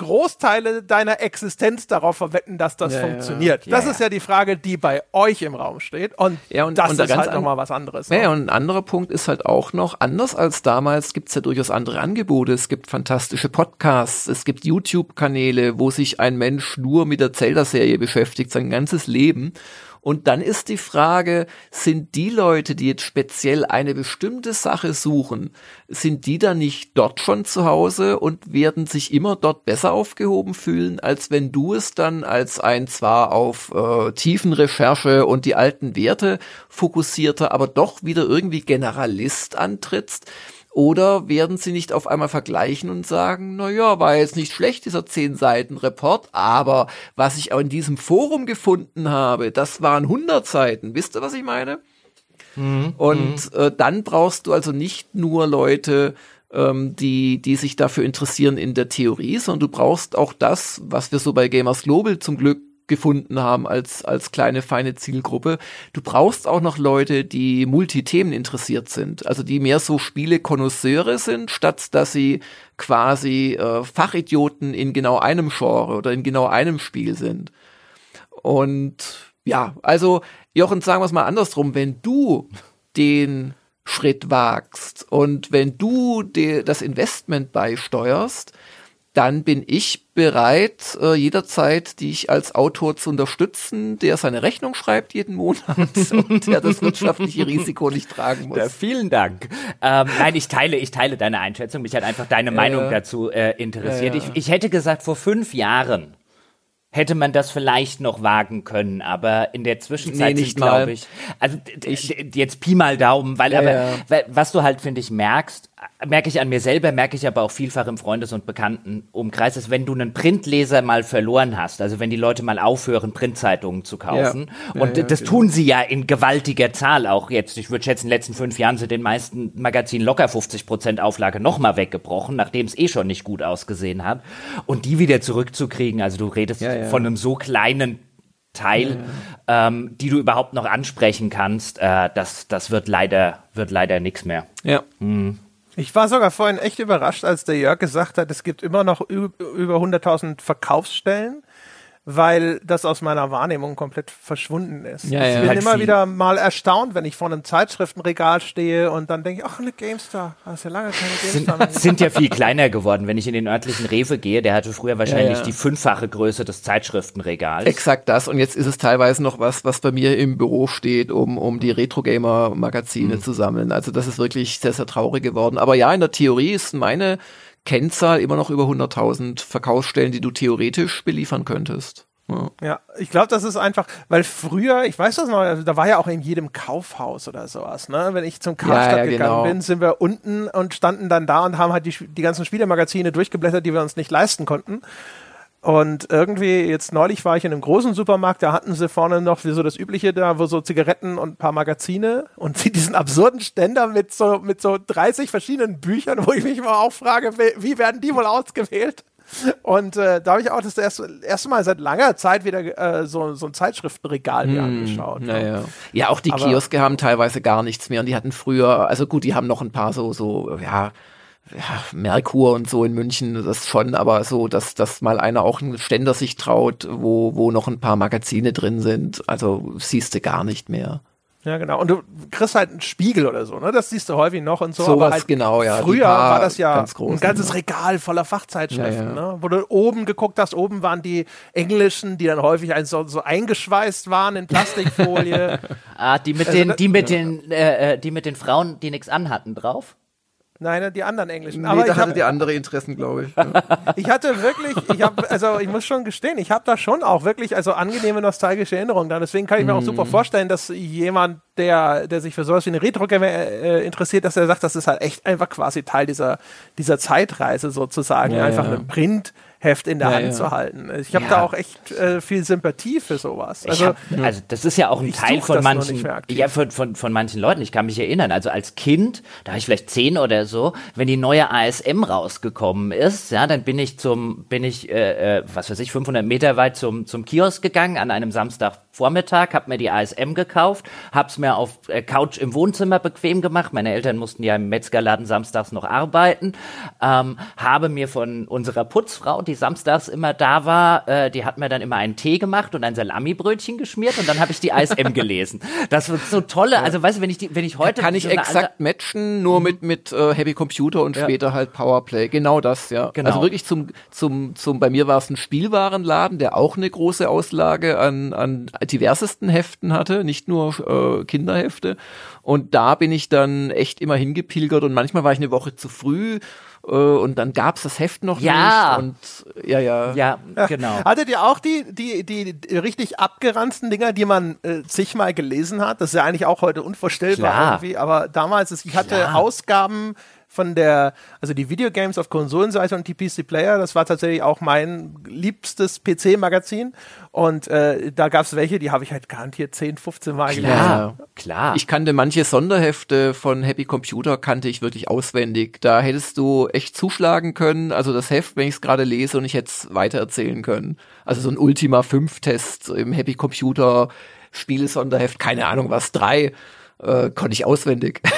Großteile deiner Existenz darauf verwetten, dass das ja, funktioniert? Ja. Das ja, ist ja die Frage, die bei euch im Raum steht. Und, ja, und das und ist halt nochmal was anderes. Ja, ne? und ein anderer Punkt ist halt auch noch, anders als damals gibt es ja durchaus andere Angebote. Es gibt fantastische Podcasts, es gibt YouTube-Kanäle, wo sich ein Mensch nur mit der Zelda-Serie beschäftigt, sein ganzes Leben. Und dann ist die Frage, sind die Leute, die jetzt speziell eine bestimmte Sache suchen, sind die dann nicht dort schon zu Hause und werden sich immer dort besser aufgehoben fühlen, als wenn du es dann als ein zwar auf äh, tiefen Recherche und die alten Werte fokussierter, aber doch wieder irgendwie Generalist antrittst? Oder werden sie nicht auf einmal vergleichen und sagen, na ja, war jetzt nicht schlecht, dieser zehn Seiten Report, aber was ich auch in diesem Forum gefunden habe, das waren 100 Seiten. Wisst ihr, was ich meine? Mhm. Und mhm. äh, dann brauchst du also nicht nur Leute, ähm, die, die sich dafür interessieren in der Theorie, sondern du brauchst auch das, was wir so bei Gamers Global zum Glück gefunden haben als, als kleine, feine Zielgruppe. Du brauchst auch noch Leute, die Multithemen interessiert sind, also die mehr so Spiele-Konnoisseure sind, statt dass sie quasi äh, Fachidioten in genau einem Genre oder in genau einem Spiel sind. Und ja, also Jochen, sagen wir es mal andersrum, wenn du den Schritt wagst und wenn du das Investment beisteuerst, dann bin ich bereit, äh, jederzeit dich als Autor zu unterstützen, der seine Rechnung schreibt jeden Monat und der das wirtschaftliche Risiko nicht tragen muss. Ja, vielen Dank. Ähm, nein, ich teile, ich teile deine Einschätzung. Mich hat einfach deine Meinung dazu äh, interessiert. Ich, ich hätte gesagt, vor fünf Jahren hätte man das vielleicht noch wagen können, aber in der Zwischenzeit nee, glaube ich, also ich, jetzt Pi mal Daumen, weil ja, aber ja. was du halt finde ich merkst, merke ich an mir selber, merke ich aber auch vielfach im Freundes- und Bekanntenumkreis, ist, wenn du einen Printleser mal verloren hast, also wenn die Leute mal aufhören, Printzeitungen zu kaufen, ja. und das genau. tun sie ja in gewaltiger Zahl auch jetzt. Ich würde schätzen, in den letzten fünf Jahren sind den meisten Magazinen locker 50 Prozent Auflage nochmal weggebrochen, nachdem es eh schon nicht gut ausgesehen hat. Und die wieder zurückzukriegen, also du redest von einem so kleinen Teil, ähm, die du überhaupt noch ansprechen kannst, äh, das, das wird leider, wird leider nichts mehr. Ja. Mhm. Ich war sogar vorhin echt überrascht, als der Jörg gesagt hat, es gibt immer noch über 100.000 Verkaufsstellen weil das aus meiner Wahrnehmung komplett verschwunden ist. Ja, ich ja, bin halt immer viel. wieder mal erstaunt, wenn ich vor einem Zeitschriftenregal stehe und dann denke ich, ach, eine GameStar. Da ist ja lange keine GameStar sind, sind ja viel kleiner geworden. Wenn ich in den örtlichen Rewe gehe, der hatte früher wahrscheinlich Ja, ja. die fünffache Größe des Zeitschriftenregals. Exakt das. Und jetzt ist es teilweise noch was, was bei mir im Büro steht, um, um die Retro-Gamer-Magazine zu sammeln. Also das ist wirklich sehr, sehr traurig geworden. Aber ja, in der Theorie ist meine Kennzahl immer noch über 100.000 Verkaufsstellen, die du theoretisch beliefern könntest. Ja. Ja, ich glaube, das ist einfach, weil früher, ich weiß das noch, also da war ja auch in jedem Kaufhaus oder sowas, ne? Wenn ich zum Karstadt Ja, ja, gegangen genau. bin, sind wir unten und standen dann da und haben halt die, die ganzen Spielemagazine durchgeblättert, die wir uns nicht leisten konnten. Und irgendwie, jetzt neulich war ich in einem großen Supermarkt, da hatten sie vorne noch wie so das Übliche da, wo so Zigaretten und ein paar Magazine und diesen absurden Ständer mit so, mit so 30 verschiedenen Büchern, wo ich mich mal auch frage, wie, werden die wohl ausgewählt? Und äh, da habe ich auch das erste, erste Mal seit langer Zeit wieder äh, so, so ein Zeitschriftenregal mir angeschaut. ne? Naja. Ja, auch die Aber- Kioske haben teilweise gar nichts mehr und die hatten früher, also gut, die haben noch ein paar so, so, ja, ja, Merkur und so in München, das schon, aber so, dass, dass mal einer auch einen Ständer sich traut, wo, wo noch ein paar Magazine drin sind, also siehst du gar nicht mehr. Ja, genau. Und du kriegst halt einen Spiegel oder so, ne? Das siehst du häufig noch und so. Sowas aber halt genau, ja. Früher war das ja ganz großen, ein ganzes ja. Regal voller Fachzeitschriften, Ja, ja. ne? Wo du oben geguckt hast, oben waren die englischen, die dann häufig so, so eingeschweißt waren in Plastikfolie. Ah, die mit Also den, die mit den, äh, äh, die mit den Frauen, die nichts anhatten, drauf. Nein, die anderen englischen. Nee, aber da ich, hatte hab, die andere Interessen, glaube ich. Ja. ich hatte wirklich, ich habe, also ich muss schon gestehen, ich habe da schon auch wirklich also angenehme nostalgische Erinnerungen da. Deswegen kann ich mir auch Mhm. super vorstellen, dass jemand, der, der sich für sowas wie eine Retro-Gamer äh, interessiert, dass er sagt, das ist halt echt einfach quasi Teil dieser, dieser Zeitreise sozusagen, Ja, einfach ja. ein Printheft in der Ja, Hand ja. zu halten. Ich habe Ja. da auch echt äh, viel Sympathie für sowas. Also, hab, also das ist ja auch ein Teil von manchen, ja, von, von, von manchen Leuten. Ich kann mich erinnern. Also als Kind, da war ich vielleicht zehn oder so, wenn die neue ASM rausgekommen ist, ja, dann bin ich zum, bin ich, äh, äh, was weiß ich, 500 Meter weit zum, zum Kiosk gegangen an einem Samstagvormittag, hab mir die ASM gekauft, hab's mir auf äh, Couch im Wohnzimmer bequem gemacht. Meine Eltern mussten ja im Metzgerladen samstags noch arbeiten. Ähm, habe mir von unserer Putzfrau, die samstags immer da war, äh, die hat mir dann immer einen Tee gemacht und ein Salamibrötchen geschmiert und dann habe ich die ASM gelesen. Das wird so tolle, also weißt du, wenn ich die, wenn ich heute Kann ich so exakt matchen, nur mit, mit äh, Happy Computer und Ja. später halt Powerplay. Genau das, ja. Genau. Also wirklich zum, zum, zum, bei mir war es ein Spielwarenladen, der auch eine große Auslage an, an diversesten Heften hatte, nicht nur äh, Kinderhefte. Und da bin ich dann echt immer hingepilgert und manchmal war ich eine Woche zu früh äh, und dann gab's das Heft noch Ja. nicht. Und ja, ja. Ja, genau. Hattet ihr auch die, die, die, die richtig abgeranzten Dinger, die man äh, zigmal gelesen hat? Das ist ja eigentlich auch heute unvorstellbar Klar. irgendwie, aber damals, ist, ich hatte Klar. Ausgaben von der, also die Videogames auf Konsolenseite und die PC Player, das war tatsächlich auch mein liebstes PC-Magazin und äh, da gab es welche, die habe ich halt garantiert 10, 15 Mal gelesen. Klar, klar. Ich kannte manche Sonderhefte von Happy Computer, kannte ich wirklich auswendig. Da hättest du echt zuschlagen können. Also das Heft, wenn ich es gerade lese und ich hätte es weitererzählen können. Also so ein Ultima 5 Test im Happy Computer Spiele-Sonderheft, keine Ahnung was, drei, äh, konnte ich auswendig.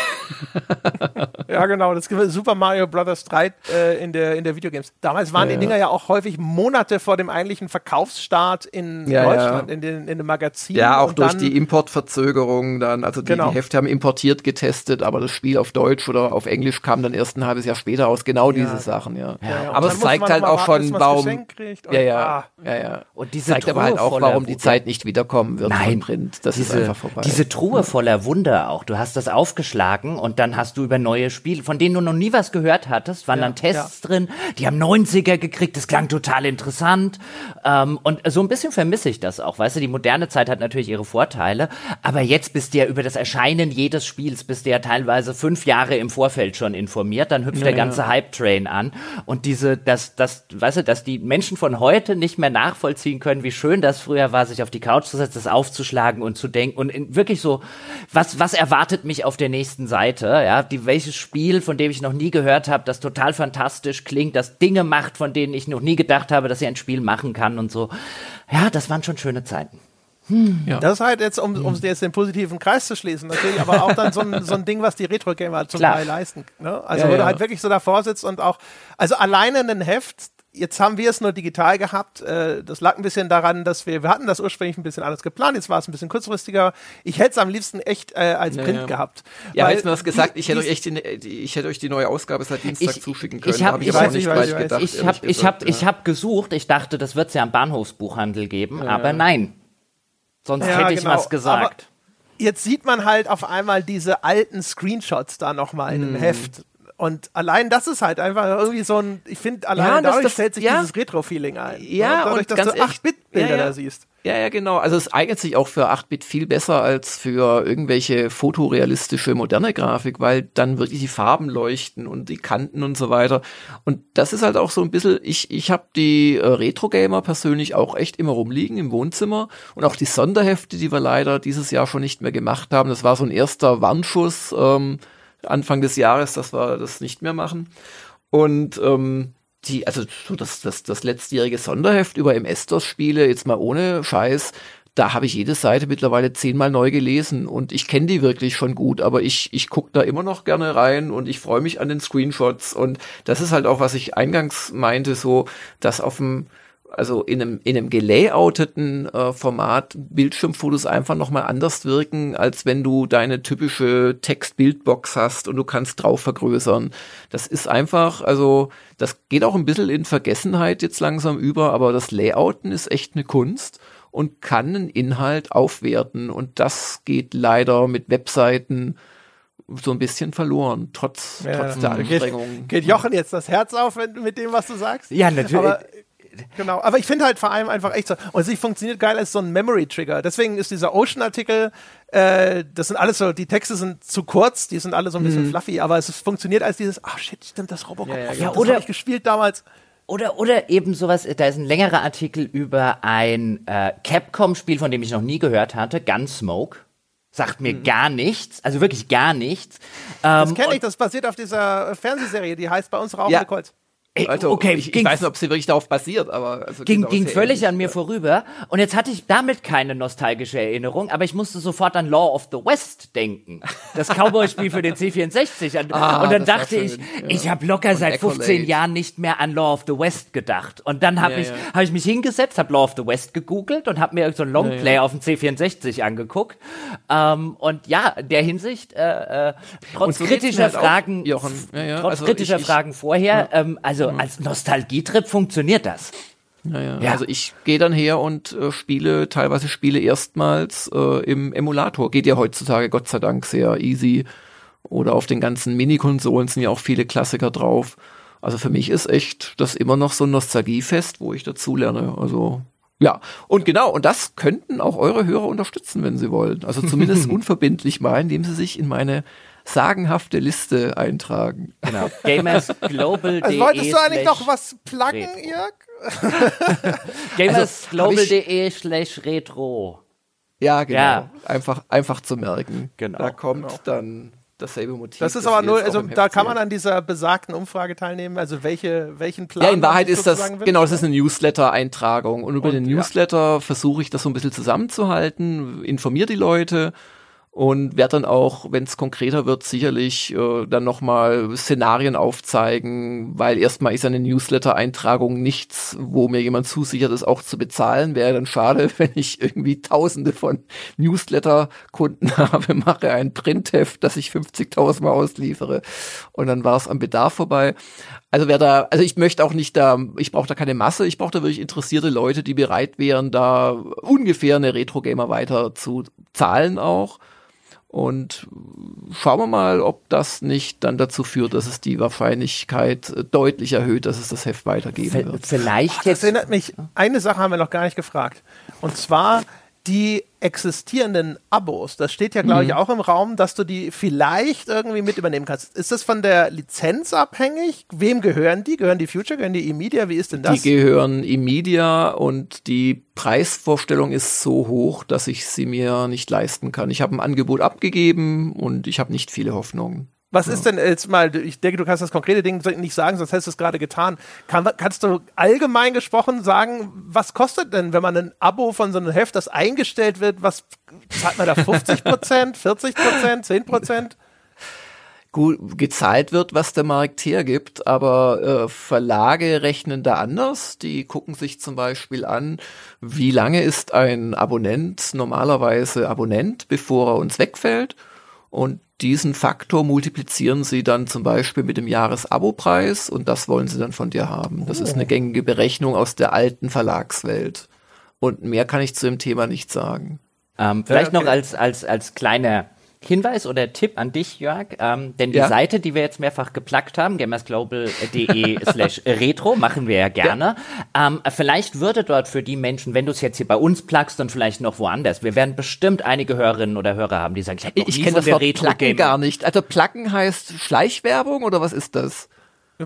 Ja, genau. Das gibt Super Mario Brothers 3 äh, in der in der Videogames. Damals waren Ja, die. Dinger ja auch häufig Monate vor dem eigentlichen Verkaufsstart in Ja, Deutschland, ja. in den in dem Magazin. Ja, auch Und durch dann- die Importverzögerung dann, also die, Genau. die Hefte haben importiert getestet, aber das Spiel auf Deutsch oder auf Englisch kam dann erst ein halbes Jahr später aus. Genau diese Sachen, ja. Ja, ja. Und Aber es zeigt halt auch warten, schon, warum. Ja, ja, ah. ja, ja. Und diese zeigt aber halt Truhe auch, warum die. Zeit nicht wiederkommen wird Nein, von Print. Das diese, ist einfach vorbei. Diese Truhe voller Wunder auch. Du hast das aufgeschlagen und dann hast du über neue Spiele, von denen du noch nie was gehört hattest, waren dann Tests drin. Die haben 90er gekriegt. Das klang total interessant. Ähm, und so ein bisschen vermisse ich das auch. Weißt du, die moderne Zeit hat natürlich ihre Vorteile. Aber jetzt bist du ja über das Erscheinen jedes Spiels bist du ja teilweise fünf Jahre im Vorfeld schon informiert. Dann hüpft der ganze Hype-Train an. Und diese, das, das, weißt du, dass die Menschen von heute nicht mehr nachvollziehen können, wie schön das früher war, sich auf die Couch zu setzen, das aufzuschlagen und zu denken und wirklich so, was, was erwartet mich auf der nächsten Seite? Ja, die, welches Spiel, von dem ich noch nie gehört habe, das total fantastisch klingt, das Dinge macht, von denen ich noch nie gedacht habe, dass sie ein Spiel machen kann und so. Ja, das waren schon schöne Zeiten. Hm. Ja. Das ist halt jetzt, um, um jetzt den positiven Kreis zu schließen, natürlich, aber auch dann so ein, so ein Ding, was die Retro-Gamer zum Teil leisten. Ne? Also, ja, wo ja. du halt wirklich so davor sitzt und auch, also alleine ein Heft, jetzt haben wir es nur digital gehabt. Äh, das lag ein bisschen daran, dass wir, wir hatten das ursprünglich ein bisschen anders geplant. Jetzt war es ein bisschen kurzfristiger. Ich hätte es am liebsten echt äh, als Print ja. gehabt. Ja, weil, jetzt mir was gesagt, ich hätte euch echt die, die, ich hätte euch die neue Ausgabe seit Dienstag ich, zuschicken können. Ich habe ich, hab, ich, weiß, gedacht, ich habe ich habe ich habe gesucht. Ich dachte, das wird es ja am Bahnhofsbuchhandel geben, ja, aber nein. Sonst ja, hätte ich genau. was gesagt. Aber jetzt sieht man halt auf einmal diese alten Screenshots da nochmal in einem mm. Heft und allein das ist halt einfach irgendwie so ein, ich finde, allein ja, dadurch das, stellt sich ja. dieses Retro-Feeling ein. Ja, dadurch, und dass du 8-Bit-Bilder ja, da siehst. Ja, ja, genau. Also es eignet sich auch für 8-Bit viel besser als für irgendwelche fotorealistische moderne Grafik, weil dann wirklich die Farben leuchten und die Kanten und so weiter. Und das ist halt auch so ein bisschen, ich, ich habe die äh, Retro-Gamer persönlich auch echt immer rumliegen im Wohnzimmer und auch die Sonderhefte, die wir leider dieses Jahr schon nicht mehr gemacht haben. Das war so ein erster Warnschuss. Ähm, Anfang des Jahres, dass wir das nicht mehr machen. Und ähm, die, also so das, das, das letztjährige Sonderheft über MS-DOS-Spiele, jetzt mal ohne Scheiß, da habe ich jede Seite mittlerweile zehnmal neu gelesen und ich kenne die wirklich schon gut, aber ich, ich gucke da immer noch gerne rein und ich freue mich an den Screenshots und das ist halt auch, was ich eingangs meinte, so, dass auf dem also in einem, in einem gelayouteten äh, Format Bildschirmfotos einfach nochmal anders wirken, als wenn du deine typische Text-Bildbox hast und du kannst drauf vergrößern. Das ist einfach, also das geht auch ein bisschen in Vergessenheit jetzt langsam über, aber das Layouten ist echt eine Kunst und kann einen Inhalt aufwerten und das geht leider mit Webseiten so ein bisschen verloren, trotz, ja. trotz der Anstrengung. Geht, geht Jochen jetzt das Herz auf mit dem, was du sagst? Ja, natürlich. Aber Genau, aber ich finde halt vor allem einfach echt so, und sie funktioniert geil als so ein Memory-Trigger. Deswegen ist dieser Ocean-Artikel, äh, das sind alles so, die Texte sind zu kurz, die sind alle so ein bisschen mhm. fluffy, aber es funktioniert als dieses, ah oh shit, stimmt, das Robocop, ja, ja, ja, oder ich gespielt damals. Oder, oder eben sowas, da ist ein längerer Artikel über ein äh, Capcom-Spiel, von dem ich noch nie gehört hatte, Gunsmoke. Sagt mir mhm. gar nichts, also wirklich gar nichts. Ähm, das kenne ich, das basiert auf dieser Fernsehserie, die heißt bei uns Rauchende ja. Kreuz. Ey, also, okay, ich, ich weiß nicht, ob sie wirklich darauf basiert, aber also ging, ging völlig an mir vorüber. Und jetzt hatte ich damit keine nostalgische Erinnerung, aber ich musste sofort an Law of the West denken. Das Cowboy-Spiel für den C64. ah, und dann dachte ich, ja. ich habe locker Und seit 15 Jahren nicht mehr an Law of the West gedacht. Und dann habe ja, ich. Hab ich mich hingesetzt, habe Law of the West gegoogelt und habe mir so ein Longplay auf dem C64 angeguckt. Ähm, und ja, in der Hinsicht, äh, äh, trotz kritischer halt Fragen, auch, trotz also kritischer ich, Fragen vorher, ähm, also also mhm. als Nostalgietrip funktioniert das. Naja, ja. also ich gehe dann her und äh, spiele teilweise Spiele erstmals äh, im Emulator. Geht ja heutzutage Gott sei Dank sehr easy. Oder auf den ganzen Minikonsolen sind ja auch viele Klassiker drauf. Also für mich ist echt das immer noch so ein Nostalgiefest, wo ich dazu lerne. Also ja, und genau, und das könnten auch eure Hörer unterstützen, wenn sie wollen. Also zumindest unverbindlich mal, indem sie sich in meine sagenhafte Liste eintragen. Genau. Gamersglobal.de. Also wolltest du eigentlich noch was pluggen, Jörg? Gamersglobal.de also, slash retro. Ja, genau. Ja. Einfach, einfach zu merken. Genau. Da kommt genau. dann dasselbe Motiv. Das ist aber nur, also da kann man an dieser besagten Umfrage teilnehmen. Also welche, welchen Plan. Ja, in Wahrheit ist das, will? genau, das ist eine Newsletter-Eintragung. Und über und, den Newsletter ja. versuche ich das so ein bisschen zusammenzuhalten, informiere die Leute und werde dann auch, wenn es konkreter wird, sicherlich äh, dann nochmal Szenarien aufzeigen, weil erstmal ist eine Newsletter-Eintragung nichts, wo mir jemand zusichert, es auch zu bezahlen. Wäre dann schade, wenn ich irgendwie tausende von Newsletter-Kunden habe, mache ein Printheft, das ich 50.000 Mal ausliefere und dann war es am Bedarf vorbei. Also wer da, also ich möchte auch nicht da, ich brauche da keine Masse, ich brauche da wirklich interessierte Leute, die bereit wären, da ungefähr eine Retro-Gamer weiter zu zahlen auch. Und schauen wir mal, ob das nicht dann dazu führt, dass es die Wahrscheinlichkeit deutlich erhöht, dass es das Heft weitergeben wird. Vielleicht Ach, das erinnert mich, eine Sache haben wir noch gar nicht gefragt. Und zwar die existierenden Abos, das steht ja, glaube ich, mhm. auch im Raum, dass du die vielleicht irgendwie mit übernehmen kannst. Ist das von der Lizenz abhängig? Wem gehören die? Gehören die Future? Gehören die eMedia? Wie ist denn das? Die gehören eMedia und die Preisvorstellung ist so hoch, dass ich sie mir nicht leisten kann. Ich habe ein Angebot abgegeben und ich habe nicht viele Hoffnungen. Was ja. ist denn jetzt mal, ich denke, du kannst das konkrete Ding nicht sagen, sonst hättest du es gerade getan. Kann, kannst du allgemein gesprochen sagen, was kostet denn, wenn man ein Abo von so einem Heft, das eingestellt wird, was zahlt man da 50 Prozent, 40 Prozent, 10 Prozent? gut gezahlt wird, was der Markt hergibt, aber äh, Verlage rechnen da anders. Die gucken sich zum Beispiel an, wie lange ist ein Abonnent normalerweise Abonnent, bevor er uns wegfällt. Und diesen Faktor multiplizieren sie dann zum Beispiel mit dem Jahresabopreis und das wollen sie dann von dir haben. Das oh. ist eine oh. gängige Berechnung aus der alten Verlagswelt. Und mehr kann ich zu dem Thema nicht sagen. Ähm, vielleicht ja, okay. noch als, als, als kleiner Hinweis oder Tipp an dich, Jörg, ähm, denn die ja. Seite, die wir jetzt mehrfach geplackt haben, gamersglobal.de slash retro, machen wir ja gerne. Ja. Ähm, vielleicht würde dort für die Menschen, wenn du es jetzt hier bei uns plackst und vielleicht noch woanders, wir werden bestimmt einige Hörerinnen oder Hörer haben, die sagen, ich, ich kenne das Wort Placken gar nicht. Also Placken heißt Schleichwerbung oder was ist das?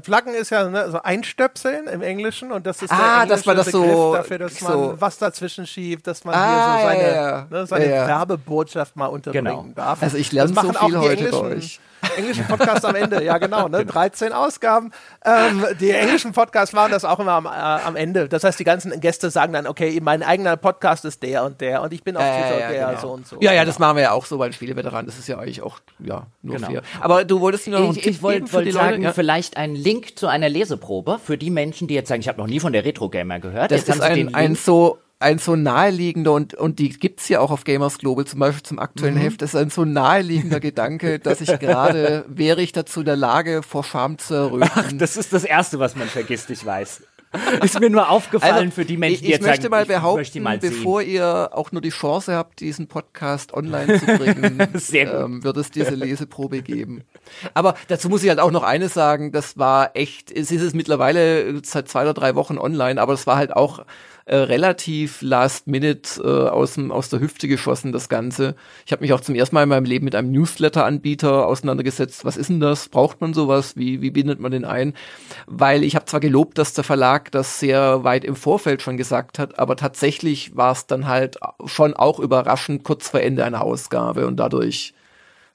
Pluggen ist ja ne, so einstöpseln im Englischen und das ist ah, der dass man das Begriff so, dafür, dass man so was dazwischen schiebt, dass man ah, hier so seine, ja, ja. Ne, seine ja, Werbebotschaft mal unterbringen genau. darf. Also ich lerne so viel heute bei euch englischen Podcast am Ende, ja genau, ne? 13 genau. Ausgaben. Ähm, die englischen Podcasts machen das auch immer am, äh, am Ende. Das heißt, die ganzen Gäste sagen dann, okay, mein eigener Podcast ist der und der und ich bin auf äh, Twitter ja, der genau. so und so. Ja, ja, das machen wir ja auch so bei den Spieleveteranen. Das ist ja eigentlich auch, ja, nur genau. fair. Aber du wolltest noch ich, ich wollte wollt sagen, ja? vielleicht einen Link zu einer Leseprobe für die Menschen, die jetzt sagen, ich habe noch nie von der Retro Gamer gehört. Das jetzt ist ein, ein so ein so naheliegender und, und die gibt's ja auch auf Gamers Global, zum Beispiel zum aktuellen mhm. Heft, das ist ein so naheliegender Gedanke, dass ich gerade, wäre ich dazu in der Lage, vor Scham zu erröten. Ach, das ist das Erste, was man vergisst, ich weiß. Ist mir nur aufgefallen also, für die Menschen, die jetzt möchte sagen, mal behaupten, möchte mal bevor ihr auch nur die Chance habt, diesen Podcast online zu bringen, ähm, wird es diese Leseprobe geben. Aber dazu muss ich halt auch noch eines sagen, das war echt, es ist es mittlerweile seit zwei oder drei Wochen online, aber es war halt auch äh, relativ last minute äh, aus, aus der Hüfte geschossen, das Ganze. Ich habe mich auch zum ersten Mal in meinem Leben mit einem Newsletter-Anbieter auseinandergesetzt. Was ist denn das? Braucht man sowas? Wie, wie bindet man den ein? Weil ich habe zwar gelobt, dass der Verlag das sehr weit im Vorfeld schon gesagt hat, aber tatsächlich war es dann halt schon auch überraschend kurz vor Ende einer Ausgabe und dadurch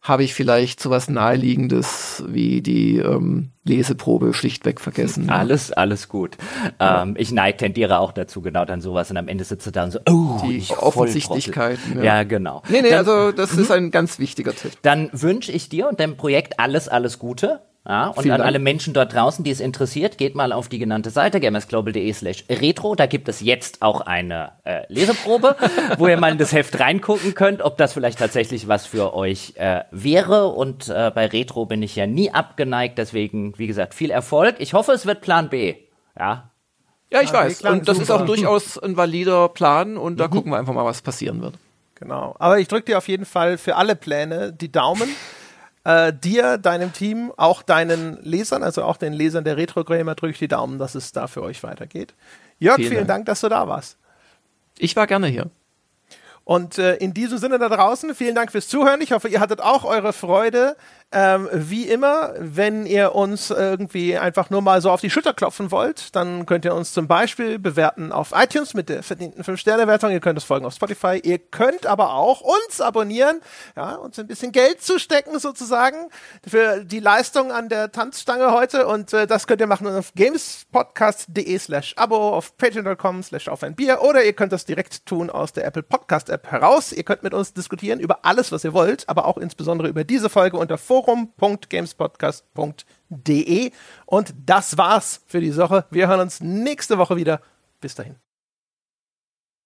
habe ich vielleicht so was Naheliegendes wie die ähm, Leseprobe schlichtweg vergessen. Alles, alles gut. Ja. Ähm, ich neige, tendiere auch dazu, genau dann sowas und am Ende sitzt du da und so, oh, die Offensichtlichkeit. Ja. ja, genau. Nee, nee, dann, also das ist ein ganz wichtiger Tipp. Dann wünsche ich dir und deinem Projekt alles, alles Gute. Ja, und Vielen an Dank. alle Menschen dort draußen, die es interessiert, geht mal auf die genannte Seite gamersglobal.de slash retro. Da gibt es jetzt auch eine äh, Leseprobe, wo ihr mal in das Heft reingucken könnt, ob das vielleicht tatsächlich was für euch äh, wäre. Und äh, bei Retro bin ich ja nie abgeneigt, deswegen, wie gesagt, viel Erfolg. Ich hoffe, es wird Plan B. Ja. Ja, ich weiß. Und das super. ist auch durchaus ein valider Plan und da mhm. gucken wir einfach mal, was passieren wird. Genau. Aber ich drücke dir auf jeden Fall für alle Pläne die Daumen äh, dir, deinem Team, auch deinen Lesern, also auch den Lesern der Retro-Gamer, drücke ich die Daumen, dass es da für euch weitergeht. Jörg, vielen, vielen Dank. Dank, dass du da warst. Ich war gerne hier. Und äh, in diesem Sinne da draußen, vielen Dank fürs Zuhören. Ich hoffe, ihr hattet auch eure Freude ähm, wie immer, wenn ihr uns irgendwie einfach nur mal so auf die Schulter klopfen wollt, dann könnt ihr uns zum Beispiel bewerten auf iTunes mit der verdienten 5-Sterne-Wertung. Ihr könnt uns folgen auf Spotify. Ihr könnt aber auch uns abonnieren, ja, uns ein bisschen Geld zustecken sozusagen für die Leistung an der Tanzstange heute. Und äh, das könnt ihr machen auf gamespodcast.de slash abo, auf patreon.com slash auf ein Bier oder ihr könnt das direkt tun aus der Apple Podcast App heraus. Ihr könnt mit uns diskutieren über alles, was ihr wollt, aber auch insbesondere über diese Folge unter forum.gamespodcast.de. Und das war's für die Woche. Wir hören uns nächste Woche wieder. Bis dahin.